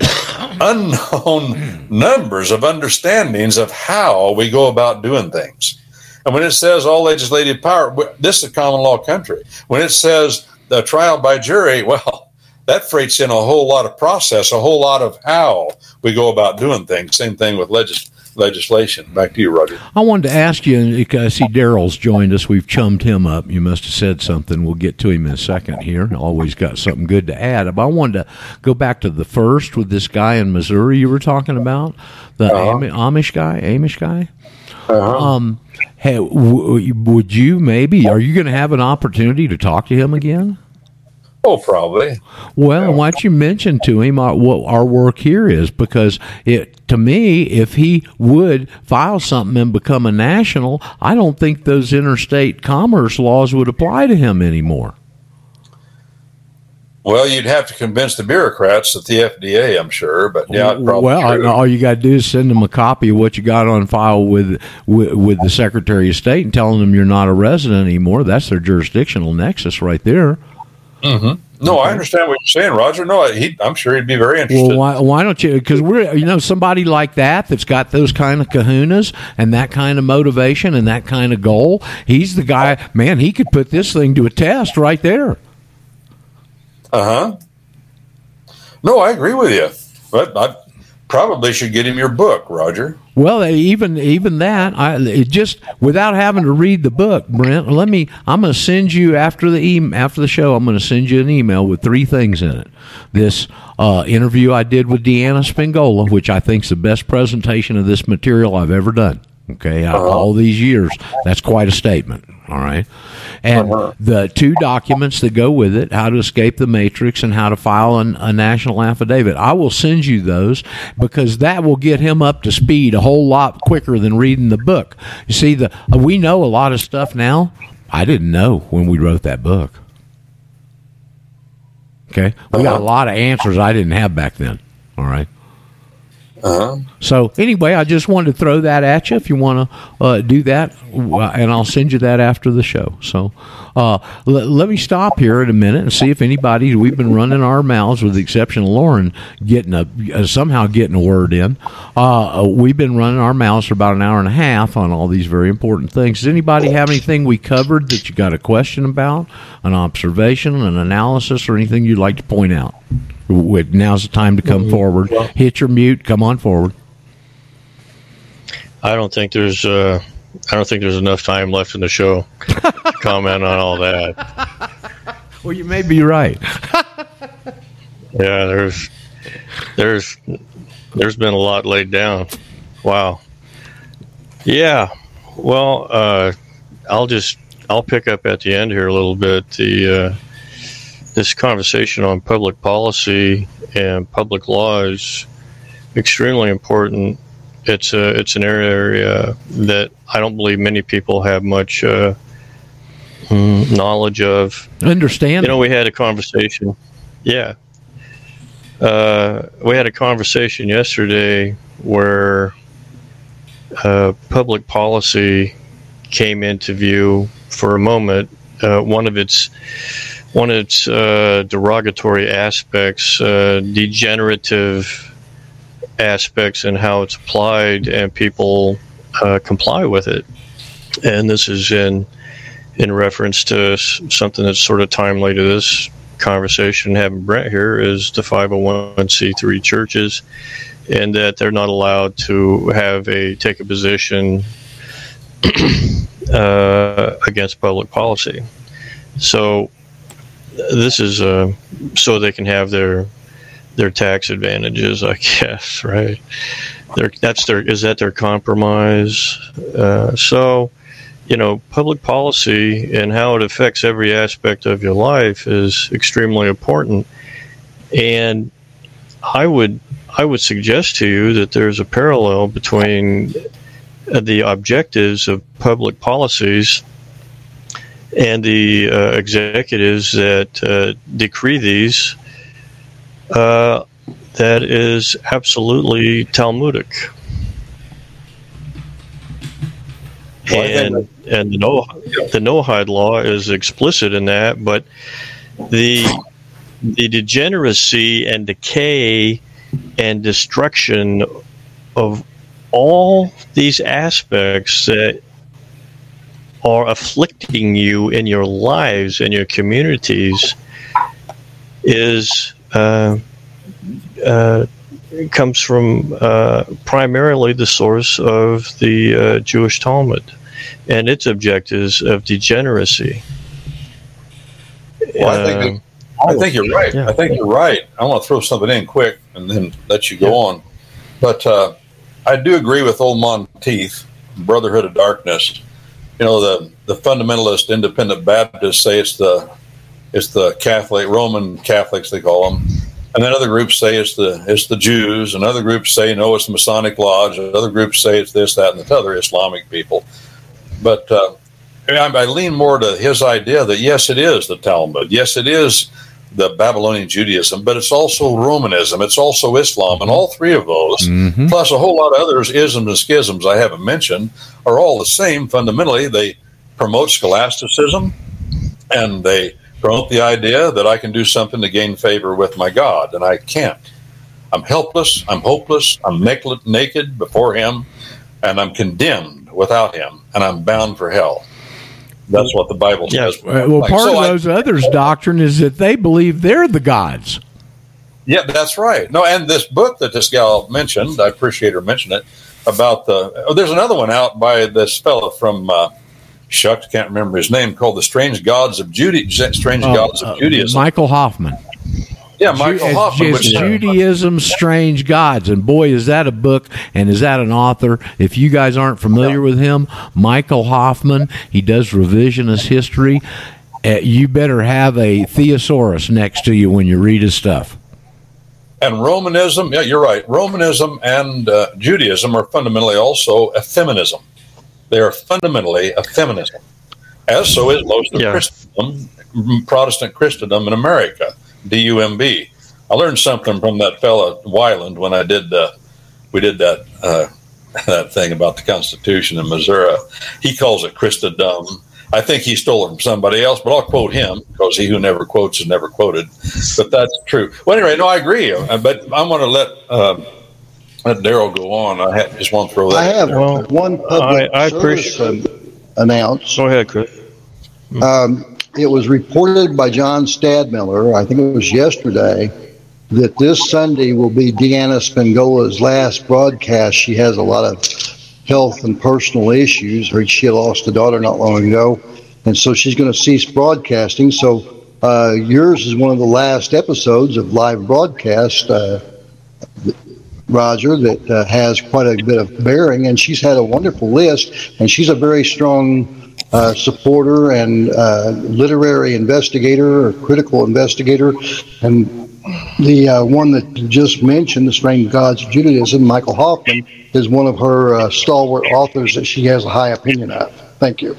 unknown hmm. numbers of understandings of how we go about doing things. And when it says all legislative power, this is a common law country. When it says the trial by jury, well, that freights in a whole lot of process, a whole lot of how we go about doing things. Same thing with legis- legislation. Back to you, Roger. I wanted to ask you. I see Daryl's joined us. We've chummed him up. You must have said something. We'll get to him in a second here. Always got something good to add. But I wanted to go back to the first with this guy in Missouri you were talking about, the Uh-huh. Ami- Amish guy, Amish guy. Uh-huh. Um, hey, w- would you maybe? Are you going to have an opportunity to talk to him again? Oh, probably. Well, why don't you mention to him our, what our work here is? Because it, to me, if he would file something and become a national, I don't think those interstate commerce laws would apply to him anymore. Well, you'd have to convince the bureaucrats at the FDA, I'm sure, but yeah, probably well, all you got to do is send them a copy of what you got on file with, with with the Secretary of State and telling them you're not a resident anymore. That's their jurisdictional nexus right there. No, I understand what you're saying, Roger. No, he, I'm sure he'd be very interested. Well, why, why don't you? Because we're, you know, somebody like that that's got those kind of kahunas and that kind of motivation and that kind of goal. He's the guy, man, he could put this thing to a test right there. Uh huh. No, I agree with you, but I probably should get him your book, Roger. Well, even even that, I it just without having to read the book, Brent. Let me. I'm going to send you after the e- after the show. I'm going to send you an email with three things in it. This uh, interview I did with Deanna Spingola, which I think is the best presentation of this material I've ever done. Okay, of all these years, that's quite a statement. All right, and uh-huh. the two documents that go with it: how to escape the matrix and how to file an, a national affidavit. I will send you those because that will get him up to speed a whole lot quicker than reading the book. You see, the uh, we know a lot of stuff now. I didn't know when we wrote that book. Okay, we got a uh-huh. lot of answers I didn't have back then. All right. Uh huh. So anyway, I just wanted to throw that at you if you want to uh, do that, uh, and I'll send you that after the show. So uh, l- let me stop here in a minute and see if anybody. We've been running our mouths, with the exception of Lauren, getting a uh, somehow getting a word in. Uh, we've been running our mouths for about an hour and a half on all these very important things. Does anybody have anything we covered that you got a question about, an observation, an analysis, or anything you'd like to point out? With- Now's the time to come forward. Hit your mute. Come on forward. I don't think there's uh, I don't think there's enough time left in the show to comment on all that. Well, you may be right. Yeah, there's there's there's been a lot laid down. Wow. Yeah. Well, uh, I'll just I'll pick up at the end here a little bit. The uh, this conversation on public policy and public law is extremely important. It's a it's an area that I don't believe many people have much uh, knowledge of. Understand? You know, we had a conversation. Yeah. Uh, we had a conversation yesterday where uh, public policy came into view for a moment. Uh, one of its one of its uh, derogatory aspects, uh, degenerative aspects, and how it's applied, and people uh, comply with it. And this is in in reference to something that's sort of timely to this conversation having Brent here is the 501c3 churches and that they're not allowed to have a take a position uh, against public policy. So this is uh, so they can have their their tax advantages, I guess, right? That's their is that their compromise? Uh, so you know, public policy and how it affects every aspect of your life is extremely important. And I would I would suggest to you that there's a parallel between the objectives of public policies and the uh, executives that uh, decree these. Uh, that is absolutely Talmudic. Well, and and the no the Noahide law is explicit in that, but the the degeneracy and decay and destruction of all these aspects that are afflicting you in your lives and your communities is uh, uh, comes from uh, primarily the source of the uh, Jewish Talmud and its objectives of degeneracy. Well, I think, that, I think you're right. Yeah. I think you're right. I want to throw something in quick and then let you go yeah. on. But uh, I do agree with old Monteith, Brotherhood of Darkness. You know, the, the fundamentalist independent Baptists say it's the it's the Catholic Roman Catholics they call them, and then other groups say it's the it's the Jews, and other groups say no, it's the Masonic Lodge, and other groups say it's this, that, and the other Islamic people. But uh, I lean more to his idea that yes, it is the Talmud, yes, it is the Babylonian Judaism, but it's also Romanism, it's also Islam, and all three of those, mm-hmm. plus a whole lot of others, isms and schisms I haven't mentioned, are all the same. Fundamentally, they promote scholasticism, and they promote the idea that I can do something to gain favor with my God, and I can't. I'm helpless, I'm hopeless, I'm naked before Him, and I'm condemned without Him, and I'm bound for hell. That's what the Bible says. Yeah. Well, part so of those I, others' doctrine is that they believe they're the gods. Yeah, that's right. No, and this book that this gal mentioned, I appreciate her mentioning it about the. Oh, there's another one out by this fellow from uh, shucks, can't remember his name, called the Strange Gods of Judaism. Strange uh, Gods of uh, Judaism. Michael Hoffman. Yeah, Michael Hoffman. It's Judaism, Strange Gods. And boy, is that a book and is that an author. If you guys aren't familiar with him, Michael Hoffman, he does revisionist history. Uh, you better have a thesaurus next to you when you read his stuff. And Romanism, yeah, you're right. Romanism and uh, Judaism are fundamentally also a feminism. They are fundamentally a feminism, as so is most of yeah. Christendom, Protestant Christendom in America. D-U-M-B. I learned something from that fellow Weiland when I did the, we did that uh, that thing about the Constitution in Missouri. He calls it Christendom. I think he stole it from somebody else, but I'll quote him because he who never quotes is never quoted. But that's true. Well, anyway, no, I agree. Uh, but I want to let uh, let Daryl go on. I have, just want to throw that. I have well, one public I, I appreciate announced. Go ahead, Chris. Um, it was reported by John Stadtmiller, I think it was yesterday, that this Sunday will be Deanna Spingola's last broadcast. She has a lot of health and personal issues. She lost a daughter not long ago, and so she's going to cease broadcasting. So uh, yours is one of the last episodes of live broadcast, uh, Roger, that uh, has quite a bit of bearing, and she's had a wonderful list, and she's a very strong uh, supporter and uh, literary investigator or critical investigator. And the uh, one that you just mentioned, The Strange Gods of Judaism, Michael Hoffman, is one of her uh, stalwart authors that she has a high opinion of. Thank you.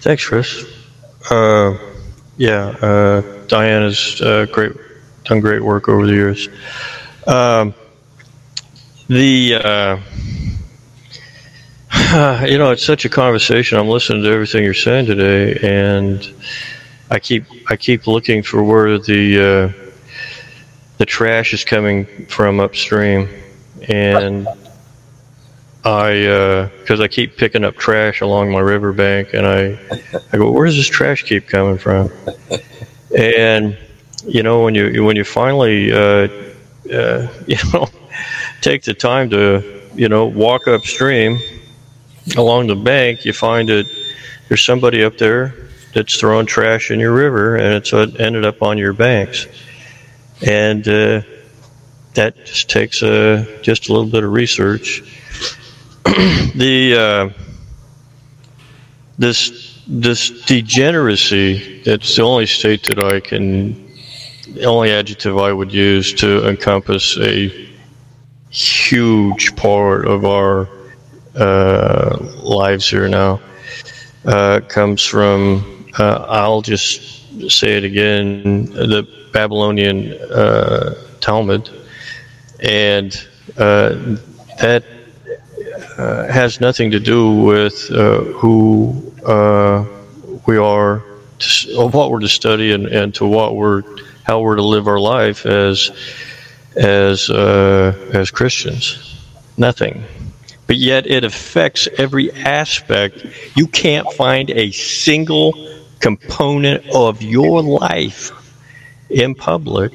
Thanks, Chris. Uh, yeah, uh, Diana's great, done great work over the years. Um, the you know, it's such a conversation. I'm listening to everything you're saying today, and I keep I keep looking for where the uh, the trash is coming from upstream, and I because uh, I keep picking up trash along my riverbank, and I I go, where does this trash keep coming from? And you know, when you when you finally uh, uh you know take the time to you know walk upstream along the bank, you find that there's somebody up there that's throwing trash in your river, and it's ended up on your banks. And uh, that just takes uh, just a little bit of research. the uh, this this degeneracy that's the only state that I can the only adjective I would use to encompass a huge part of our uh, lives here now uh, comes from, uh, I'll just say it again, the Babylonian uh, Talmud. And uh, that uh, has nothing to do with uh, who uh, we are, to, of what we're to study, and, and to what we're, how we're to live our life as, as, uh, as Christians. Nothing. But yet it affects every aspect. You can't find a single component of your life in public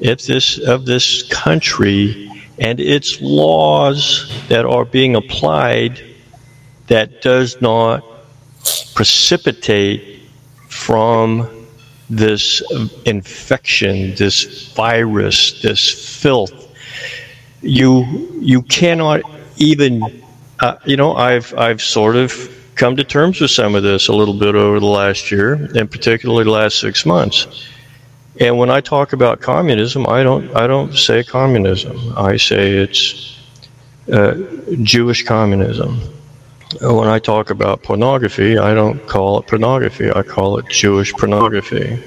if this of this country and its laws that are being applied that does not precipitate from this infection, this virus, this filth. You you cannot even uh, you know I've I've sort of come to terms with some of this a little bit over the last year, and particularly the last six months. And when I talk about communism, I don't I don't say communism. I say it's uh, Jewish communism. When I talk about pornography, I don't call it pornography. I call it Jewish pornography.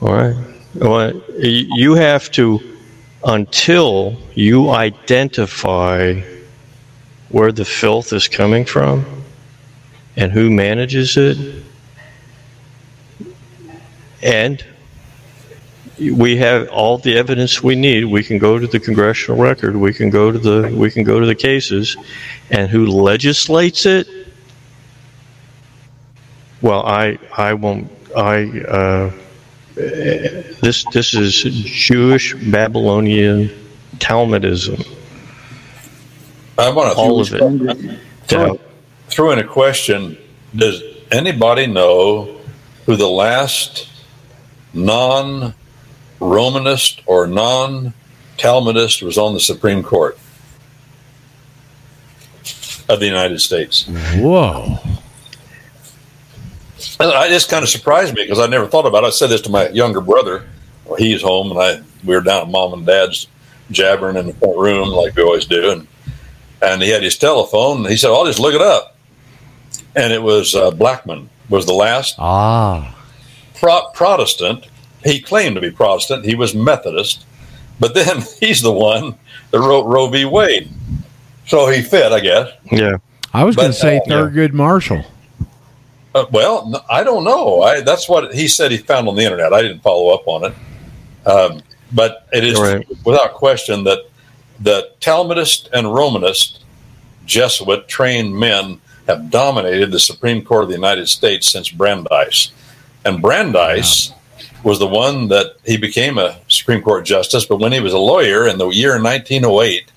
All right. Well, you have to until you identify where the filth is coming from and who manages it and we have all the evidence we need. We can go to the congressional record. We can go to the we can go to the cases, and who legislates it? Well, I I won't I. Uh, this this is Jewish Babylonian Talmudism. I want to all of it. Throw, throw in a question: Does anybody know who the last non Romanist or non Talmudist was on the Supreme Court of the United States. Whoa. I just kind of surprised me because I never thought about it. I said this to my younger brother. Well, he's home, and I we were down at mom and dad's jabbering in the front room like we always do, and and he had his telephone. And he said, "I'll just look it up," and it was uh, Blackmun was the last ah Pro- Protestant he claimed to be Protestant. He was Methodist, but then he's the one that wrote Roe v. Wade. So he fit, I guess. Yeah. I was going to say uh, Thurgood Marshall. Uh, well, I don't know. I, that's what he said he found on the internet. I didn't follow up on it. Um, but it is right. without question that the Talmudist and Romanist Jesuit trained men have dominated the Supreme Court of the United States since Brandeis. And Brandeis was the one that he became a Supreme Court justice. But when he was a lawyer in the year 1908,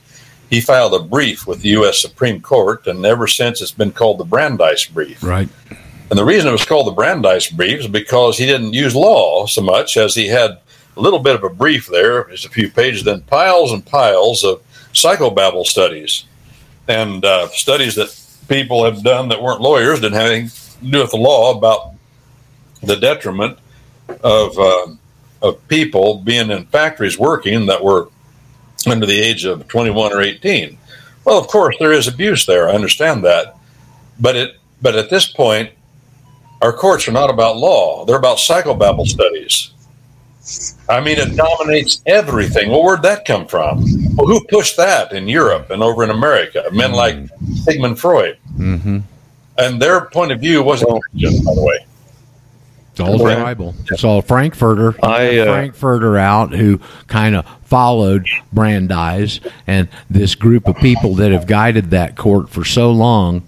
he filed a brief with the U.S. Supreme Court, and ever since it's been called the Brandeis Brief. Right. And the reason it was called the Brandeis Brief is because he didn't use law so much as he had a little bit of a brief there, just a few pages, then piles and piles of psychobabble studies and uh, studies that people have done that weren't lawyers, didn't have anything to do with the law about the detriment of uh, of people being in factories working that were under the age of 21 or 18. Well, of course, there is abuse there. I understand that, but it but at this point, our courts are not about law; they're about psychobabble studies. I mean, it dominates everything. Well, where'd that come from? Well, who pushed that in Europe and over in America? Men mm-hmm. like Sigmund Freud. Mm-hmm. And their point of view wasn't Christian, by the way. It's all tribal. It's all Frankfurter. I uh, Frankfurter out who kind of followed Brandeis and this group of people that have guided that court for so long.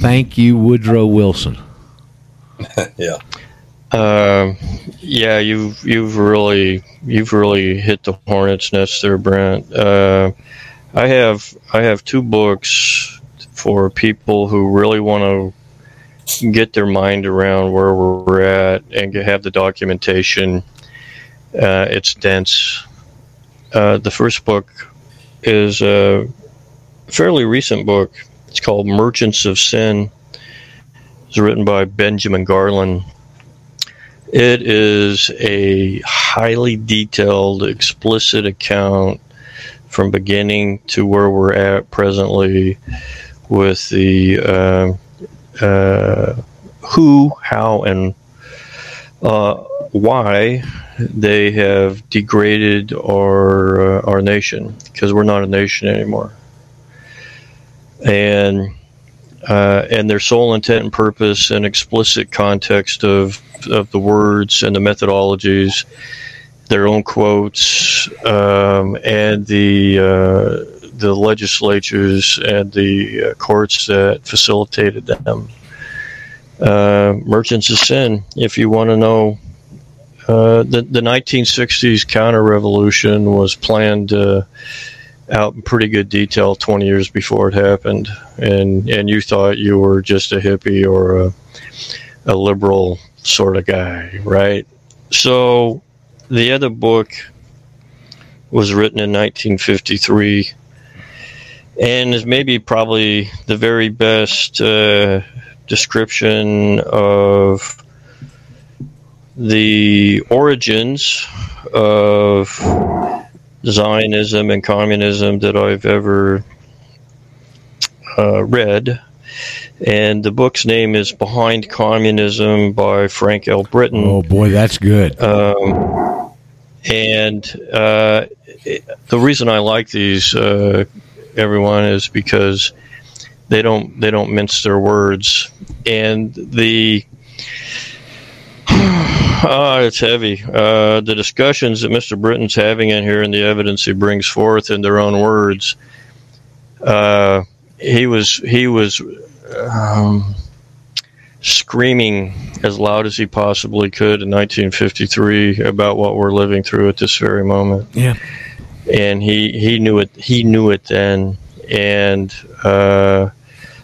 Thank you, Woodrow Wilson. yeah. Uh, yeah, you've you've really you've really hit the hornet's nest there, Brent. Uh, I have I have two books for people who really want to get their mind around where we're at and have the documentation. Uh, it's dense. Uh, the first book is a fairly recent book. It's called Merchants of Sin. It's written by Benjamin Garland. It is a highly detailed, explicit account from beginning to where we're at presently with the uh, uh, who, how, and uh, why they have degraded our uh, our nation because we're not a nation anymore. and uh, and their sole intent and purpose and explicit context of of the words and the methodologies, their own quotes, um, and the uh, the legislatures and the uh, courts that facilitated them. Uh, merchants of sin. If you want to know, uh, the the 1960s counter revolution was planned uh, out in pretty good detail 20 years before it happened, and and you thought you were just a hippie or a, a liberal sort of guy, right? So the other book was written in 1953 and is maybe probably the very best uh, description of the origins of Zionism and communism that I've ever uh, read. And the book's name is Behind Communism by Frank L. Britton. Oh boy, that's good. Um, and uh, it, the reason I like these, uh, everyone, is because they don't they don't mince their words, and the Ah, it's heavy. Uh, the discussions that Mr. Britton's having in here and the evidence he brings forth in their own words. Uh, he was he was um, screaming as loud as he possibly could in 1953 about what we're living through at this very moment. Yeah, and he he knew it. He knew it then, and uh,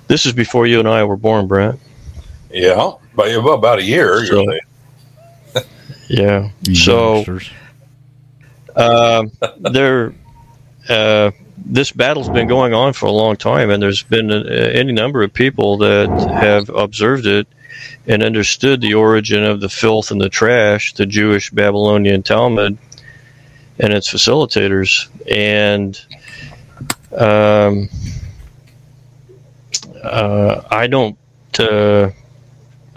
this is before you and I were born, Brent. Yeah, by about a year. So- you're saying. Yeah. you so um, there, uh, this battle's been going on for a long time, and there's been uh, any number of people that have observed it and understood the origin of the filth and the trash, the Jewish Babylonian Talmud, and its facilitators. And um, uh, I don't, uh,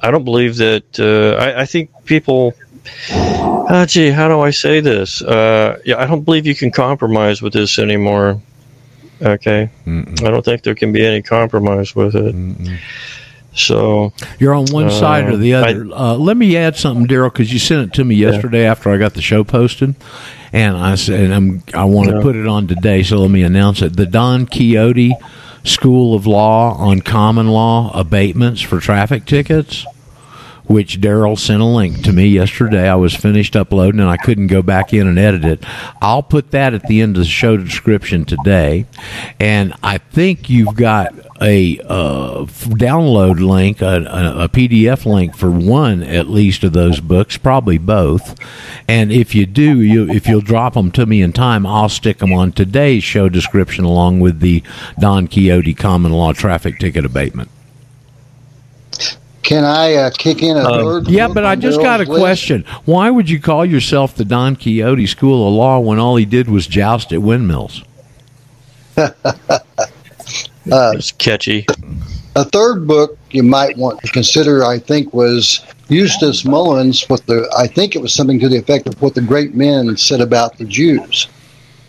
I don't believe that. Uh, I, I think people. Uh, gee, how do I say this? Uh, yeah, I don't believe you can compromise with this anymore. Okay, Mm-mm. I don't think there can be any compromise with it. Mm-mm. So You're on one Uh, side or the I- other. uh, let me add something, Daryl, because you sent it to me yesterday after I got the show posted, and I said I'm, I want to Yeah. put it on today. So let me announce it: the Don Quixote School of Law on Common Law Abatements for Traffic Tickets. Which Daryl sent a link to me yesterday. I was finished uploading and I couldn't go back in and edit it. I'll put that at the end of the show description today. And I think you've got a uh, download link, a, a, PDF link for one at least of those books, probably both. And if you do, you, if you'll drop them to me in time, I'll stick them on today's show description along with the Don Quixote Common Law Traffic Ticket Abatement. Can I uh, kick in a Um, third? Yeah, but I just got a list? question. Why would you call yourself the Don Quixote School of Law when all he did was joust at windmills? it's catchy. A third book you might want to consider, I think, was Eustace Mullins with the. I think it was something to the effect of what the great men said about the Jews.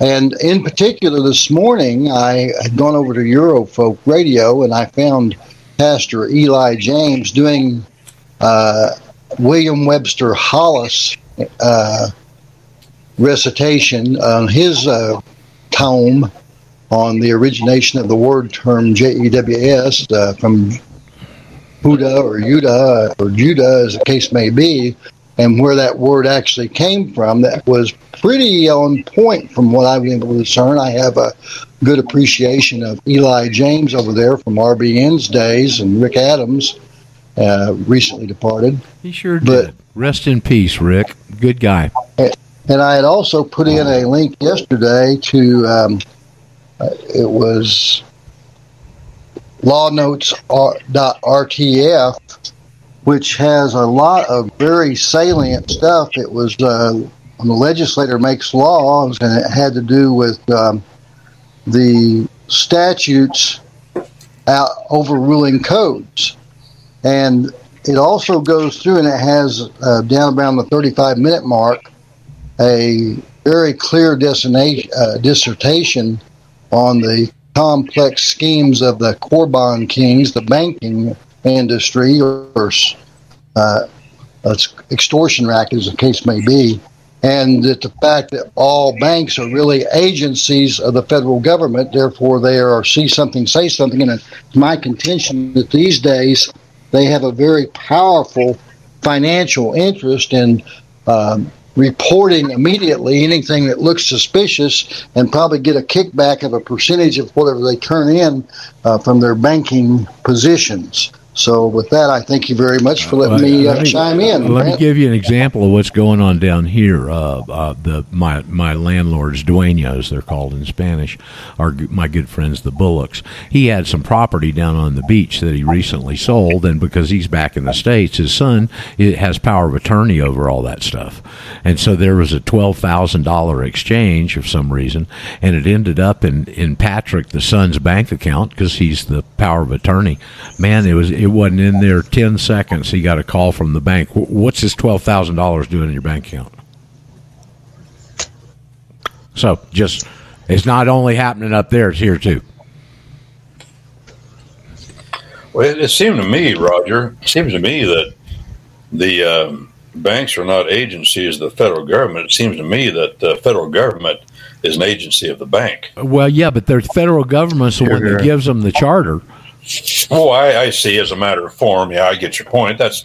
And in particular, this morning I had gone over to Eurofolk Radio and I found Pastor Eli James doing uh, William Webster Hollis uh, recitation on his uh, tome on the origination of the word term J-E-W-S uh, from Huda or Yuda or Judah, as the case may be, and where that word actually came from. That was pretty on point from what I've been able to discern. I have a good appreciation of Eli James over there from RBN's days and Rick Adams, uh, recently departed. He sure But- did. Rest in peace, Rick. Good guy. And I had also put in a link yesterday to um, uh, it was lawnotes.rtf, which has a lot of very salient stuff. It was uh, when the legislator makes laws, and it had to do with um, the statutes out overruling codes. And it also goes through, and it has uh, down around the 35 minute mark a very clear uh, dissertation on the complex schemes of the Corbon kings, the banking industry, or uh, extortion racket, as the case may be, and that the fact that all banks are really agencies of the federal government, therefore they are see something, say something. And it's my contention that these days they have a very powerful financial interest in um, reporting immediately anything that looks suspicious and probably get a kickback of a percentage of whatever they turn in uh, from their banking positions. So, with that, I thank you very much for letting me, uh, let me chime in. Let Brent. me give you an example of what's going on down here. Uh, uh, the my my landlords, dueños, they're called in Spanish, are my good friends, the Bullocks. He had some property down on the beach that he recently sold, and because he's back in the states, his son it has power of attorney over all that stuff, and so there was a twelve thousand dollar exchange for some reason, and it ended up in in Patrick, the son's bank account, because he's the power of attorney. Man, it was it wasn't in there 10 seconds. He got a call from the bank. What's this $12,000 doing in your bank account? So just, it's not only happening up there, it's here too. Well, it, it seemed to me, Roger, it seems to me that the um, banks are not agencies of the federal government. It seems to me that the federal government is an agency of the bank. Well, yeah, but the federal government's the one that gives them the charter. Oh, I, I, see. As a matter of form, yeah, I get your point. That's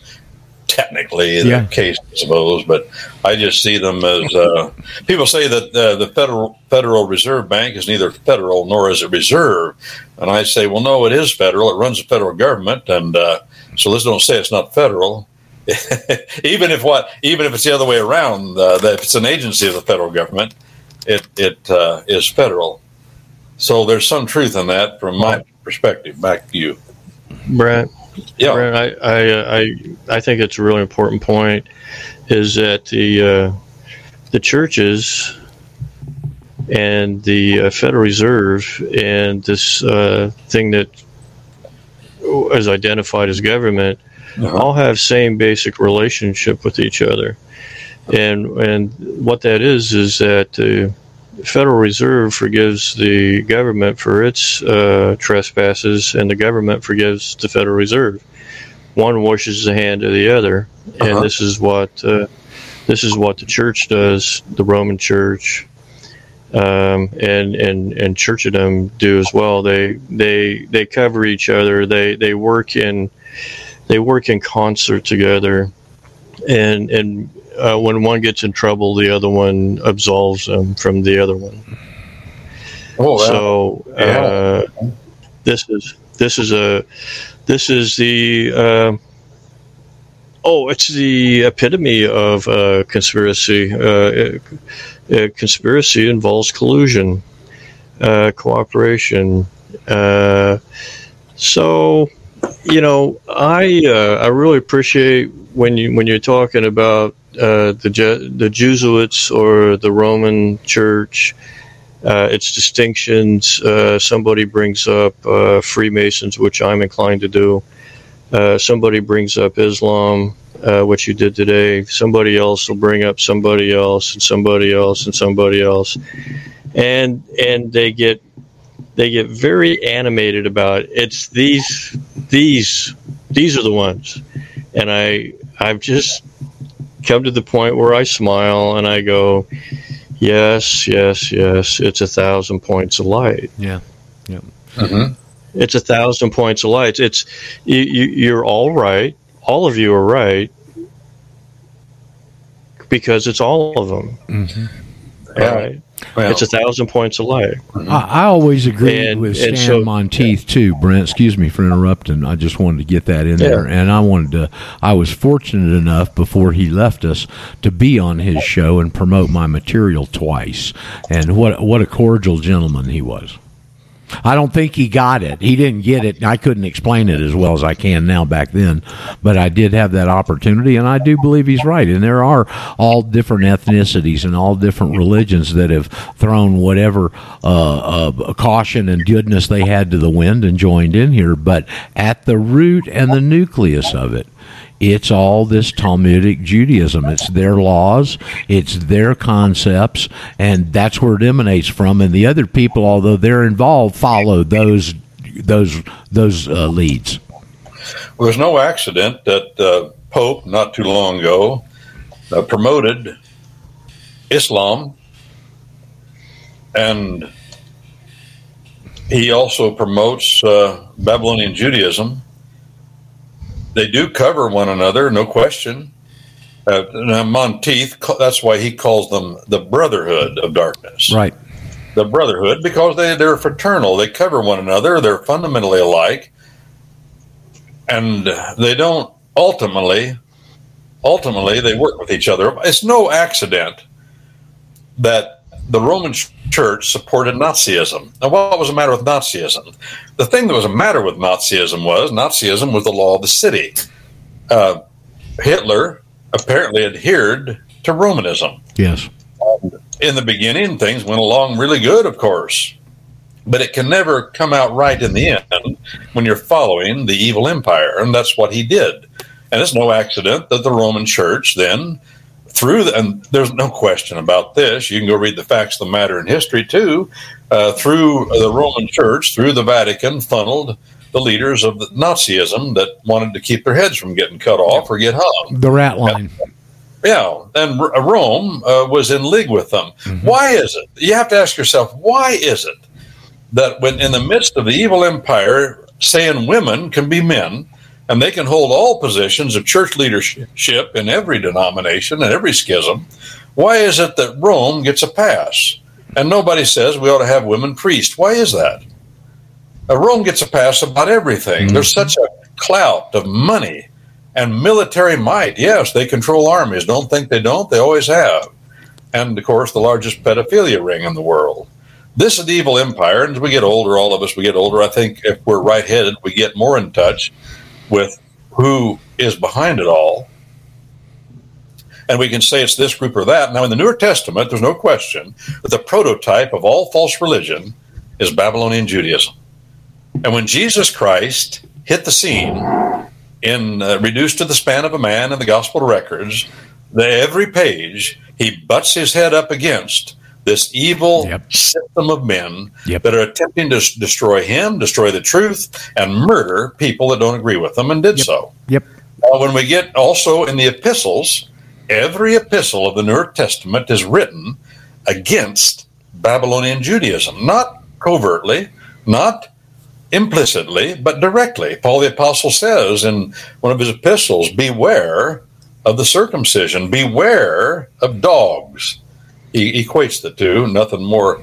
technically the yeah. case, I suppose, but I just see them as uh, people say that uh, the federal Federal Reserve Bank is neither federal nor is it reserve, and I say, well, no, it is federal. It runs the federal government, and uh, so let's don't say it's not federal. even if what, even if it's the other way around, uh, that if it's an agency of the federal government, it it uh, is federal. So there's some truth in that from my perspective. Back to you, Brent. Yeah, Brent, I, I, uh, I, I think it's a really important point. Is that the uh, the churches and the uh, Federal Reserve and this uh, thing that is identified as government uh-huh. all have same basic relationship with each other, and and what that is is that uh, Federal Reserve forgives the government for its uh, trespasses, and the government forgives the Federal Reserve. One washes the hand of the other, and uh-huh. this is what uh, this is what the church does. The Roman Church um, and and and churchdom do as well. They they they cover each other. They they work in they work in concert together, and and uh, when one gets in trouble, the other one absolves them from the other one. Oh, wow. so uh, yeah. this is this is a this is the uh, oh, it's the epitome of uh, conspiracy. Uh, uh, conspiracy involves collusion, cooperation. so you know, I I really appreciate when you when you're talking about uh, the Je- the Jesuits or the Roman Church, uh, its distinctions. Uh, somebody brings up uh, Freemasons, which I'm inclined to do. Uh, somebody brings up Islam, which you did today. Somebody else will bring up somebody else and somebody else and somebody else, and and they get they get very animated about it. it's these these these are the ones and i i've just come to the point where I smile and I go, yes, yes, yes, it's a thousand points of light. Yeah. Yeah. Mm-hmm. It's a thousand points of light. It's you, you, you're all right. All of you are right because it's all of them. Mm-hmm. All right. Well, it's a thousand points of light. I, I always agree and, with Stan so, Monteith yeah. too, Brent. Excuse me for interrupting. I just wanted to get that in yeah. there, and I wanted to. I was fortunate enough before he left us to be on his show and promote my material twice. And what what a cordial gentleman he was. I don't think he got it. He didn't get it. I couldn't explain it as well as I can now back then, but I did have that opportunity, and I do believe he's right. And there are all different ethnicities and all different religions that have thrown whatever uh, uh, caution and goodness they had to the wind and joined in here. But at the root and the nucleus of it it's all this Talmudic Judaism. It's their laws, it's their concepts, and that's where it emanates from. And the other people, although they're involved, follow those those those uh, leads. Well, there's no accident that uh, Pope, not too long ago, uh, promoted Islam, and he also promotes uh, Babylonian Judaism. They do cover one another, no question. Uh, now Monteith, that's why he calls them the Brotherhood of Darkness. Right. The Brotherhood, because they, they're fraternal. They cover one another. They're fundamentally alike. And they don't ultimately, ultimately, they work with each other. It's no accident that the Roman Church supported Nazism. Now, what was the matter with Nazism? The thing that was the matter with Nazism was Nazism was the law of the city. Uh, Hitler apparently adhered to Romanism. Yes. In the beginning, things went along really good, of course, but it can never come out right in the end when you're following the evil empire, and that's what he did. And it's no accident that the Roman Church then through the, and there's no question about this. You can go read the facts of the matter in history too. Uh, through the Roman Church, through the Vatican, funneled the leaders of the Nazism that wanted to keep their heads from getting cut off or get hung. The rat line. And, yeah, and Rome uh, was in league with them. Mm-hmm. Why is it? You have to ask yourself, why is it that when in the midst of the evil empire, saying women can be men, and they can hold all positions of church leadership in every denomination and every schism. Why is it that Rome gets a pass and nobody says we ought to have women priests? Why is that? Uh, Rome gets a pass about everything. Mm-hmm. There's such a clout of money and military might. Yes, they control armies. Don't think they don't. They always have. And of course, the largest pedophilia ring in the world. This is the evil empire. And as we get older, all of us, we get older. I think if we're right headed, we get more in touch with who is behind it all. And we can say it's this group or that. Now, in the Newer Testament, there's no question that the prototype of all false religion is Babylonian Judaism. And when Jesus Christ hit the scene, in uh, reduced to the span of a man in the gospel records, the, every page he butts his head up against this evil yep. system of men yep. that are attempting to destroy him, destroy the truth, and murder people that don't agree with them, and did yep. so. Yep. Now, when we get also in the epistles, every epistle of the New Testament is written against Babylonian Judaism, not covertly, not implicitly, but directly. Paul the Apostle says in one of his epistles, Beware of the circumcision, beware of dogs he equates the two, nothing more.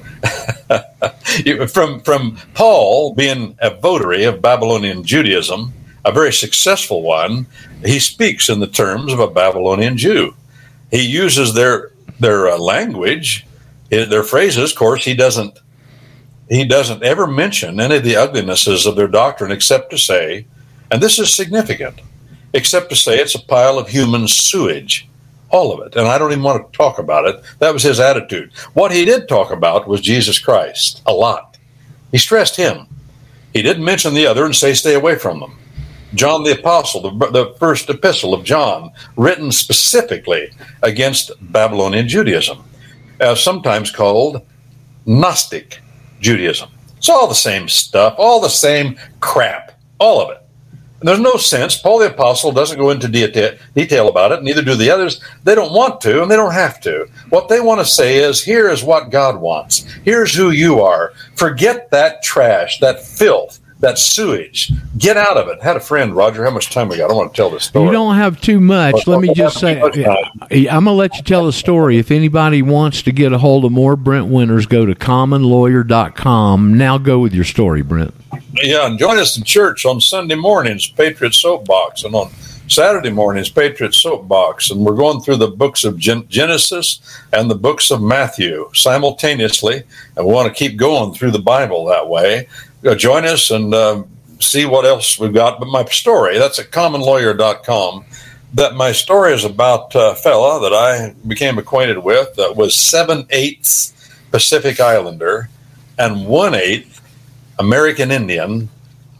from from Paul being a votary of Babylonian Judaism, a very successful one, he speaks in the terms of a Babylonian Jew. He uses their their uh, language, their phrases. Of course, he doesn't he doesn't ever mention any of the uglinesses of their doctrine, except to say, and this is significant, except to say it's a pile of human sewage all of it. And I don't even want to talk about it. That was his attitude. What he did talk about was Jesus Christ a lot. He stressed him. He didn't mention the other and say, stay away from them. John the Apostle, the, the first epistle of John, written specifically against Babylonian Judaism, uh, sometimes called Gnostic Judaism. It's all the same stuff, all the same crap, all of it there's no sense. Paul the Apostle doesn't go into detail, about it, neither do the others. They don't want to, and they don't have to. What they want to say is here is what God wants. Here's who you are. Forget that trash, that filth, that sewage. Get out of it. I had a friend, Roger. How much time we got? I want to tell this story. You don't have too much. Let me just say, I'm going to let you tell the story. If anybody wants to get a hold of more Brent Winters, go to commonlawyer.com. Now go with your story, Brent. Yeah, and join us in church on Sunday mornings, Patriot Soapbox, and on Saturday mornings, Patriot Soapbox. And we're going through the books of Gen- Genesis and the books of Matthew simultaneously. And we want to keep going through the Bible that way. Uh, join us and uh, see what else we've got. But my story, that's at commonlawyer.com. That my story is about a fella that I became acquainted with that was seven eighths Pacific Islander and one eighth American Indian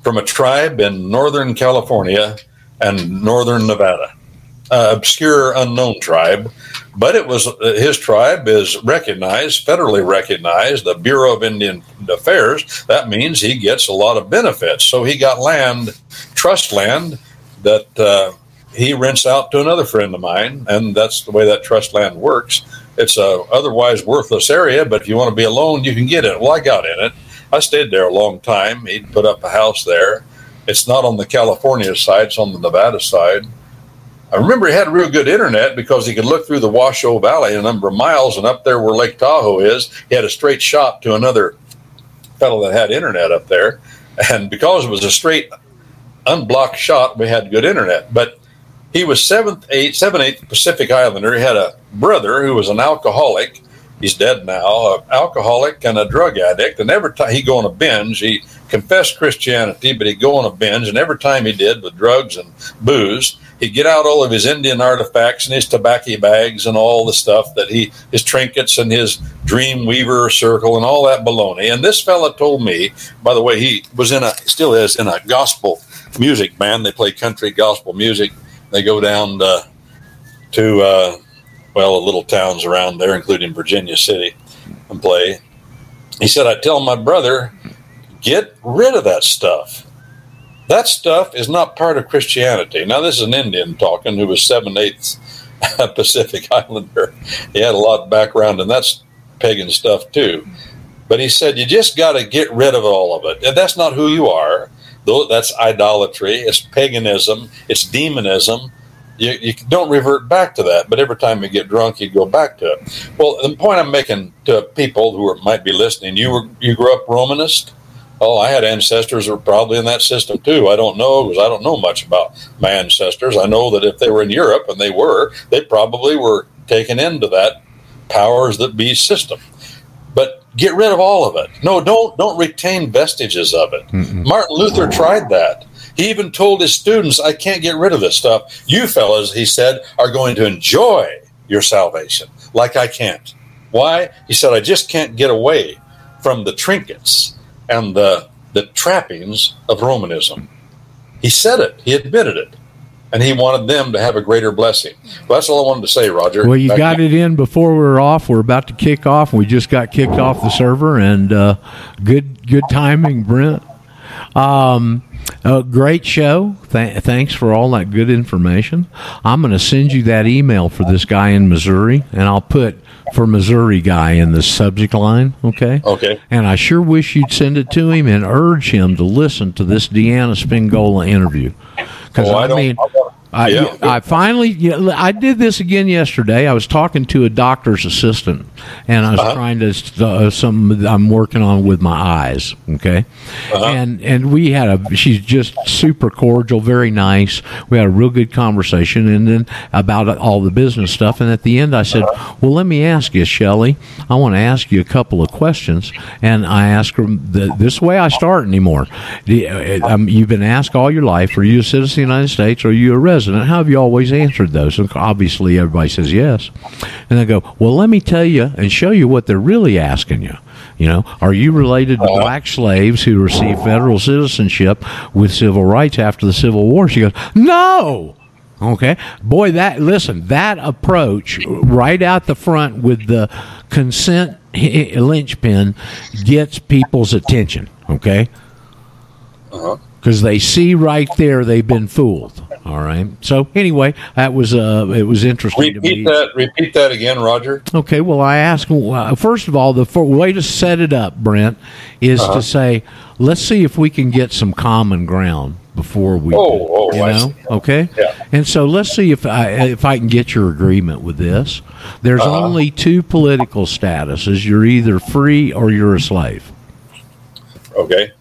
from a tribe in Northern California and northern Nevada. Uh, obscure, unknown tribe, but it was uh, his tribe is recognized, federally recognized, the Bureau of Indian Affairs. That means he gets a lot of benefits. So he got land, trust land, that uh, he rents out to another friend of mine, and that's the way that trust land works. It's a otherwise worthless area, but if you want to be alone, you can get it. Well, I got in it. I stayed there a long time. He'd put up a house there. It's not on the California side; it's on the Nevada side. I remember he had real good internet because he could look through the Washoe Valley a number of miles, and up there where Lake Tahoe is, he had a straight shot to another fellow that had internet up there. And because it was a straight, unblocked shot, we had good internet. But he was seventh, eighth, seven, eighth Pacific Islander. He had a brother who was an alcoholic. He's dead now, an alcoholic and a drug addict. And every time he'd go on a binge, he confessed Christianity, but he'd go on a binge. And every time he did with drugs and booze, he'd get out all of his Indian artifacts and his tobacco bags and all the stuff that he, his trinkets and his dream weaver circle and all that baloney. And this fella told me, by the way, he was in a, still is in a gospel music band. They play country gospel music. They go down to, to uh, well, the little towns around there, including Virginia City, and play. He said, I tell my brother, get rid of that stuff. That stuff is not part of Christianity. Now, this is an Indian talking who was seven eighths Pacific Islander. He had a lot of background, and that's pagan stuff too. But he said, you just got to get rid of all of it. And that's not who you are. That's idolatry. It's paganism. It's demonism. You, you don't revert back to that. But every time you get drunk, you go back to it. Well, the point I'm making to people who are, might be listening, you were you grew up Romanist. Oh, I had ancestors who were probably in that system too. I don't know because I don't know much about my ancestors. I know that if they were in Europe, and they were, they probably were taken into that powers that be system. But get rid of all of it. No, don't don't retain vestiges of it. Mm-mm. Martin Luther tried that. He even told his students, "I can't get rid of this stuff. You fellas," he said, "are going to enjoy your salvation like I can't." Why? He said, "I just can't get away from the trinkets and the the trappings of Romanism." He said it. He admitted it. And he wanted them to have a greater blessing. Well, that's all I wanted to say, Roger. Well, you Back got it in before we're off. We're about to kick off. We just got kicked off the server, and uh, good good timing, Brent. Um, a great show. Th- thanks for all that good information. I'm going to send you that email for this guy in Missouri, and I'll put for Missouri guy in the subject line. Okay. Okay. And I sure wish you'd send it to him and urge him to listen to this Deanna Spingola interview. Because Oh, I I, mean, I I, Yeah. I finally, you know, I did this again yesterday. I was talking to a doctor's assistant, and I was Uh-huh. trying to uh, some I'm working on with my eyes. Okay, Uh-huh. and and we had a she's just super cordial, very nice. We had a real good conversation, and then about all the business stuff. And at the end, I said, Uh-huh. "Well, let me ask you, Shelley. I want to ask you a couple of questions." And I asked her the, this way I start anymore. You- uh, um, you've been asked all your life, are you a citizen of the United States? Or are you a resident? How have you always answered those? And obviously, everybody says yes. And I go, well, let me tell you and show you what they're really asking you. You know, are you related to black slaves who received federal citizenship with civil rights after the Civil War? She goes, no. Okay, boy, that listen, that approach right out the front with the consent linchpin gets people's attention. Okay, uh-huh. Because they see right there they've been fooled. All right. So anyway, that was uh, it was interesting to. Repeat that. Repeat that again, Roger. Okay, well, I asked, well, first of all, the f- way to set it up, Brent, is Uh-huh. to say, let's see if we can get some common ground before we, Oh, oh, you I know, see. okay? Yeah. And so let's see if I if I can get your agreement with this. There's Uh-huh. only two political statuses: you're either free or you're a slave. Okay.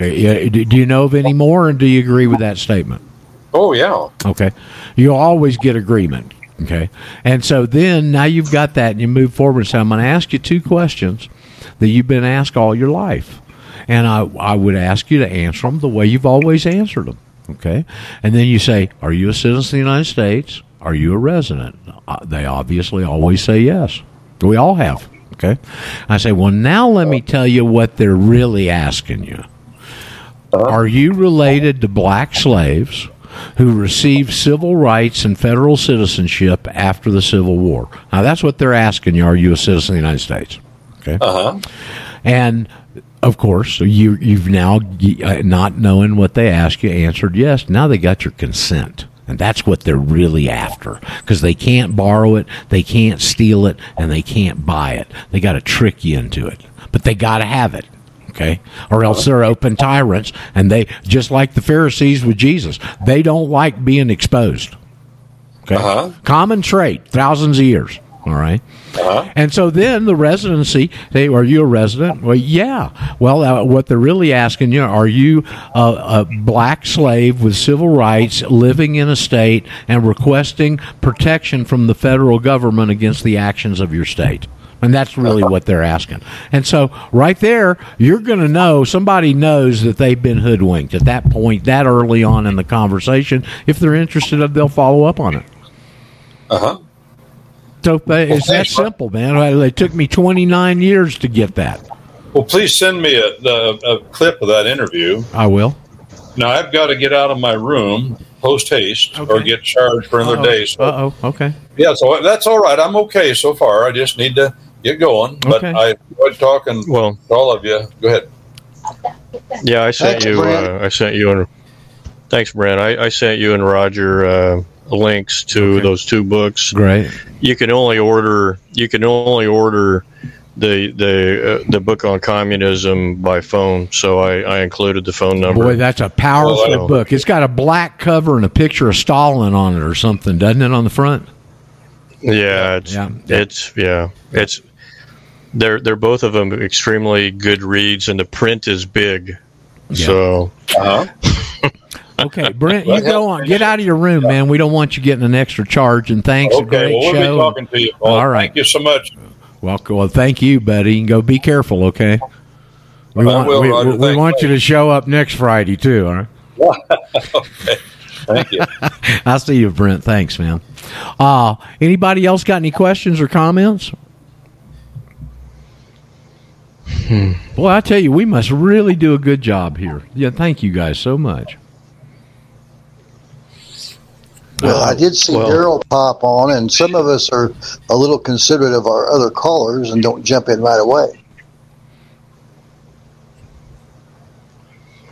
Okay, yeah, Do you know of any more, and do you agree with that statement? Oh yeah. Okay. You'll always get agreement. Okay. And so then now you've got that and you move forward and say, I'm going to ask you two questions that you've been asked all your life. And I, I would ask you to answer them the way you've always answered them. Okay. And then you say, Are you a citizen of the United States? Are you a resident? Uh, they obviously always say yes. We all have. Okay. I say, Well, now let me tell you what they're really asking you. Are you related to black slaves who received civil rights and federal citizenship after the Civil War. Now, that's what they're asking you. Are you a citizen of the United States? Okay. Uh huh. And of course, you you've now uh, not knowing what they ask you answered yes. Now they got your consent. And that's what they're really after because they can't borrow it, they can't steal it, and they can't buy it. They got to trick you into it, but they got to have it. Okay, or else they're open tyrants, and they just like the Pharisees with Jesus. They don't like being exposed. Okay, Uh-huh. common trait, thousands of years. All right. Uh-huh. And so then the residency, they are you a resident? Well, yeah. Well, uh, what they're really asking you, are you a, a black slave with civil rights living in a state and requesting protection from the federal government against the actions of your state? And that's really what they're asking. And so, right there, you're going to know somebody knows that they've been hoodwinked at that point, that early on in the conversation. If they're interested, they'll follow up on it. Uh huh. So it's that simple, man. It took me 29 years to get that. Well, please send me a, a, a clip of that interview. I will. Now I've got to get out of my room post haste or get charged for another day. So Uh oh. Okay. yeah, so that's all right. I'm okay so far. I just need to get going. But Okay. I enjoyed talking Well, to all of you. Go ahead. yeah, I sent Thanks, you. Uh, I sent you and thanks, Brent. I, I sent you and Roger uh, links to Okay. those two books. Great. You can only order. You can only order the the uh, the book on communism by phone. So I, I included the phone number. Boy, that's a powerful Well, book. It's got a black cover and a picture of Stalin on it or something, doesn't it, on the front? Yeah, it's Yeah. it's yeah, it's they're they're both of them extremely good reads, and the print is big. Yeah. So Uh huh. Okay, Brent, you go on. Get out of your room, man. We don't want you getting an extra charge. And thanks. For a Okay. great Well, we'll show. be talking to you. Paul. All right. Thank you so much. Well, well, thank you, buddy. And go be careful, okay? We I want, will, we, Roger. we Thanks, want you to show up next Friday, too, all right? Thank you. I'll see you, Brent. Thanks, man. Uh, anybody else got any questions or comments? Hmm. Boy, I tell you, we must really do a good job here. Yeah, thank you guys so much. Well, I did see Well- Daryl pop on, and some of us are a little considerate of our other callers and don't jump in right away.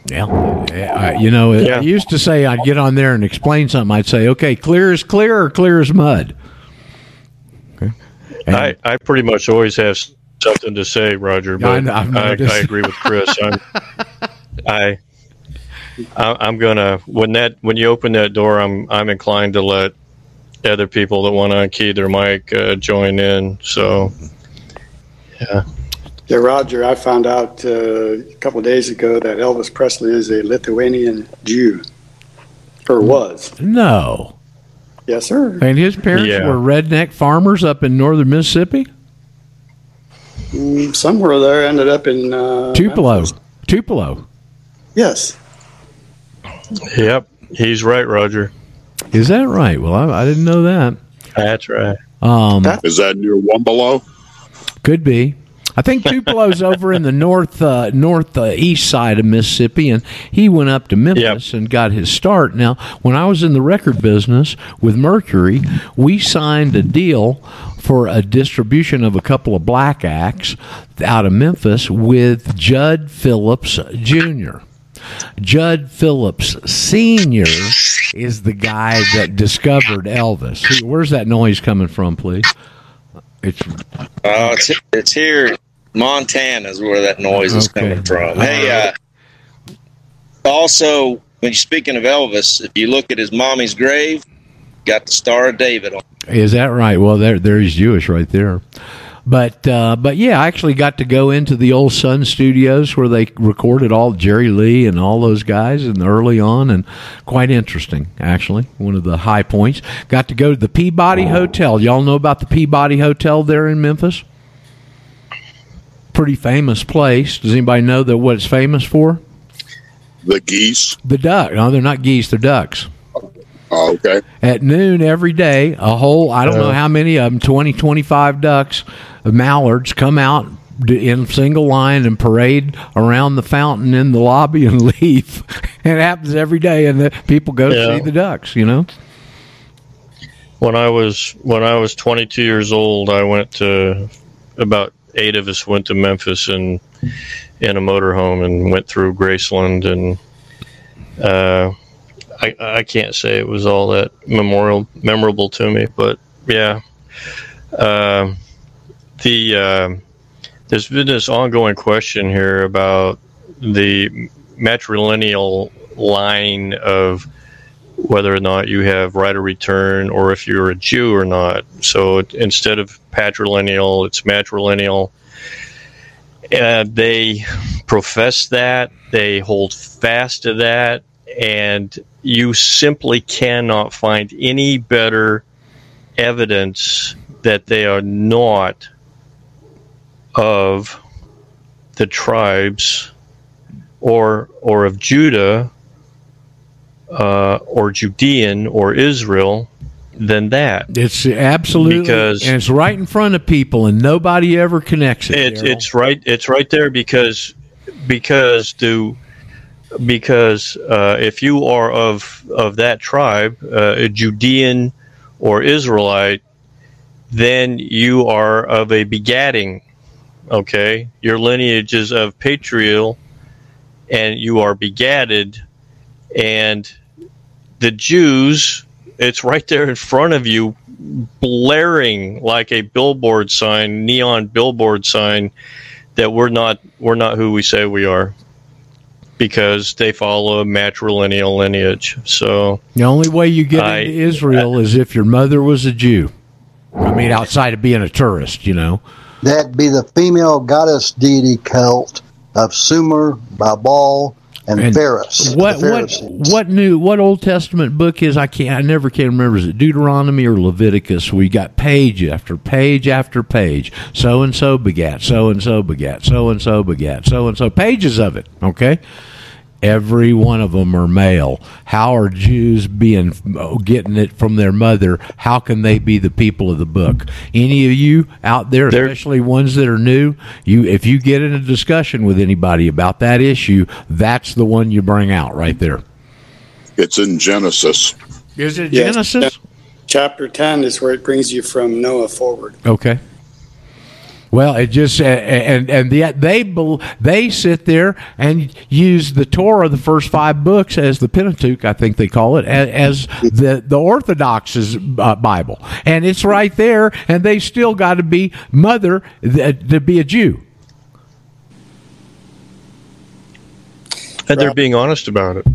Yeah, yeah I- you know, Yeah. I used to say I'd get on there and explain something. I'd say, "Okay, clear as clear or clear as mud." Okay, And- I, I pretty much always have something to say, Roger. Yeah, I But know- I've I, I, agree with Chris. I'm, I, I I'm gonna when that when you open that door, I'm I'm inclined to let other people that want to key their mic uh, join in. So Yeah, Roger, I found out uh, a couple of days ago that Elvis Presley is a Lithuanian Jew, or was. no, Yes, sir. and his parents Yeah. were redneck farmers up in northern Mississippi. Mm, somewhere there ended up in uh, Tupelo, Memphis. Tupelo. Yes. yep, he's right, Roger. Is that right? Well, I, I didn't know that. That's right. Um, That- Is that near Wumbalo? Could be. I think Tupelo's over in the north uh, north uh, east side of Mississippi, and he went up to Memphis and got his start. Now, when I was in the record business with Mercury, we signed a deal for a distribution of a couple of black acts out of Memphis with Judd Phillips Jr. Judd Phillips Sr. is the guy that discovered Elvis. Where's that noise coming from, please? It's Uh, it's, it's here, Montana is where that noise is Okay. coming from. Hey, uh, also, when you're speaking of Elvis, if you look at his mommy's grave, got the Star of David on. Is that right? Well, there, there he's Jewish right there. But, uh, but yeah, I actually got to go into the old Sun Studios where they recorded all Jerry Lee and all those guys and early on, and quite interesting actually. One of the high points. Got to go to the Peabody Hotel. Y'all know about the Peabody Hotel there in Memphis? Pretty famous place. Does anybody know that what it's famous for? The geese. The duck. No, they're not geese. They're ducks. Oh, okay. at noon every day a whole i don't know uh-huh. how many of them 20 25 ducks uh, mallards come out in single line and parade around the fountain in the lobby and leave. it happens every day, and the people go Yeah. see the ducks. You know. When I was when I was 22 years old, I went to about eight of us went to Memphis and in a motorhome and went through Graceland and uh, I I can't say it was all that memorial memorable to me, but yeah, Um the uh, there's been this ongoing question here about the matrilineal line of whether or not you have right of return or if you're a Jew or not. So it, instead of patrilineal, it's matrilineal. They profess that, they hold fast to that, and you simply cannot find any better evidence that they are not of the tribes or or of Judah uh, or Judean or Israel than that. It's absolutely Because- and it's right in front of people, and nobody ever connects it. It's it's right it's right there because because do because uh, if you are of of that tribe, uh, a Judean or Israelite, then you are of a begatting. Okay, your lineage is of patrial, and you are begatted, and the Jews. It's right there in front of you, blaring like a billboard sign, neon billboard sign, that we're not we're not who we say we are, because they follow a matrilineal lineage. So the only way you get I- into Israel is if your mother was a Jew. I mean, outside of being a tourist, you know. That'd be the female goddess deity cult of Sumer, Babal, and, And. What what what new what Old Testament book is I can't I never can remember is it Deuteronomy or Leviticus? We got page after page after page. So and so begat, so and so begat, so and so begat, so and so pages of it. Okay, every one of them are male. How are Jews being oh, getting it from their mother? How can they be the people of the book? Any of you out there, They're- especially ones that are new, you if you get in a discussion with anybody about that issue, that's the one you bring out right there. It's in Genesis. Is it Yes. Genesis? Chapter 10 is where it brings you from Noah forward. Okay. Well, it just uh, and and yet they bel- they sit there and use the Torah, the first five books, as the Pentateuch, I think they call it, as, as the the Orthodox's uh, Bible, and it's right there, and they still got to be mother to be a Jew. and they're being honest about it.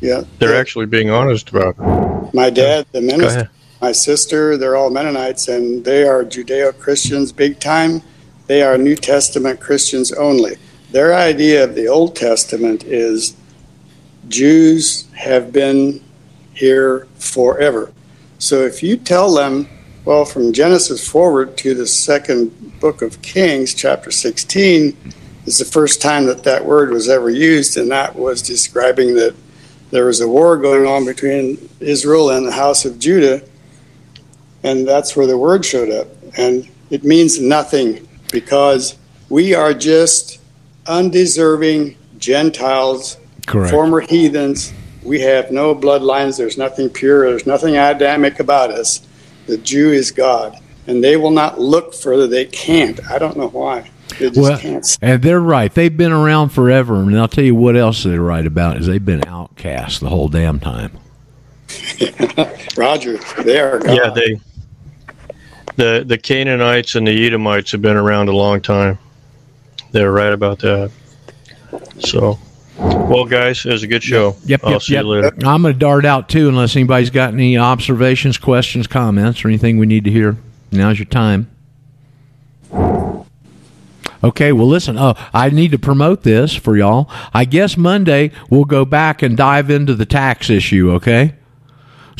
Yeah. They're actually being honest about it. My dad, the minister, ahead. My sister, they're all Mennonites, and they are Judeo Christians big time. They are New Testament Christians only. Their idea of the Old Testament is Jews have been here forever. So if you tell them, well, from Genesis forward to the second book of Kings, chapter 16, is the first time that that word was ever used, and that was describing that there was a war going on between Israel and the house of Judah, and that's where the word showed up. And it means nothing because we are just undeserving Gentiles, Correct. former heathens. We have no bloodlines. There's nothing pure. There's nothing Adamic about us. The Jew is God, and they will not look further. They can't. I don't know why. They just Well, can't. and they're right. They've been around forever, and I'll tell you what else they're right about is they've been outcast the whole damn time. Roger, they are God. Yeah, they the the Canaanites and the Edomites have been around a long time. They're right about that. So, well, guys, it was a good show. Yep, I'll yep, see yep. you later. I'm going to dart out too, unless anybody's got any observations, questions, comments, or anything we need to hear. Now's your time. Okay, well, listen. Oh, I need to promote this for y'all. I guess Monday we'll go back and dive into the tax issue. Okay.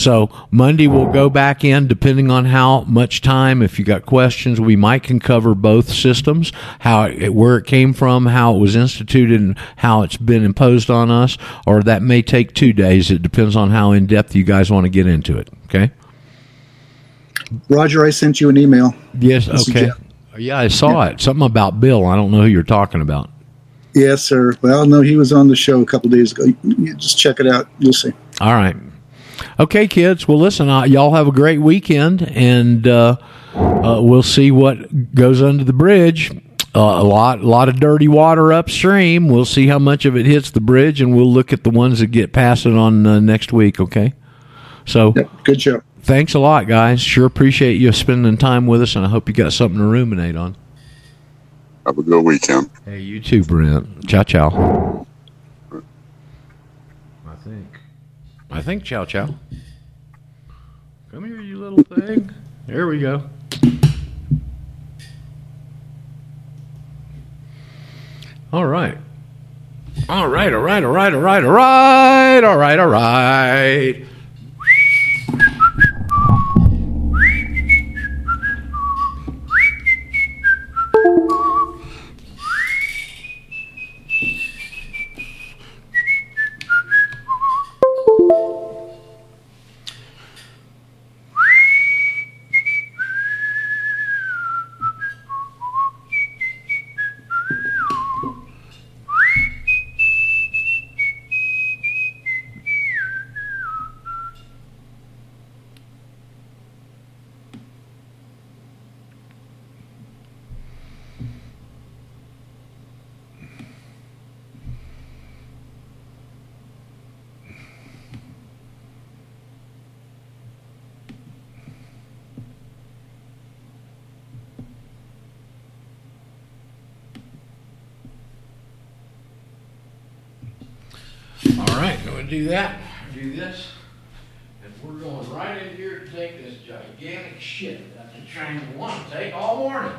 So Monday we'll go back in, depending on how much time. If you got questions, we might can cover both systems, how it, where it came from, how it was instituted, and how it's been imposed on us. Or that may take two days. It depends on how in depth you guys want to get into it. Okay. Roger, I sent you an email. Yes. Okay. Yeah, I saw it. Something about Bill. I don't know who you're talking about. Yes, sir. Well, no, he was on the show a couple days ago. You just check it out. You'll see. All right. Okay, kids. Well, listen, uh, y'all have a great weekend, and uh, uh, we'll see what goes under the bridge. Uh, a lot, a lot of dirty water upstream. We'll see how much of it hits the bridge, and we'll look at the ones that get past it on uh, next week. Okay. So, good show. Thanks a lot, guys. Sure appreciate you spending time with us, and I hope you got something to ruminate on. Have a good weekend. Hey, you too, Brent. Ciao, ciao. I think. I think Chow Chow. Come here, you little thing. There we go. All right. All right, all right, all right, all right, all right, all right, all right. All right, going to do that. Do this. And we're going right in here to take this gigantic shit that the train will want to take all morning.